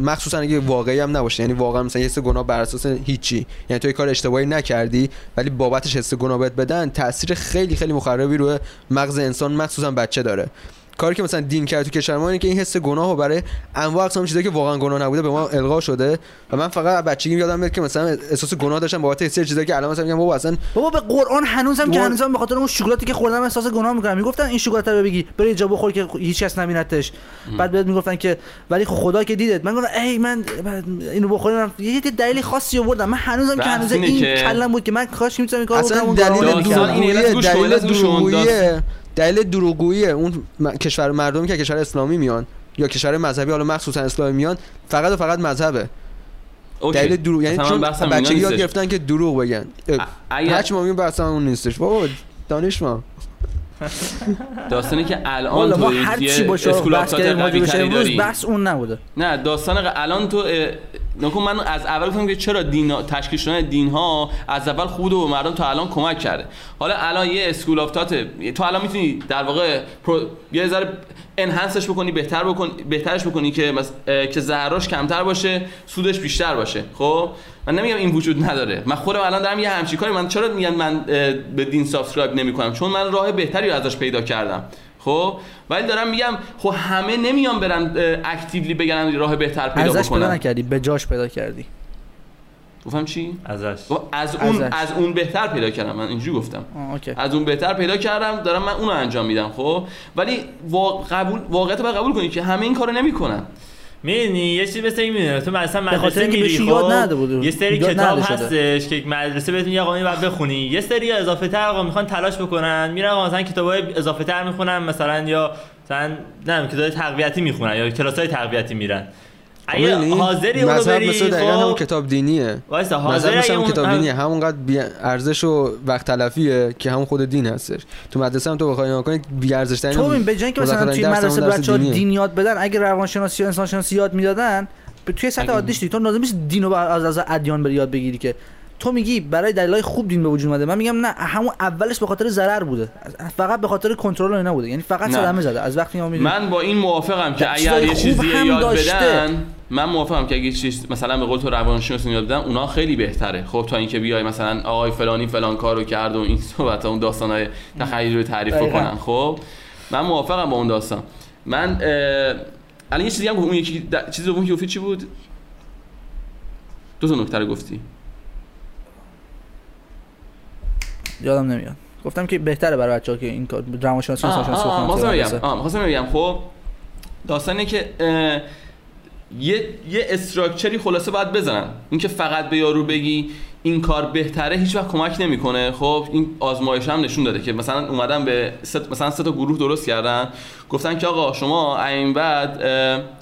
Speaker 1: مخصوصا اگه واقعی هم نباشه. یعنی واقعا مثلا یه گناه بر اساس هیچی. یعنی تو کار اشتباهی نکردی ولی بابتش حس گناه بهت بدن تاثیر خیلی خیلی مخربی روی مغز انسان مخصوصا بچه داره. کاری که مثلا دین کرد تو کشور ما اینه که این حس گناه رو برای انواع اقسام چیزایی که واقعا گناه نبوده به ما القا شده و من فقط از بچگی یادم میاد که مثلا احساس گناه داشتم بابت یه سری چیزایی که الان مثلا میگم بابا اصلا
Speaker 3: بابا به قرآن هنوزم که هنوزم به خاطر اون شکلاتی که خوردم احساس گناه می‌کنم. می‌گفتن این شکلات رو بگی برو یه جا بخور که هیچ کس نبینتش بعد بهت می‌گفتن که ولی خب خدا که دیدت. من گفتم ای من اینو بخورم. یه یه دلیل خاصی آوردم. من هنوزم که هنوز این کلم بود که من کاش می‌تونم این کارو
Speaker 1: اصلا
Speaker 3: بکنم اون
Speaker 1: دلیل
Speaker 2: کن،
Speaker 1: دلیل. دروغگویی دلیل دروغگویی اون م- کشور مردمی که کشور اسلامی میان یا کشور مذهبی حالا مخصوصا اسلامی میان فقط و فقط مذهبه
Speaker 2: اوکی.
Speaker 1: دلیل دروغ یعنی چون بچگی یاد. گرفتن که دروغ بگن هرچی ما میگیم بحث اون نیستش بابا دانش ما
Speaker 2: داستانی که الان تو
Speaker 3: ما هر چی باشه بحث راجع بهش امروز بحث اون نبوده.
Speaker 2: نه داستان الان تو نکن من از اول گفتم که چرا دین تشکیل شدن دین ها از اول خود و مردم تا الان کمک کرده. حالا الان یه school of thought تو الان می‌تونی در واقع پرو... یه ذره enhance ش بکنی بهتر بکن بهترش بکنی که مس... اه، که ضررش کمتر باشه سودش بیشتر باشه. خب؟ من نمیگم این وجود نداره. من خودم الان دارم یه همچین کاری من چرا میگن من اه، به دین subscribe نمی‌کنم؟ چون من راه بهتری رو ازش پیدا کردم. خب؟ ولی دارم میگم خب همه نمیان برن actually بگن راه بهتر پیدا
Speaker 3: ازش پیدا
Speaker 2: بکنن.
Speaker 3: نکردی به جاش پیدا کردی.
Speaker 2: گفتم چی؟
Speaker 4: ازش.
Speaker 2: گفت از اون
Speaker 3: ازش.
Speaker 2: از اون بهتر پیدا کردم من اینجوری گفتم.
Speaker 3: اوکی.
Speaker 2: از اون بهتر پیدا کردم دارم من اونو انجام میدم خب؟ ولی وا- قبول واقعیت رو باید قبول کنی که همه این کارو نمی‌کنن.
Speaker 4: می‌دونی یه چیز مثل این می‌دونی. تو مثلا مدرسه میری
Speaker 3: یاد
Speaker 4: خب،
Speaker 3: نداده بود.
Speaker 4: یه سری کتاب. هستش که مدرسه بهتون یه قانونی باید بخونی. یه سری اضافه تر آقا می‌خوان تلاش بکنن. میرن آقا مثلا کتابای اضافه تر می‌خونن مثلا یا مثلا نه کتاب تقویتی می‌خونن یا کلاس های تقویتی میرن. اگه
Speaker 1: می‌دونی؟
Speaker 4: حاضری اونو
Speaker 1: مذهب
Speaker 4: بری
Speaker 1: مثل دقیقا همون
Speaker 4: خب
Speaker 1: کتاب دینیه.
Speaker 4: وایسا
Speaker 1: مذهب
Speaker 4: حاضر
Speaker 1: مثل
Speaker 4: اگه
Speaker 1: همون کتاب
Speaker 4: هم-
Speaker 1: دینیه. همونقدر بی ارزش و وقت تلفیه که همون خود دین هستش. تو مدرسه هم تو بخوای نگاه کنی بی ارزش ترین
Speaker 3: تو ببین به جای اینکه مثلا توی مدرسه بچه ها دین یاد بدن اگه روانشناسی یا انسان شناسی یاد می‌دادن به توی سطح
Speaker 2: اگه-
Speaker 3: عادیش تو لازم نیست دین رو از از ادیان بری یاد بگیری که تو میگی برای دلایل خوب دین به وجود اومده. من میگم نه همون اولش به خاطر ضرر بوده. فقط به خاطر کنترل اینا بوده. یعنی فقط. صدمه زده. از وقتی ما
Speaker 2: من با این موافقم که اگر یه چیزی یاد
Speaker 3: داشته.
Speaker 2: بدن من موافقم که اگه چیز مثلا به قول تو روانشناسی یاد بدن اونا خیلی بهتره. خب تا اینکه بیای مثلا آقای فلانی فلان کارو کرد و این صحبت اون داستانای تخیلی رو تعریف. بکنن. خب من موافقم با اون داستان. من الان یه چیزی هم اون یکی د- چیز دوم که گفتی چی بود؟ دو تا نکته رو گفتی.
Speaker 3: یادم نمیاد. گفتم که بهتره برای بچه‌ها که این کار انسان شناسی.
Speaker 2: بگم آه، می‌خواستم بگم خب داستانه که یه یه استراکچری خلاصه باید بزنن. اینکه فقط به یارو بگی این کار بهتره هیچ وقت کمک نمی‌کنه. خب این آزمایش هم نشون داده که مثلا اومدن به ست مثلا سه تا گروه درست کردن. گفتن که آقا شما این بعد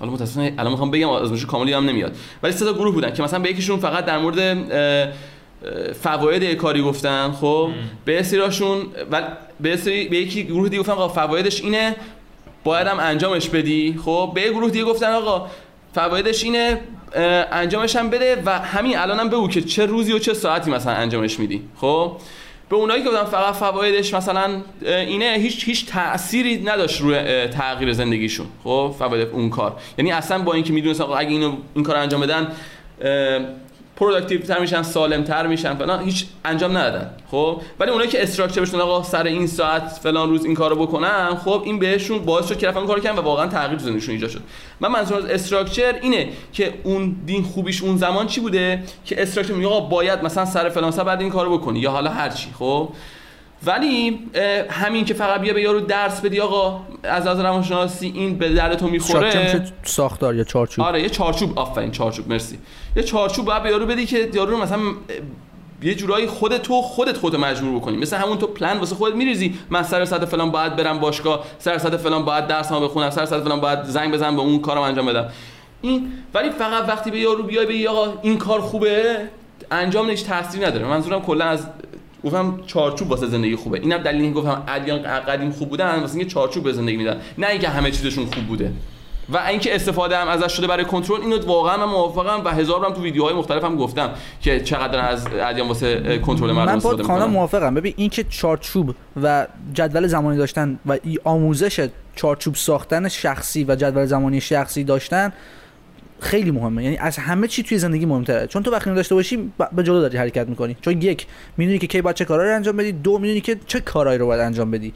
Speaker 2: حالا متاسفانه الان می‌خوام بگم آزمایش کاملی هم نمیاد. ولی سه تا گروه بودن که مثلا به یکیشون فقط در مورد فواید کاری گفتن خب؟ به سریاشون و به سری به یکی گروه دیگه گفتن آقا فوایدش اینه باید هم انجامش بدی خب؟ به گروه دیگه گفتن آقا فوایدش اینه انجامش هم بده و همین الانم هم بگو که چه روزی و چه ساعتی مثلا انجامش میدی خب؟ به اونایی که گفتن فقط فوایدش مثلا اینه هیچ هیچ تأثیری نداشت روی تغییر زندگیشون خب؟ فواید اون کار. یعنی اصلا با اینکه می‌دونستن آقا اگه اینو این کار انجام بدن productive تر میشن سالم تر میشن فلان. هیچ انجام ندادن. خب؟ ولی اونایی که structure بشن آقا سر این ساعت فلان روز این کارو بکنن خب این بهشون باعث شد که رفتن کارو کردن و واقعا تغییر زندگیشون ایجاد شد. من منظورم از structure اینه که اون دین خوبیش اون زمان چی بوده؟ که structure میگه آقا باید مثلا سر فلان ساعت بعد این کارو بکنی یا حالا هر چی خب؟ ولی همین که فقط بیا به یارو درس بدی آقا از از روانشناسی این به درد تو می‌خوره.
Speaker 3: ساختار یا چارچوب.
Speaker 2: آره یه چارچوب. آفرین چارچوب. مرسی. یه چارچوب باید به یارو بدی که یارو رو مثلا یه جورایی خود تو خودت خودت مجبور بکنی مثل همون تو پلن واسه خودت میریزی. من سر ساعت فلان باید برم باشگاه سر ساعت فلان باید درسمو بخونم سر ساعت فلان باید زنگ بزنم به اون کارم انجام بدم. این ولی فقط وقتی به یارو بیای بگی آقا این کار خوبه انجام هیچ تاثیری نداره. منظورم کلا از گفتم چارچوب واسه زندگی خوبه. اینم دلیل گفتم ادیان قدیم خوب بودن واسه اینکه چارچوب به زندگی میدن. نه اینکه همه چیزشون خوب بوده. و اینکه استفاده هم ازش شده برای کنترل اینو واقعا من موافقم و هزار بارم تو ویدیوهای مختلف هم گفتم که چقدر از ادیان واسه کنترل مردم
Speaker 3: من
Speaker 2: استفاده می‌کنن
Speaker 3: موافقم. ببین این که چارچوب و جدول زمانی داشتن و ای آموزش چارچوب ساختن شخصی و جدول زمانی شخصی داشتن خیلی مهمه. یعنی از همه چی توی زندگی مهمتره. چون تو وقتی داشته باشی به جلو داری حرکت می‌کنی. چون یک می‌دونی که کی باید چه کارهایی رو انجام بدی. دو می‌دونی که چه کارهایی رو باید انجام بدی.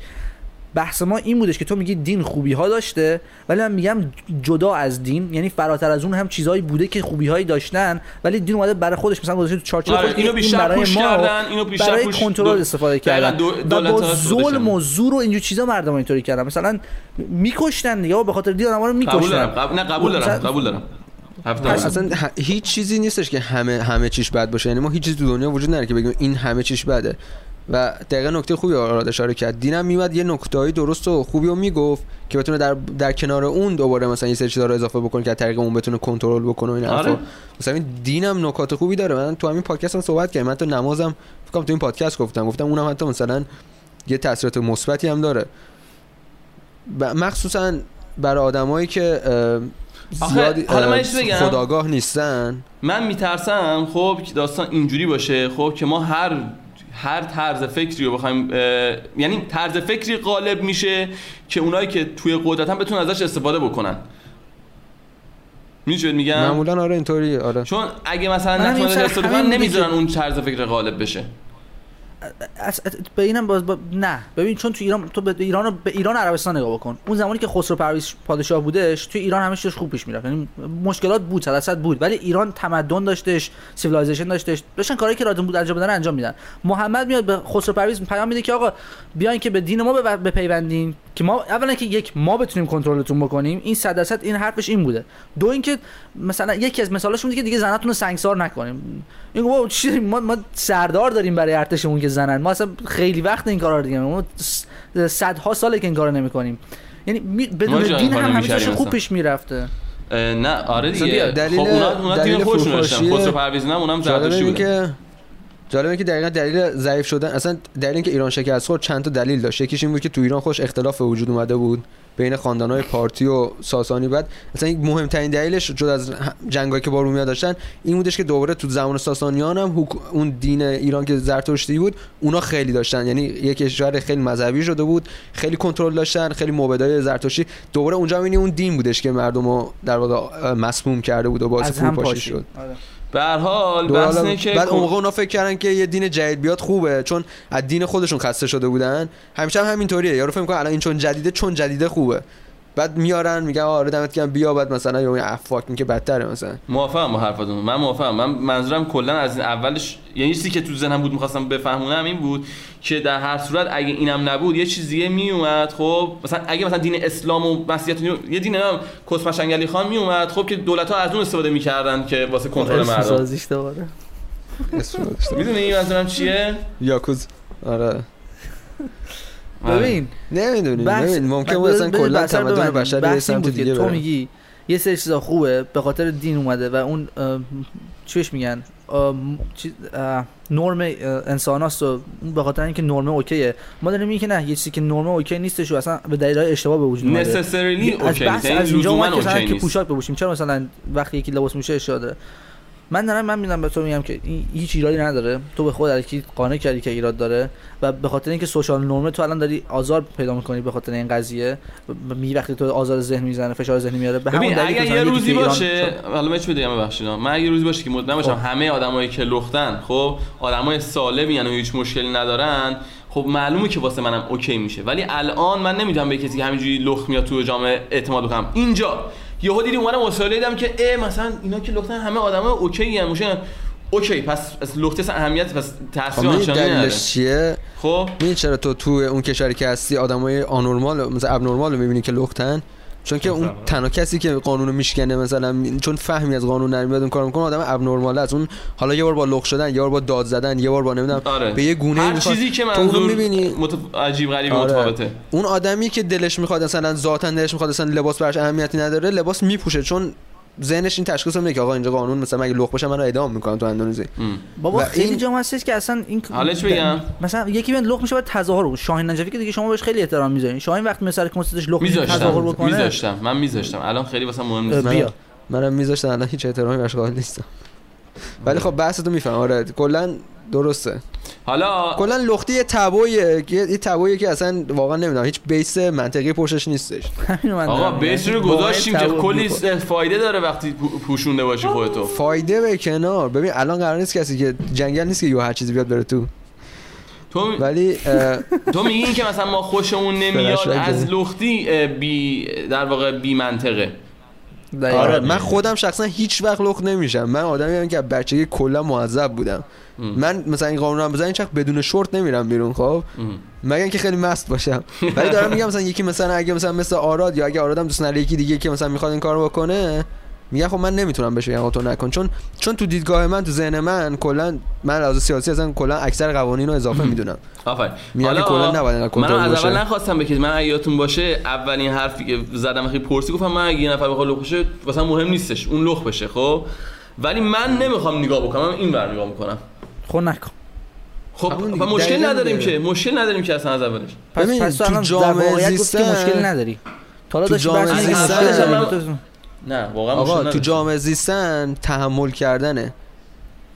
Speaker 3: بحث ما این بودش که تو میگی دین خوبی ها داشته ولی من میگم جدا از دین یعنی فراتر از اون هم چیزهایی بوده که خوبی هایی داشتن ولی دین اومده برای خودش مثلا گذاشته تو چارچوب
Speaker 2: آره،
Speaker 3: خودش.
Speaker 2: اینو
Speaker 3: این
Speaker 2: بیشتر
Speaker 3: برای
Speaker 2: پوش
Speaker 3: ما
Speaker 2: کردن، اینو بیشتر
Speaker 3: برای کنترل استفاده کردن.
Speaker 2: دو-
Speaker 3: و با ظلم. و زور و اینجور چیزا مردم اینطوری کردن. مثلا میکشتن دیگه به خاطر دین آدم‌ها رو
Speaker 2: قبول
Speaker 3: میکشتن
Speaker 2: دارم قبول- نه قبول دارم قبول دارم.
Speaker 1: اصلا هیچ چیزی نیستش که همه همه چیش بد باشه. یعنی ما هیچ چیزی تو دنیا وجود نداره که بگیم این همه چیش بده. و دقیقا نکته خوبی آراد اشاره کرد. دینم میومد یه نکتهایی درست و خوبی رو می‌گفت که بتونه در در کنار اون دوباره مثلا یه سری چیزا رو اضافه بکنه که از طریق اون بتونه کنترل بکنه این
Speaker 2: آره.
Speaker 1: مثلا این دینم نکات خوبی داره. من تو همین پادکست هم صحبت کردم. من تو نمازم فکر تو این پادکست گفتم. گفتم اونم حتی مثلا یه تاثیرات مثبتی هم داره. مخصوصا برای آدمایی که زیادی
Speaker 2: حالا من بگم؟
Speaker 1: خداگاه نیستن؟
Speaker 2: من میترسم خب که داستان اینجوری باشه خب که ما هر هر طرز فکری رو بخوایم یعنی طرز فکری غالب میشه که اونایی که توی قدرتن بتونن ازش استفاده بکنن. میشه میگم؟
Speaker 1: معمولا آره اینطوری آره.
Speaker 2: چون اگه مثلا نتونن استفاده کنن نمی‌ذارن اون طرز فکر غالب بشه.
Speaker 3: به اینم باز با... نه. ببین چون تو ایران تو به ایران به ایران عربستان نگاه بکن. اون زمانی که خسرو پرویز پادشاه بودش تو ایران چیزش خوب پیش می‌رفت. یعنی مشکلات بود صد بود. ولی ایران تمدن داشتش civilization داشتش. داشتن کاری که لازم بود انجام بدن انجام میدن. محمد میاد به خسرو پرویز پیام میده که آقا بیاین که به دین ما بپیوندین. که ما اولا که یک ما بتونیم کنترلتون بکنیم. این صد درصد این حرفش این بوده. دو اینکه مثلا یکی از مثالاش بوده که دیگه زناتون رو سنگسار نکنیم. این ما ما سردار داریم برای ارتشمون که زنن. ما اصلا خیلی وقت این کارا رو دیگه ما صدها ساله که این کارو نمی‌کنیم. یعنی بدون دین هم چیزش خوب. پیش می‌رفته.
Speaker 2: نه آره دیگه.
Speaker 1: دلیل-
Speaker 2: خب اونا اونا
Speaker 1: دلیل
Speaker 2: تیم خودشون داشتن خسرو پرویزی هم اونم زردشتی
Speaker 1: اینه
Speaker 2: بودن
Speaker 1: که جالب اینه که دقیقا دلیل ضعیف شدن اصلا دلیل اینکه ایران شکست خورد چند تا دلیل داشت. یکیش این بود که تو ایران خوش اختلاف به وجود اومده بود. بین خاندانهای پارتی و ساسانی. بعد اصلا این مهمترین دلیلش جدا از جنگایی که با رومیا داشتن این بودش که دوباره تو زمان ساسانیان هم حک- اون دین ایران که زرتشتی بود اونا خیلی داشتن. یعنی یک کشور خیلی مذهبی شده بود خیلی کنترل داشتن خیلی موبدای زرتشتی. دوباره اونجا هم اون دین بودش که مردم رو در واقع مسموم کرده بود و باعث فروپاشی
Speaker 3: پاشی.
Speaker 1: شد.
Speaker 3: آره.
Speaker 2: به هر حال بحث اینه که
Speaker 1: بعد اون موقع اونا فکر کردن که یه دین جدید بیاد خوبه چون از دین خودشون خسته شده بودن. همیشه هم همینطوریه. یارو فکر می‌کنه الان این چون جدیده چون جدیده خوبه. بعد میارن میگن آره دمت گرم بیا بعد مثلا یا افاک این که بدتره مثلا.
Speaker 2: موافقم با حرفتون من موافقم. من منظورم کلا از این اولش یعنی چیزی که تو ذهنم بود می‌خواستم بفهمونم این بود که در هر صورت اگه اینم نبود یه چیز دیگه میومد خب. مثلا اگه مثلا دین اسلام و مسیحیت و- یه دین هم کسمشنگلی خان میومد خب که دولت ها از اون استفاده می‌کردن که واسه کنترل
Speaker 3: اسم
Speaker 2: مردم.
Speaker 3: سازیش دوباره. (laughs)
Speaker 1: اسم داشته.
Speaker 2: می‌دونی منظورم چیه؟
Speaker 1: یاکوز. آره.
Speaker 3: ببین
Speaker 1: نمی‌دونی
Speaker 3: بحث
Speaker 1: نمی‌دونی ممکن بود اصلا کلا تمدن. بشر یه
Speaker 3: این
Speaker 1: سمت دیگه
Speaker 3: تو میگی یه سری چیزا خوبه به خاطر دین اومده و اون چیش میگن؟ نرم انسان هاست و اون به خاطر اینکه نرم اوکیه. ما داریم میگیم که نه یه چیزی که نرم اوکی نیستش و اصلا به دلیل اشتباه به وجود
Speaker 2: necessarily
Speaker 3: از
Speaker 2: اوکی
Speaker 3: بحث
Speaker 2: نیست. یعنی
Speaker 3: از اینجا اومد که
Speaker 2: اوکی
Speaker 3: که
Speaker 2: نیست.
Speaker 3: پوشاک بپوشیم. چرا مثلا وقتی یکی لباس میشه اشاره داره؟ من دارم من میدم به تو میگم که این هیچ ایرادی نداره. تو به خود الکی قانع کردی که ایراد داره و به خاطر اینکه سوشال نورمه تو الان داری آزار پیدا می‌کنی به خاطر این قضیه. می وقتی تو آزار ذهن می‌زنه فشار ذهنی میاره به همون دلیل که
Speaker 2: اگه یه روزی باشه. حالا من چه بگم ببخشید من اگه روزی باشه که مطمئن باشم
Speaker 3: خب.
Speaker 2: همه آدمایی که لختن خب؟ آدمای سالمی و هیچ مشکلی ندارن. خب معلومه که واسه منم okay میشه. ولی الان من نمی‌دونم به کسی که همینجوری لخت میاد تو جامعه اعتماد کنم اینجا یهو دیدی اومدم مصاحبه دیدم که اه مثلا اینا که لختن همه آدمای okay ان okay پس از لخته اصلا اهمیت پس
Speaker 1: خب
Speaker 2: تاثیر نداره
Speaker 1: دلیلش چیه؟
Speaker 2: خب؟
Speaker 1: چرا تو تو اون کشوری که هستی آدمای abnormal مثلا abnormal رو می‌بینی که لختن چون که اون. تنها کسی که قانونو میشکنه مثلا چون فهمی از قانون نمیاد اون کارو می‌کنه آدم ابنورمال است اون حالا یه بار با لخت شدن یه بار با داد زدن یه بار با نمی‌دونم
Speaker 2: آره
Speaker 1: به یه گونه
Speaker 2: هر
Speaker 1: میخواد-
Speaker 2: چیزی که منظور
Speaker 1: می‌بینی؟
Speaker 2: متف... عجیب غریب
Speaker 1: آره.
Speaker 2: متفاوته
Speaker 1: اون آدمی که دلش می‌خواد مثلا ذاتا دلش می‌خواد مثلا لباس براش اهمیتی نداره لباس میپوشه چون ذهنش این تشخیص میده که آقا اینجا قانون مثلا مگه لخت باشم من رو اعدام می‌کنم تو اندونزی.
Speaker 3: بابا خیلی
Speaker 1: این-
Speaker 3: جام هستش که اصلا این
Speaker 2: حالا چی بگم؟
Speaker 3: مثلا یکی بیاد لخ میشه باید تظاهر رو شاهین نجفی که دیگه شما بهش خیلی احترام می‌ذارین. شاهین وقتی مثلا کنسرتش لخ میشه تظاهر بکنه.
Speaker 2: میذاشتم. من میذاشتم. الان خیلی واسه مهم نیست.
Speaker 1: منم میذاشتم. الان هیچ احترامی براش قائل نیستم. ولی خب بحث تو میفهم آره کلا درسته
Speaker 2: حالا
Speaker 1: کلا لختی یه تبویه که یه تبویه که اصلا واقعا نمی‌دونم هیچ بیس منطقی پشتش نیستش
Speaker 2: آقا. (laughs) بیس رو گذاشتیم که کلی. فایده داره وقتی پو- پوشونده باشی خودتو
Speaker 1: فایده به کنار ببین الان قرار نیست کسی که جنگل نیست که یه هر چیزی بیاد بره تو
Speaker 2: تو
Speaker 1: ولی (laughs)
Speaker 2: تو میگی که مثلا ما خوشمون نمیاد از. لختی بی در واقع بی منطقه.
Speaker 1: آره من خودم شخصا هیچ وقت لخت نمیشم. من آدمی هم که از بچگی کلا معذب بودم.
Speaker 2: ام.
Speaker 1: من مثلا این قانون رو بزنین چخ بدون شورت نمیرم بیرون خب. مگر اینکه خیلی مست باشم. ولی دارم میگم مثلا یکی مثلا اگه مثلا مثل آراد یا اگه آرادم دوست نداره یکی دیگه که مثلا می‌خواد این کارو بکنه میگم خب من نمی‌تونم بهش بگم آقا تو نکن. چون چون تو دیدگاه من تو ذهن من کلا من لحاظ سیاسی اصلا کلا اکثر قوانین رو اضافه می‌دونم.
Speaker 2: آفرین.
Speaker 1: که کلا نباید کنترل
Speaker 2: از اول. نخواستم بگید من اگه یادتون باشه اولین حرفی که زدم خیلی پرسی گفتم من اگه یه نفر بخواد لخ بشه واسه مهم نیستش. اون لخ بشه خب؟ ولی من نمی‌خوام نگاه بکنم من این ور نگاه می‌کنم.
Speaker 3: خب نکن.
Speaker 2: خب و
Speaker 1: دیگه.
Speaker 2: مشکل نداریم. که. مشکل نداریم که اصلا از اولش.
Speaker 3: پس تو
Speaker 1: تو
Speaker 3: الان
Speaker 1: جامعه زیستن-
Speaker 3: مشکل نداری. تا حالا
Speaker 1: تو
Speaker 3: داشتی
Speaker 2: نه واقعا
Speaker 1: آقا تو. جامعه زیستن تحمل کردنه.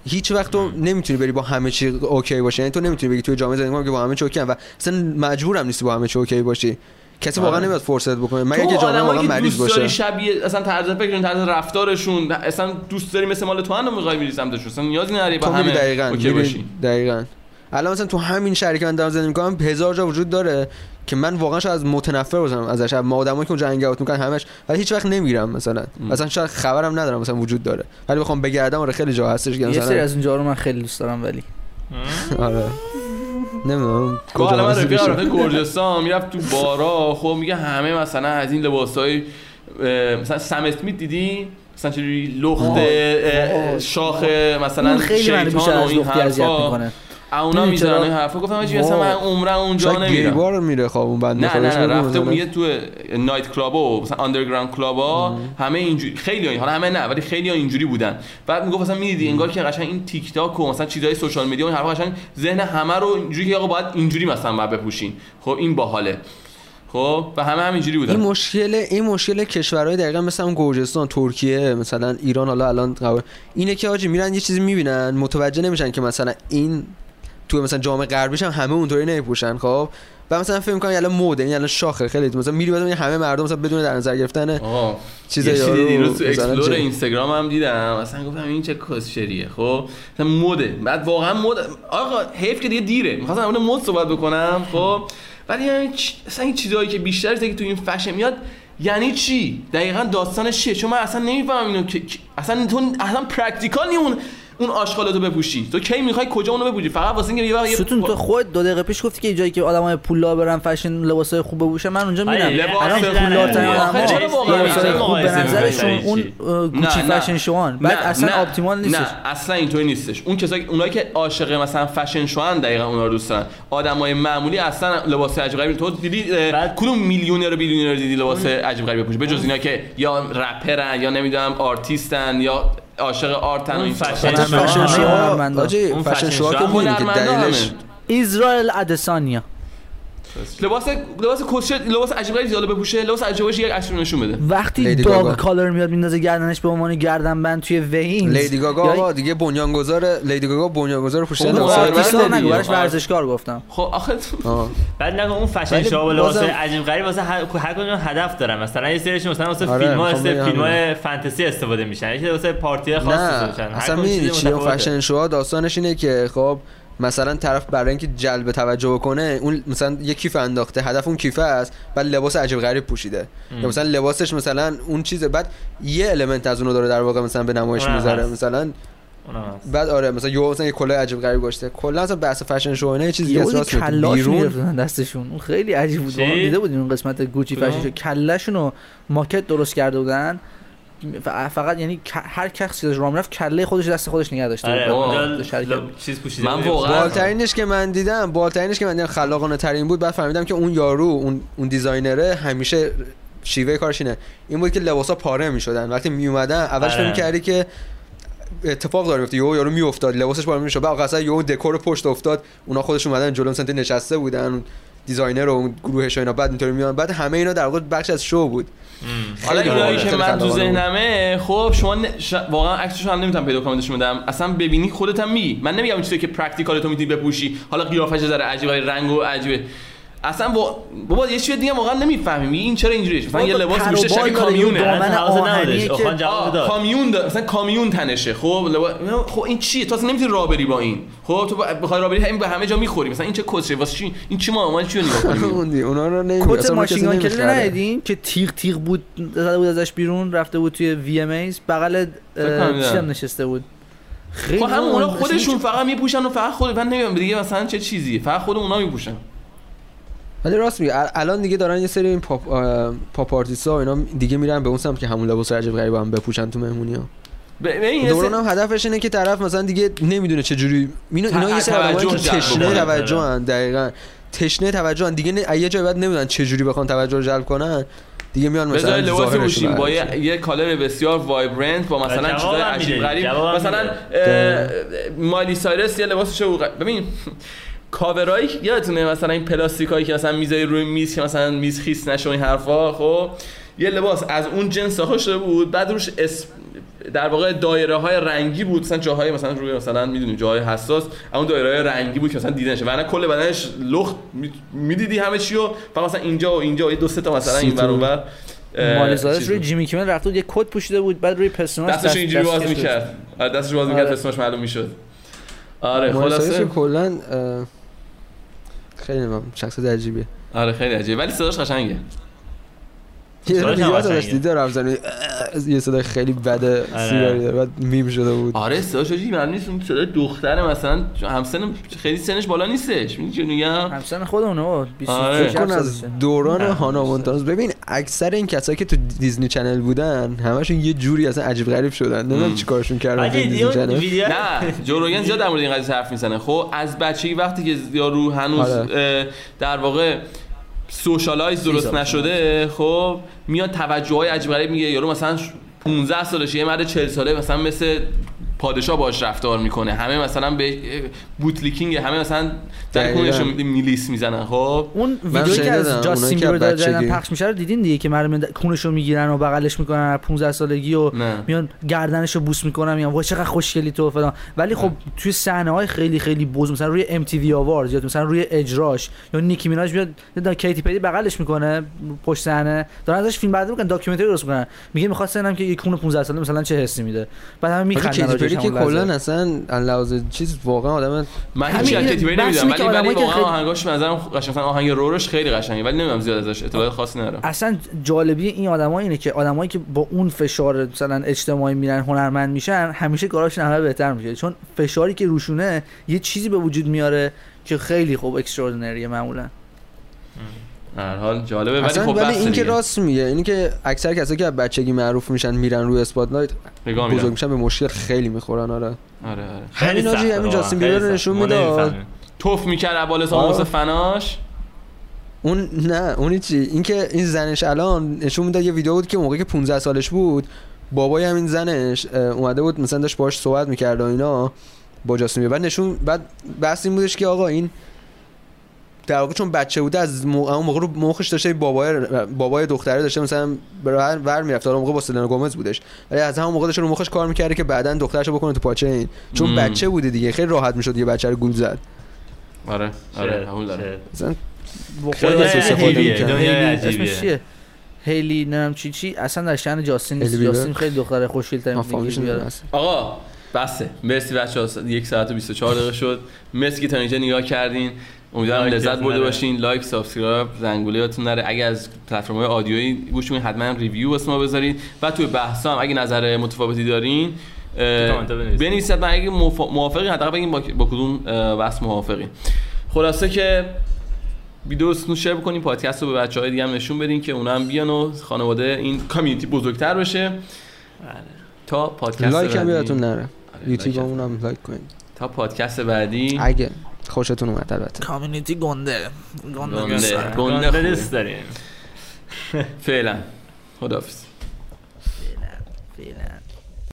Speaker 1: هیچ وقت تو نمی‌تونی بری با همه چی okay باشی. یعنی تو نمی‌تونی بگی توی جامعه زندگی کنم که با همه چی okay و اصلا مجبورم نیستی با همه چی okay باشی. کسی واقعا
Speaker 2: آره.
Speaker 1: نمیاد فرصت بکنه. مگه
Speaker 2: تو
Speaker 1: که جامعه واقعا مریض باشه.
Speaker 2: شبیه اصلا طرز فکرشون طرز رفتارشون اصلا دوست داری مثل مال تو هم می‌خوای بری سمتشون اصلا نیازی نداری با
Speaker 1: تو میری
Speaker 2: همه
Speaker 1: دقیقاً
Speaker 2: okay
Speaker 1: میری
Speaker 2: باشی.
Speaker 1: دقیقاً. الان مثلا تو همین شهری که من دارم زندگی می‌کنم هزار جا وجود داره که من واقعا شاید از متنفر باشم ازش. ما آدمایی که اونجا hang out می‌کنن همش. ولی هیچ وقت نمیرم مثلا.
Speaker 2: م.
Speaker 1: اصلا شاید خبرم ندارم مثلا وجود داره. ولی بخوام بگردم آره خیلی جا هستش که
Speaker 3: یه سری
Speaker 1: مثلا
Speaker 3: از اینجا رو من خیلی دوست دارم ولی.
Speaker 1: آره. نمی‌دونم.
Speaker 2: من
Speaker 1: کجا
Speaker 2: رفیقم
Speaker 1: بشه.
Speaker 2: رفته گرجستان می‌رفت تو بارا. خب میگه همه مثلا از این لباسای مثلا سم اسمیت دیدی؟ مثلا چجوری لخت. شاخ مثلا
Speaker 3: خیلی من بیشتر
Speaker 2: شیطان و
Speaker 3: از
Speaker 2: این حرفا.
Speaker 3: می‌کنه.
Speaker 2: اونا
Speaker 3: چرا؟
Speaker 2: این حرفا. گفتم آجی مثلا من. عمرم اونجا نمیرم.
Speaker 1: گریبار میره خواب اون بنده
Speaker 2: نه نه نه رفته
Speaker 1: مثلا.
Speaker 2: یه تو نایت کلاب و مثلا آندرگراند کلاب ها همه اینجوری خیلی ها حالا همه نه ولی خیلی ها اینجوری بودن. بعد می‌گفت مثلا می‌دیدی انگار که قشنگ این تیک تاک و مثلا چیزای سوشال میدیا و این حرفا قشنگ ذهن همه رو اینجوری که آقا باید اینجوری مثلا باید بپوشین. خب این باحاله. خب و همه همینجوری بودن.
Speaker 1: این مشکل این مشکل کشورهای دقیقا مثل اون گرجستان ترکیه مثلا ایران حالا الان اینه که آجی میرن یه چیزی می‌بینن متوجه نمیشن که مثلا این تو مثلا جامعه غربیش هم همه اونطوری نمیپوشن خب؟ و مثلا فکر می‌کنن الان مود این الان شاخه خیلی مثلا میری بعد همه مردم مثلا بدون در نظر گرفتن چیز یارو
Speaker 2: دیروز تو
Speaker 1: مثلا explore
Speaker 2: اینستاگرام هم دیدم مثلا گفتم این چه کسشریه خب؟ مثلا مده بعد واقعا مد آقا حیف که دیگه دیره. می‌خواستم اون مد صحبت بکنم خب؟ ولی یعنی چ- اصلا این چیزایی که بیشتر که تو این فشن میاد یعنی چی؟ دقیقا داستانش چیه؟ چون من اصلا نمی‌فهمم اینو که اصلا تو اصلا practical نی اون آشغالاتو بپوشی. تو کی می‌خوای کجا اونو بپوشی؟ فقط واسه اینکه یه وقت یه
Speaker 3: ستون تو خود دو دقیقه پیش گفتی که جایی که آدمای پولدار برن فشن لباسای خوب بپوشن. من اونجا
Speaker 4: آره،
Speaker 3: میرم.
Speaker 2: لباس
Speaker 3: الان
Speaker 2: می‌شه
Speaker 3: خوب به
Speaker 4: مقایسه
Speaker 3: نظرشون؟ اون گوچی. فشن شوان. بعد اصلا
Speaker 2: نه،
Speaker 3: آپتیمال نیستش.
Speaker 2: نه اصلا اینطوری نیستش. اون کسایی اونایی که عاشق مثلا فشن شوان دقیقا اونا رو دوست دارن آدمای معمولی اصلا لباس عجیب غریبی. تو دیدی کدوم میلیونر و بیلیونر دیدی لباس عجیب غریبی بپوشه بجز اینا که یا رپرن یا نمی‌دونم آرتیستن یا عاشق آرتن و این
Speaker 4: فشن
Speaker 1: فشن شو
Speaker 3: هنرمندا.
Speaker 4: اون
Speaker 1: فشن شو که دلیلش
Speaker 2: همه.
Speaker 3: اسرائیل ادسانیا
Speaker 2: لباس لباس کسچه لباس عجیب غریبی زیاده بپوشه لباس عجیب غریبی یک رو نشون بده
Speaker 3: وقتی داگ. کالر میاد میندازه گردنش به عنوان گردنبند توی وینز
Speaker 1: لیدی گاگا
Speaker 3: یا-
Speaker 1: آقا دیگه بنیانگذار لیدی گاگا بنیانگذار پوشیدن
Speaker 2: خب،
Speaker 1: لباس
Speaker 3: آرتیستا
Speaker 2: بنده
Speaker 3: نگو
Speaker 2: دیگه.
Speaker 3: براش ورزشکار گفتم
Speaker 2: خب آخه.
Speaker 4: بعد نگو اون فشن شو لباس عجیب غریب واسه هر هر کدوم هدف دارن مثلا یه سریشون مثلا واسه
Speaker 1: آره،
Speaker 4: فیلم ها
Speaker 1: بگم
Speaker 4: فیلم های. فانتزی استفاده میشن یکی واسه پارتی خاص استفاده میشن
Speaker 1: اصلا
Speaker 4: کدوم
Speaker 1: می‌دونی
Speaker 4: متفاوته.
Speaker 1: فشن شوها داستانش اینه که خب مثلا طرف برای اینکه جلب توجه بکنه اون مثلا یه کیف انداخته هدف اون کیف است بعد لباس عجیب غریب پوشیده. یا مثلا لباسش مثلا اون چیزه بعد یه المنت از اونو داره در واقع مثلا به نمایش می‌ذاره. مثلا بعد آره مثلا یه مثلا یه کلاه عجیب غریب گذاشته. کلا اصلا بحث فشن شو اینا یه چیزی.
Speaker 3: کلاش
Speaker 1: بیرون.
Speaker 3: دستشون. اون خیلی عجیب بود. دیده بودیم اون قسمت گوچی؟ فشن شو کلهشون رو ماکت درست کرده بودن. فقط یعنی هر کسی که راه می‌رفت کله خودش دست خودش نگه داشته
Speaker 4: آره. چیز پوشیده
Speaker 2: من. واقعا-
Speaker 1: بالترینش که من دیدم بالترینش که من دیدم خلاقانه ترین بود بعد فهمیدم که اون یارو اون اون دیزاینره همیشه شیوه کارش اینه. این بود که لباسا پاره می‌شدن. وقتی می اومدن اولش
Speaker 4: آره.
Speaker 1: فکر کردی که اتفاق داره میفته یهو یارو میافتاد لباسش پاره می‌شد. بعد اصلا یهو دکور پشت افتاد. اونا خودش اومدن جلو سنت نشسته بودن. designer و اون گروهش و اینا. بعد اینطوری میان بعد همه اینا در واقع بخش از شو بود.
Speaker 2: حالا اینایی. که من تو. ذهنمه خب شما ن- ش... واقعا عکسش هم نمی‌تونم پیدا کنم نشون بدم اصلا ببینی خودت هم میگی من نمیگم این چیزی که practical تو می‌تونی بپوشی حالا قیافش ذره عجیبه رنگ و عجیبه اصلا با... بابا یه چیز دیگه واقعا نمی‌فهمی میگی این چرا اینجوریه؟ مثلا یه لباس
Speaker 3: بال
Speaker 2: شبیه کامیونه.
Speaker 3: دامن. که-
Speaker 2: آه،
Speaker 4: داد
Speaker 2: کامیون داره. مثلا کامیون تنشه. خب لبا... خب این چیه؟ تو اصلا نمی‌تونی راه بری با این. خب تو بخوای راه بری همین به همه جا می‌خوری مثلا این چه کسشه؟ واسه چی؟ این چی ما ما چی رو نگاه کنیم؟ (laughs)
Speaker 1: اونا رو نمیگم
Speaker 3: کت ماشین گان کلی ندیدین؟ که تیغ تیغ بود زده بود ازش بیرون رفته بود توی وی ام ایز بغل. چیزم نشسته بود؟ خیلی
Speaker 2: خب هم اونا
Speaker 3: اون-
Speaker 2: خودشون فقط میپوشن و فقط خود من نمی‌دونم دیگه مثلا چه چیزی فقط خود اونا میپوشن.
Speaker 1: ولی راست میگه ال- الان دیگه دارن یه سری این pop pop artist ا و اینا دیگه میرن به اون سمت که همون لباس عجیب غریب هم بپوشن تو مهمونی ها دوران هم هدفش اینه که طرف مثلا دیگه نمی‌دونه چه جوری اینا اینا یه سری آدمایی
Speaker 2: توجه
Speaker 1: که
Speaker 2: جلب
Speaker 1: تشنه. توجه هن دقیقاً تشنه توجه هن. دیگه نه- یه جای بعد نمی‌دونن چه جوری بخوان توجه رو جلب کنن دیگه میان مثلا
Speaker 2: بذار لباس
Speaker 1: ظاهرش رو
Speaker 2: پوشیم با. یه, color بسیار vibrant با مثلا چیزای. عجیب غریب مثلا مالی سایرس یه لباسش رو ببین کاورایی یادتونه مثلا این پلاستیکایی که مثلا می‌ذاری روی میز که مثلا میز خیس نشه این حرفا خب یه لباس از اون جنس ساخته شده بود بعد روش اسم در واقع دایره های رنگی بود مثلا جاهای مثلا روی مثلا می‌دونیم جاهای حساس اون دایره های رنگی بود که مثلا دیده نشه کل بدنش لخت می- می‌دیدی همه چی رو فقط مثلا اینجا و اینجا و یه دو سه تا مثلا این
Speaker 3: مالیزادش
Speaker 2: چیز
Speaker 3: روی. جیمی کیمل رفته بود یه کت پوشیده بود بعد روی پستوناش
Speaker 2: دستش اینجوری باز. می‌کرد آره دستش باز می‌کرد
Speaker 3: آره.
Speaker 2: اسمش معلوم می‌شد آره خلاصه
Speaker 1: کلا خیلی شخصیت عجیبیه.
Speaker 2: آره خیلی عجیبه. ولی صداش قشنگه.
Speaker 1: یه ویدیو. دیده رفت زنی یه صدای خیلی بده سیگاری داره بعد میم شده بود.
Speaker 2: آره صداش چیزی معلوم نیست اون صدای دختره مثلا همسن خیلی سنش بالا نیستش می‌دونی چی میگم؟
Speaker 3: همسن خودمونه بابا 20
Speaker 2: آره.
Speaker 1: از دوران هانا مونتانا ببین اکثر این کسایی که تو Disney Channel بودن همشون یه جوری اصلا عجیب غریب شدن. نمی‌دونم. چیکارشون کردن Disney
Speaker 4: Channel.
Speaker 2: نه جو روگن زیاد در مورد این قضیه حرف می‌زنه. خب از بچگی وقتی که یارو هنوز
Speaker 1: آره.
Speaker 2: در واقع socialize درست. نشده خب میاد توجه های عجیب غریب میگه یارو مثلا 15 سالشه یه مرد 40 ساله مثلا مثل پادشاه باش رفتار می‌کنه. همه مثلا به bootlicking همه مثلا در. کونشون میلیس می‌زنن خب؟
Speaker 3: اون ویدیویی که از جاستین بیبر داره جدیدن پخش میشه رو دیدین دیگه که مردم کونشو می‌گیرن و بغلش می‌کنن از 15 سالگی و
Speaker 2: نه.
Speaker 3: میان گردنشو بوس می‌کنن میگن وای چقدر خوشگلی تو فلان. ولی خب توی صحنه های خیلی خیلی بوز مثلا روی MTV Awards یا مثلا روی اجراش یا نیکی میناج میاد یه کیتی پری بغلش می‌کنه پشت صحنه دارن ازش فیلم برداری می‌کنن documentary درست می‌کنن. میگه می‌خواد سنم که یه کون 15 ساله مثلا چه حسی میده. بعد همه میخندن راجعش
Speaker 1: که. کلا اصلا لحاظ چیز واقعا آدم
Speaker 2: من هیچ
Speaker 3: اینه،
Speaker 2: کتی پری
Speaker 3: بحث
Speaker 2: نمی‌دونم ولی ولی واقعا
Speaker 3: خیلی-
Speaker 2: آهنگاش به نظرم قشنگ آهنگ Roar ش خیلی قشنگه ولی نمی‌دونم زیاد ازش اطلاعات خاصی ندارم.
Speaker 3: اصلا جالبی این آدما اینه که آدمایی که با اون فشار مثلا اجتماعی میرن هنرمند میشن همیشه کاراشون همه بهتر میشه. چون فشاری که روشونه یه چیزی به وجود میاره که خیلی خوب extraordinary ه معمولا.
Speaker 2: هر حال جالبه ولی خب
Speaker 1: ولی این که. راست میگه اینی که اکثر کسایی که از بچگی معروف میشن میرن روی spotlight
Speaker 2: نگاه
Speaker 1: بزرگ میشن به مشکل خیلی می‌خورن آره
Speaker 2: آره آره
Speaker 1: همین
Speaker 4: سخته
Speaker 1: همین جاستین بیبر رو. نشون می‌داد.
Speaker 4: نمی‌فهمیم.
Speaker 2: توف می‌کرد ابال سام
Speaker 1: آه.
Speaker 2: واسه فناش
Speaker 1: اون نه اونی چی اینکه این زنش الان نشون می‌داد یه ویدیو بود که موقعی که 15 سالش بود بابای همین زنش اومده بود مثلا داشت باهاش صحبت می‌کرد و اینا با جاستین بیبر. بعد نشون بعد بحث این بودش که آقا این در واقع چون بچه بوده از موقع اون موقع رو مخش داشته بابای بابای دختره داشته مثلا بر ور می‌رفت. اون موقع با سلنا گومز بودش. ولی از همون موقع داشته رو مخش کار می‌کرده که بعدا دخترشو بکنه تو پاچه این. چون
Speaker 2: مم.
Speaker 1: بچه بوده دیگه. خیلی راحت می‌شد یه بچه رو گول زد.
Speaker 2: آره آره دارم.
Speaker 4: شاید.
Speaker 1: مثلا خیلی استفاده
Speaker 3: هیلی- نم چی چی؟ اصلا در شأن جاستین؟ جاستین خیلی دختر خوشگل ترین
Speaker 2: آقا بسه. مرسی بچه ها یک ساعت و 24 دقیقه شد. مرسی که تا اینجا نگاه کردین. امیدوارم لذت برده. باشین. like subscribe زنگوله یادتون نره. اگه از پلتفرم audio یی گوش کنین حتما review واسه ما بذارید و توی بحثا هم اگه نظر متفاوتی دارین
Speaker 4: بنویسید.
Speaker 2: من اگه موافقی حداقل بگیم با, با کدوم بحث موافقی. خلاصه که ویدیو رو share بکنین پادکست رو به بچه های دیگه هم نشون بدین که اونا هم بیان و خانواده این community بزرگتر بشه.
Speaker 4: بله.
Speaker 2: تا پادکست
Speaker 1: like هم یادتون نره.
Speaker 2: آره،
Speaker 1: یوتیوبمون هم. لایک کنید
Speaker 2: تا پادکست بعدی.
Speaker 1: اگه. خوشتون اومد البته.
Speaker 3: کامیونیتی گنده. گنده
Speaker 2: گنده.
Speaker 4: دوست داریم.
Speaker 2: فعلا. خداحافظ.
Speaker 3: فعلا.